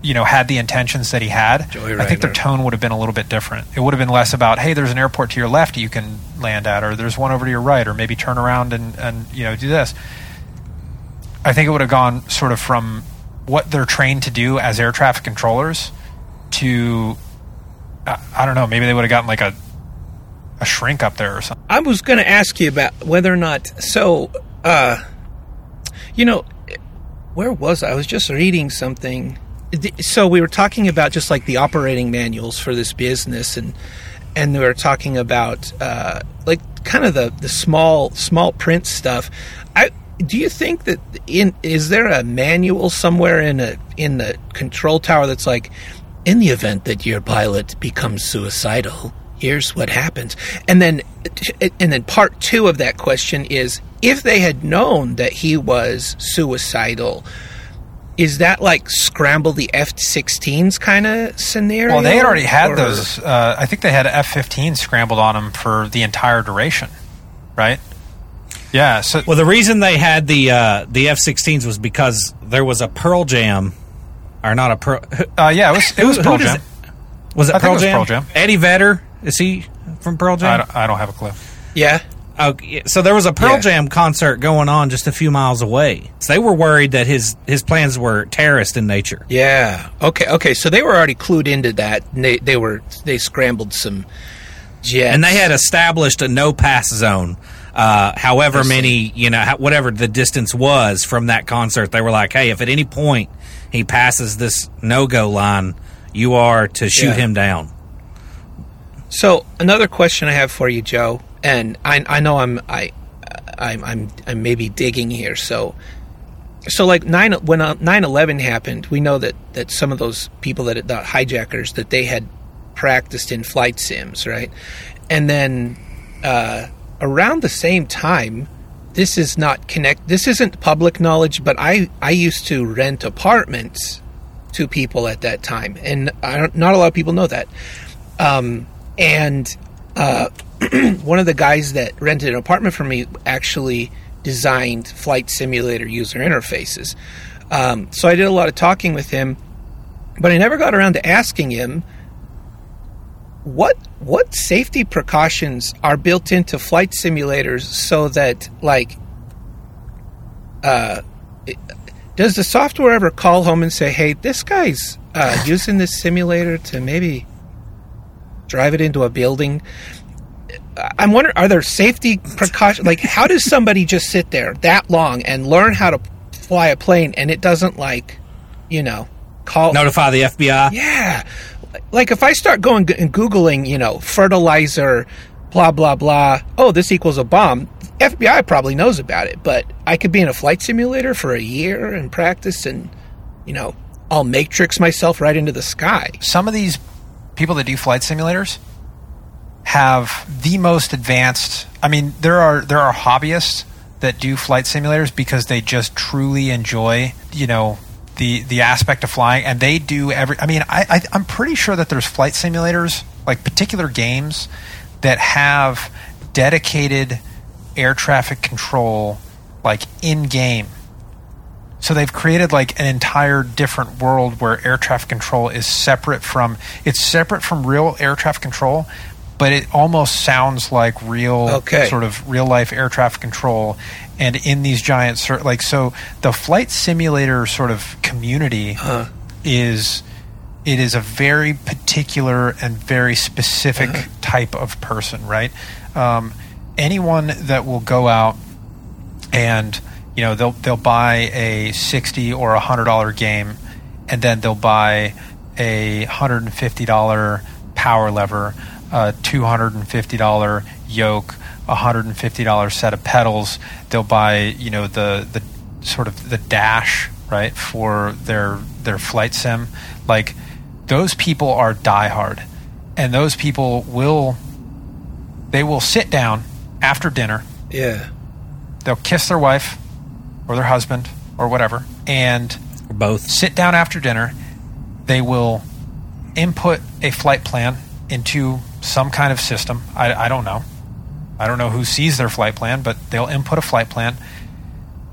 you know had the intentions that he had, I think their tone would have been a little bit different. It would have been less about, hey, there's an airport to your left you can land at, or there's one over to your right, or maybe turn around and and you know do this. I think it would have gone sort of from what they're trained to do as air traffic controllers to I, I don't know. Maybe they would have gotten like a a shrink up there or something. I was going to ask you about whether or not. So, uh, you know, where was I? I was just reading something. So we were talking about just like the operating manuals for this business, and and we were talking about uh, like kind of the the small small print stuff. I do you think that in is there a manual somewhere in a in the control tower that's like in the event that your pilot becomes suicidal here's what happens and then and then part 2 of that question is if they had known that he was suicidal is that like scramble the F-16s kind of scenario? Well, they had already had Or- those. Uh, I think they had F-15 scrambled on them for the entire duration, right? Yeah. So Well, the reason they had the uh, the F-16s was because there was a Pearl Jam, or not a Pearl. uh, yeah, it was it Who- was Pearl Jam. it- Was it I think Pearl it was Jam? Pearl Jam. Eddie Vedder is he from Pearl Jam? I don't, I don't have a clue. Yeah. Okay, so there was a Pearl Yeah. Jam concert going on just a few miles away. So they were worried that his his plans were terrorist in nature. Yeah. Okay. Okay. So they were already clued into that. And they they were they scrambled some jets. and they had established a no pass zone. Uh, however many, you know, whatever the distance was from that concert, they were like, "Hey, if at any point he passes this no go line, you are to shoot Yeah. him down." So another question I have for you, Joe, and I, I know I'm I I'm, I'm I'm maybe digging here. So so like nine when uh, nine eleven happened, we know that that some of those people that the hijackers that they had practiced in flight sims, right? And then uh, around the same time, this is not connect. This isn't public knowledge, but I I used to rent apartments to people at that time, and I don't, not a lot of people know that. Um, and uh, one of the guys that rented an apartment for me actually designed flight simulator user interfaces. Um, so I did a lot of talking with him, but I never got around to asking him what what safety precautions are built into flight simulators so that like uh, it- does the software ever call home and say, "Hey, this guy's uh, using this simulator to maybe drive it into a building"? I'm wondering, are there safety precautions? Like, how does somebody just sit there that long and learn how to fly a plane and it doesn't like, you know, call Notify the FBI. yeah. Like if I start going and Googling, you know, fertilizer, blah, blah, blah, oh, this equals a bomb, FBI probably knows about it, but I could be in a flight simulator for a year and practice and, you know, I'll matrix myself right into the sky. Some of these people that do flight simulators have the most advanced. I mean, there are there are hobbyists that do flight simulators because they just truly enjoy, you know, the the aspect of flying, and they do every. I mean, I, I I'm pretty sure that there's flight simulators, like particular games, that have dedicated air traffic control, like in game. So they've created like an entire different world where air traffic control is separate from it's separate from real air traffic control, but it almost sounds like real Okay. sort of real life air traffic control and in these giant like so the flight simulator sort of community is it is a very particular and very specific type of person, right? Um, anyone that will go out and you know they'll they'll buy a sixty or a hundred dollar game, and then they'll buy a hundred and fifty dollar power lever, a two hundred and fifty dollar yoke, a hundred and fifty dollar set of pedals. They'll buy you know the the sort of the dash right for their their flight sim. Like those people are diehard, and those people will they will sit down after dinner Yeah. they'll kiss their wife or their husband or whatever and Or both. sit down after dinner. They will input a flight plan into some kind of system. I, I don't know. I don't know who sees their flight plan but they'll input a flight plan.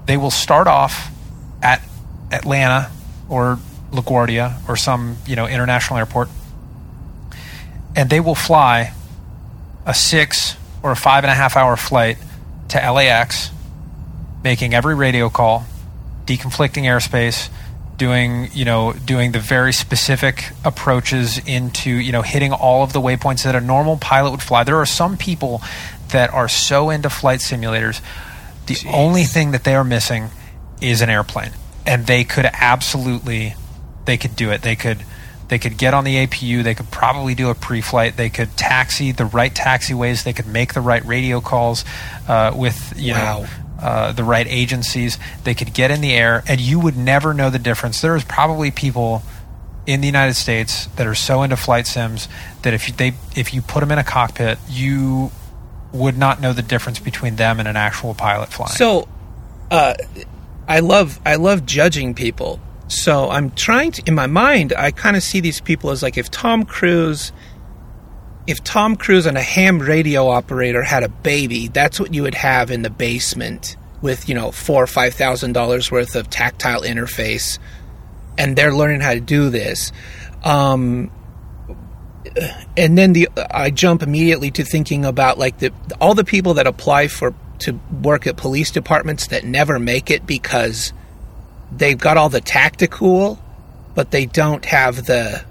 They will start off at atlanta or laguardia or some you know international airport and they will fly a six or a five and a half hour flight to lax making every radio call, deconflicting airspace, doing you know doing the very specific approaches into you know hitting all of the waypoints that a normal pilot would fly. There are some people that are so into flight simulators, the only thing that they are missing is an airplane, and they could absolutely they could do it. They could they could get on the APU. They could probably do a pre-flight. They could taxi the right taxiways. They could make the right radio calls uh, with you Wow. know uh, the right agencies. They could get in the air, and you would never know the difference. There is probably people in the United States that are so into flight sims that if you, they if you put them in a cockpit, you would not know the difference between them and an actual pilot flying. So, uh, I love I love judging people. So I'm trying to in my mind I kind of see these people as like if Tom Cruise if Tom Cruise and a ham radio operator had a baby, that's what you would have in the basement with, you know, four or five thousand dollars worth of tactile interface and they're learning how to do this. Um and then the I jump immediately to thinking about like the all the people that apply for to work at police departments that never make it because they've got all the tactical, but they don't have the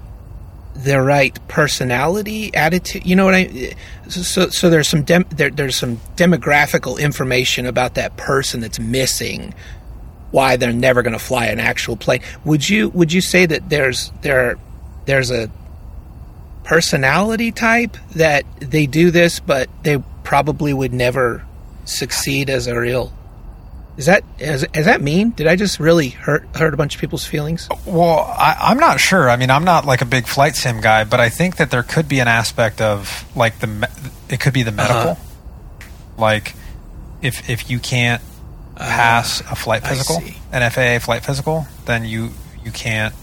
the right personality attitude. You know what I? So so there's some dem, there, there's some demographical information about that person that's missing. Why they're never going to fly an actual plane? Would you would you say that there's there there's a personality type that they do this, but they probably would never succeed as a real. Is that is, is that mean? Did I just really hurt hurt a bunch of people's feelings? Well, I, I'm not sure. I mean, I'm not like a big flight sim guy, but I think that there could be an aspect of like the me- it could be the uh-huh. medical, like if if you can't ah, pass a flight physical, an FAA flight physical, then you you can't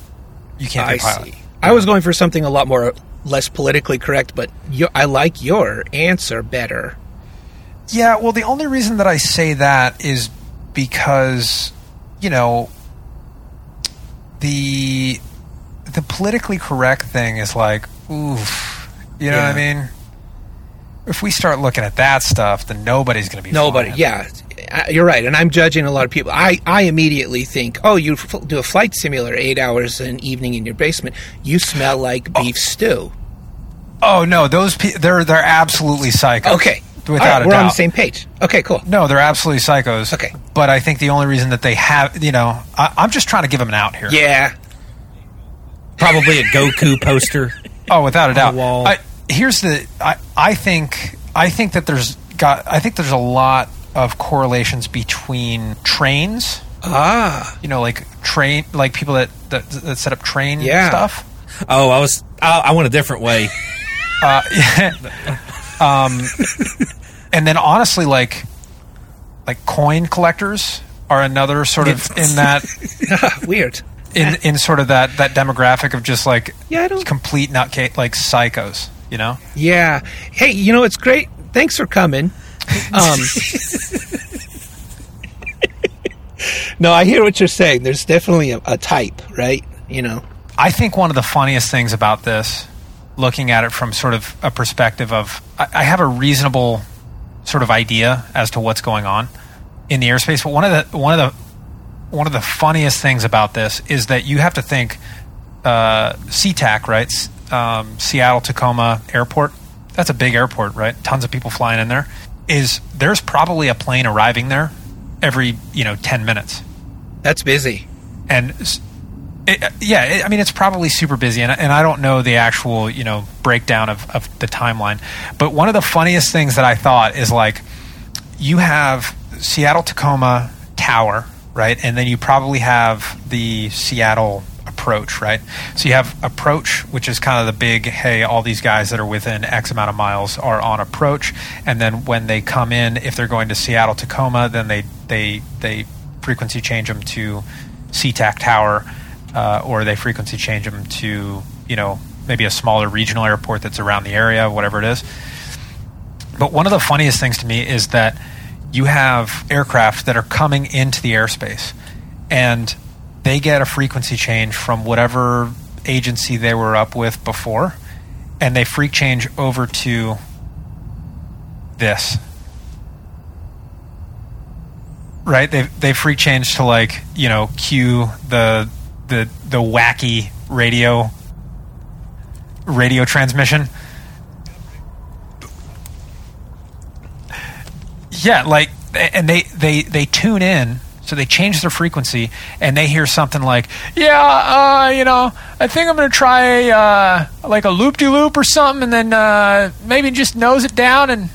you can't be a pilot. see. I was going for something a lot more less politically correct, but you, I like your answer better. Yeah, well, the only reason that I say that is because, you know, the the politically correct thing is like, oof, you know what I mean? If we start looking at that stuff, then nobody's going to be Nobody, flying. yeah, Uh, you're right. And I'm judging a lot of people. I, I immediately think, oh, you f- do a flight simulator eight hours an evening in your basement. You smell like beef stew. Oh no, those pe- they're they're absolutely psycho. Okay, without All right, a we're doubt. on the same page. Okay, cool. No, they're absolutely psychos. Okay. but I think the only reason that they have, you know, I, I'm just trying to give them an out here. Yeah, Probably a Goku poster. Oh, without a doubt. the wall. I, here's the. I, I think. I think that there's got. I think there's a lot of correlations between trains. ah, You know, like train, like people that that, that set up train Yeah. stuff. Oh, I was. I, I went a different way. Uh, um, and then honestly, like like coin collectors are another sort of in that weird. in in sort of that that demographic of just like Yeah, I don't- complete nutcase like psychos. You know. Yeah. Hey, you know it's great. Thanks for coming. Um, no, I hear what you're saying. There's definitely a, a type, right? You know. I think one of the funniest things about this, looking at it from sort of a perspective of, I, I have a reasonable sort of idea as to what's going on in the airspace. But one of the one of the one of the funniest things about this is that you have to think uh, SeaTac, right? Um, Seattle Tacoma Airport. That's a big airport, right? Tons of people flying in there. Is there's probably a plane arriving there every you know ten minutes That's busy. and it, uh, yeah, it, I mean it's probably super busy, and, and I don't know the actual you know breakdown of, of the timeline. But one of the funniest things that I thought is like you have Seattle Tacoma Tower, right, and then you probably have the Seattle approach, right? So you have approach, which is kind of the big hey, all these guys that are within X amount of miles are on approach, and then when they come in, if they're going to Seattle Tacoma, then they they they frequency change them to SeaTac Tower, uh, or they frequency change them to you know maybe a smaller regional airport that's around the area, whatever it is. But one of the funniest things to me is that you have aircraft that are coming into the airspace and they get a frequency change from whatever agency they were up with before and they freak change over to this. Right? They they freak change to like, you know, cue the the the wacky radio radio transmission. Yeah, like and they they they tune in so they change their frequency and they hear something like, "Yeah, uh, you know, I think I'm going to try uh, like a loop de loop or something and then uh, maybe just nose it down and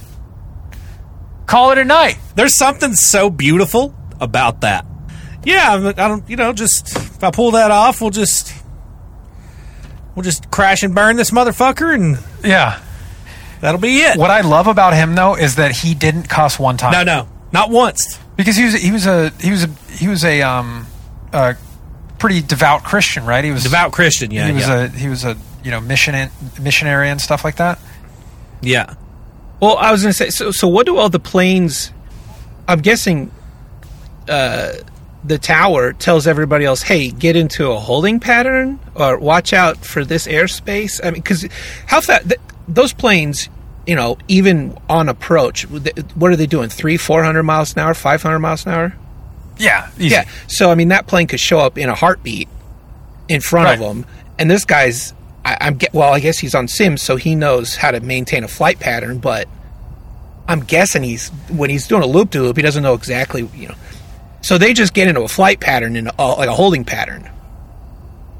call it a night." There's something so beautiful about that. Yeah, I'm- don't. You know, just if I pull that off, we'll just we'll just crash and burn this motherfucker, and Yeah. that'll be it. What I love about him though is that he didn't cuss one time. No, no, not once. because he was he was a he was a he was a um a pretty devout Christian, right? He was Devout Christian. Yeah, he was yeah. a he was a you know mission missionary and stuff like that. yeah. Well, I was going to say, so, so what do all the planes? I'm guessing uh, the tower tells everybody else, "Hey, get into a holding pattern, or watch out for this airspace." I mean, because how fast th- those planes, you know, even on approach, th- what are they doing? Three, four hundred miles an hour, five hundred miles an hour? Yeah, easy. Yeah. So I mean, that plane could show up in a heartbeat in front of them, and this guy's. I, I'm get, well. I guess he's on Sims, so he knows how to maintain a flight pattern. But I'm guessing he's when he's doing a loop to loop, he doesn't know exactly. You know. So they just get into a flight pattern and uh, like a holding pattern.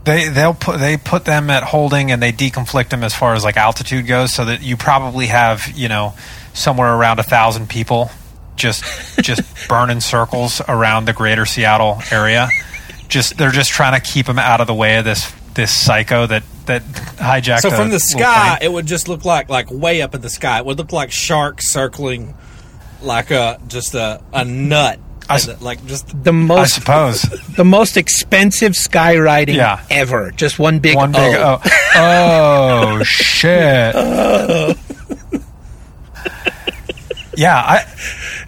They they'll put they put them at holding and they deconflict them as far as like altitude goes, so that you probably have you know somewhere around a thousand people just just burning circles around the greater Seattle area. Just they're just trying to keep them out of the way of this this psycho that that hijacked. So a from the sky, it would just look like like way up in the sky. It would look like sharks circling, like a just a a nut. I s- And, like just The most, I most suppose the most expensive skydiving Yeah. ever. Just one big one big O. oh oh shit. Yeah, I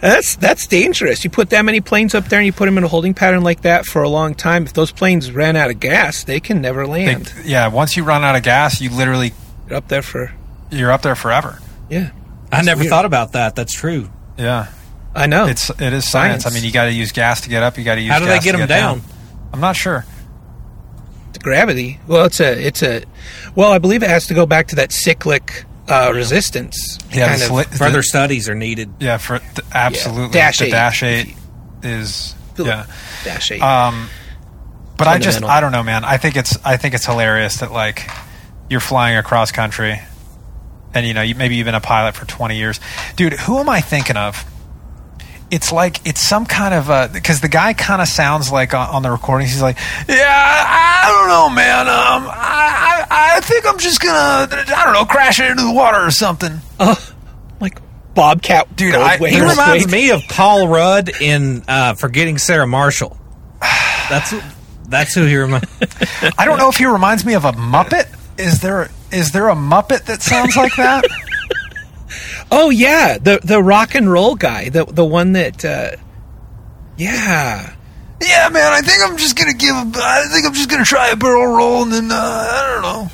That's that's dangerous. You put that many planes up there and you put them in a holding pattern like that for a long time. If those planes ran out of gas, they can never they, land. yeah. Once you run out of gas, you literally They're up there for you're up there forever. yeah. I never weird. thought about that. That's true. Yeah, I know. it's it is science. Science. I mean, you got to use gas to get up. You got to use. How do they gas get to them down? I'm not sure. the gravity. Well, it's a it's a well, I believe it has to go back to that cyclic uh, resistance. Yeah, kind the of. Further the- studies are needed. yeah, for th- absolutely. Dash the eight. dash eight is yeah. Dash eight. Um, but I just I don't know, man. I think it's I think it's hilarious that like you're flying across country, and you know you, maybe you've been a pilot for 20 years, dude. Who am I thinking of? It's like it's some kind of because the guy kind of sounds like on, on the recordings he's like, yeah, I, I don't know, man. Um, I, I I think I'm just gonna I don't know crash it into the water or something. like Bobcat, Dude, I- He reminds me of Paul Rudd in uh, Forgetting Sarah Marshall. That's that's who he reminds. I don't know if he reminds me of a Muppet. Is there is there a Muppet that sounds like that? Oh yeah, the the rock and roll guy, the the one that. Uh, yeah. Yeah, man. I think I'm just gonna give. A, I think I'm just gonna try a barrel roll, and then uh, I don't know.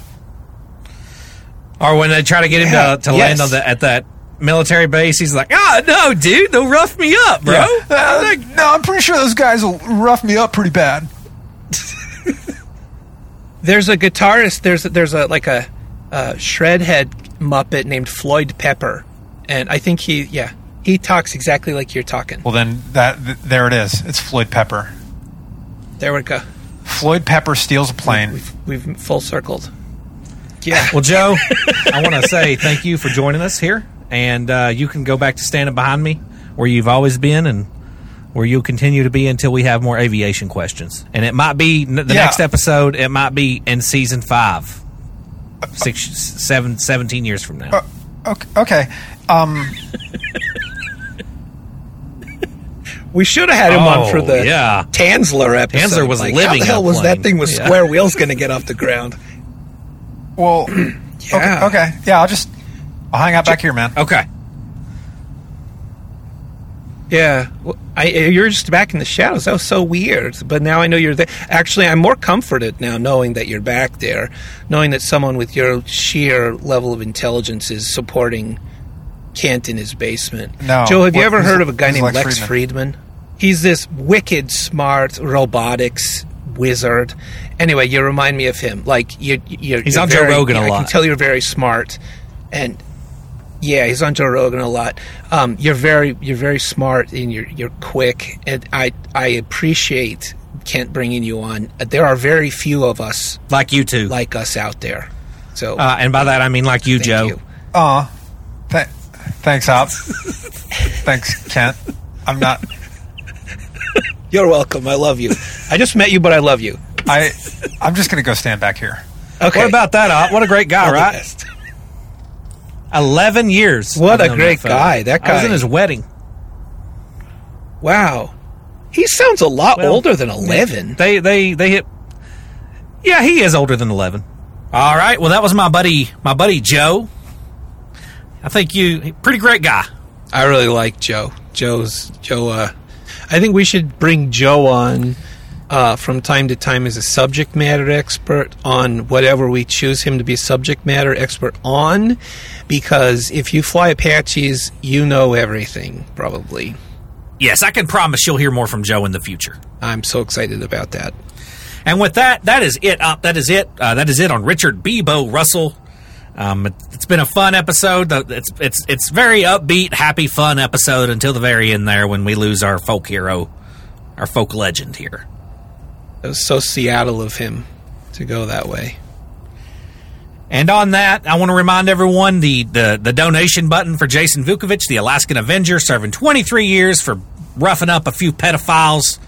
Or when they try to get him Yeah, to, to yes. land on the at that military base, he's like, "Ah, no, dude, they'll rough me up, bro." Uh, no, I'm pretty sure those guys will rough me up pretty bad. There's a guitarist. There's there's a like a, uh shredhead Muppet named Floyd Pepper, and I think he yeah he talks exactly like you're talking. Well, then that th- there it is. It's Floyd Pepper. There we go. Floyd Pepper steals a plane. We've we've full circled. Yeah. Well, Joe, I want to say thank you for joining us here, and uh, you can go back to standing behind me where you've always been, and where you'll continue to be until we have more aviation questions. And it might be the Yeah. next episode. It might be in season five, six, seven, 17 years from now. Okay. okay. Um, We should have had him on for Oh, the yeah. Tansler episode. Tansler was like, living How the hell that was that thing with Yeah. square wheels going to get off the ground? well, Yeah. okay, okay. Yeah, I'll just I'll hang out back here, man. Okay. Yeah, Well, I, you're just back in the shadows. That was so weird. But now I know you're there. Actually, I'm more comforted now knowing that you're back there, knowing that someone with your sheer level of intelligence is supporting Kent in his basement. No. Joe, have you ever heard of a guy named Lex Lex, Fridman? Fridman? He's this wicked smart robotics wizard. Anyway, you remind me of him. Like you, you're, He's you're on Joe very- Rogan a I can tell you're very smart, and yeah, he's on Joe Rogan a lot. Um, you're very you're very smart and you're you're quick, and I I appreciate Kent bringing you on. There are very few of us Like you two. like us out there. So uh, and by that I mean like you, thank Joe. you. Aw. Th- thanks, Op. thanks, Kent. I'm not. You're welcome. I love you. I just met you, but I love you. I. I'm just gonna go stand back here. Okay. What about that, Op? What a great guy, right? Eleven years. What a great fella. guy. That I was guy- in his wedding. Wow. He sounds a lot Well, older than 11. They they they hit. Yeah, he is older than eleven. All right. Well, that was my buddy, my buddy Joe. I think you pretty great guy. I really like Joe. Joe's Joe. Uh, I think we should bring Joe on uh, from time to time as a subject matter expert on whatever we choose him to be subject matter expert on, because if you fly Apaches, you know everything probably. Yes, I can promise you'll hear more from Joe in the future. I'm so excited about that. And with that, that is it. Up, that is it. Uh, that is it on Richard Beebo Russell. Um, it, it's been a fun episode. Uh, It's it's it's very upbeat, happy, fun episode until the very end there when we lose our folk hero, our folk legend here. It was so Seattle of him to go that way. And on that, I want to remind everyone the, the, the donation button for Jason Vukovich, the Alaskan Avenger, serving 23 years for roughing up a few pedophiles,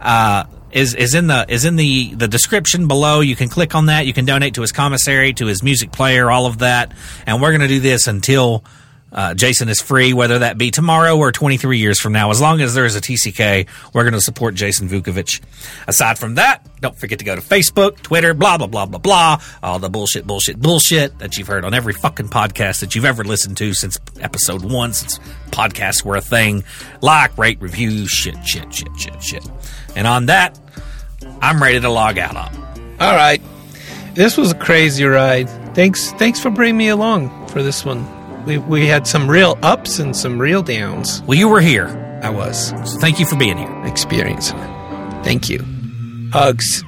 uh, is is in the is in the the description below. You can click on that. You can donate to his commissary, to his music player, all of that. And we're going to do this until uh, Jason is free, whether that be tomorrow or 23 years from now. As long as there is a TCK, we're going to support Jason Vukovich. Aside from that, don't forget to go to Facebook, Twitter, blah, blah, blah, blah, blah. All the bullshit, bullshit, bullshit that you've heard on every fucking podcast that you've ever listened to since episode one, since podcasts were a thing. Like, rate, review, shit, shit, shit, shit, shit. And on that, I'm ready to log out on. All right. This was a crazy ride. Thanks thanks for bringing me along for this one. We we had some real ups and some real downs. Well, you were here. I was So thank you for being here. experiencing it. Thank you. Hugs.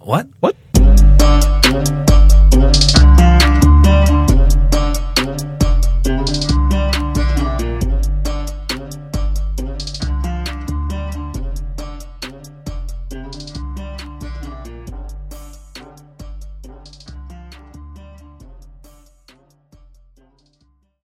What? What?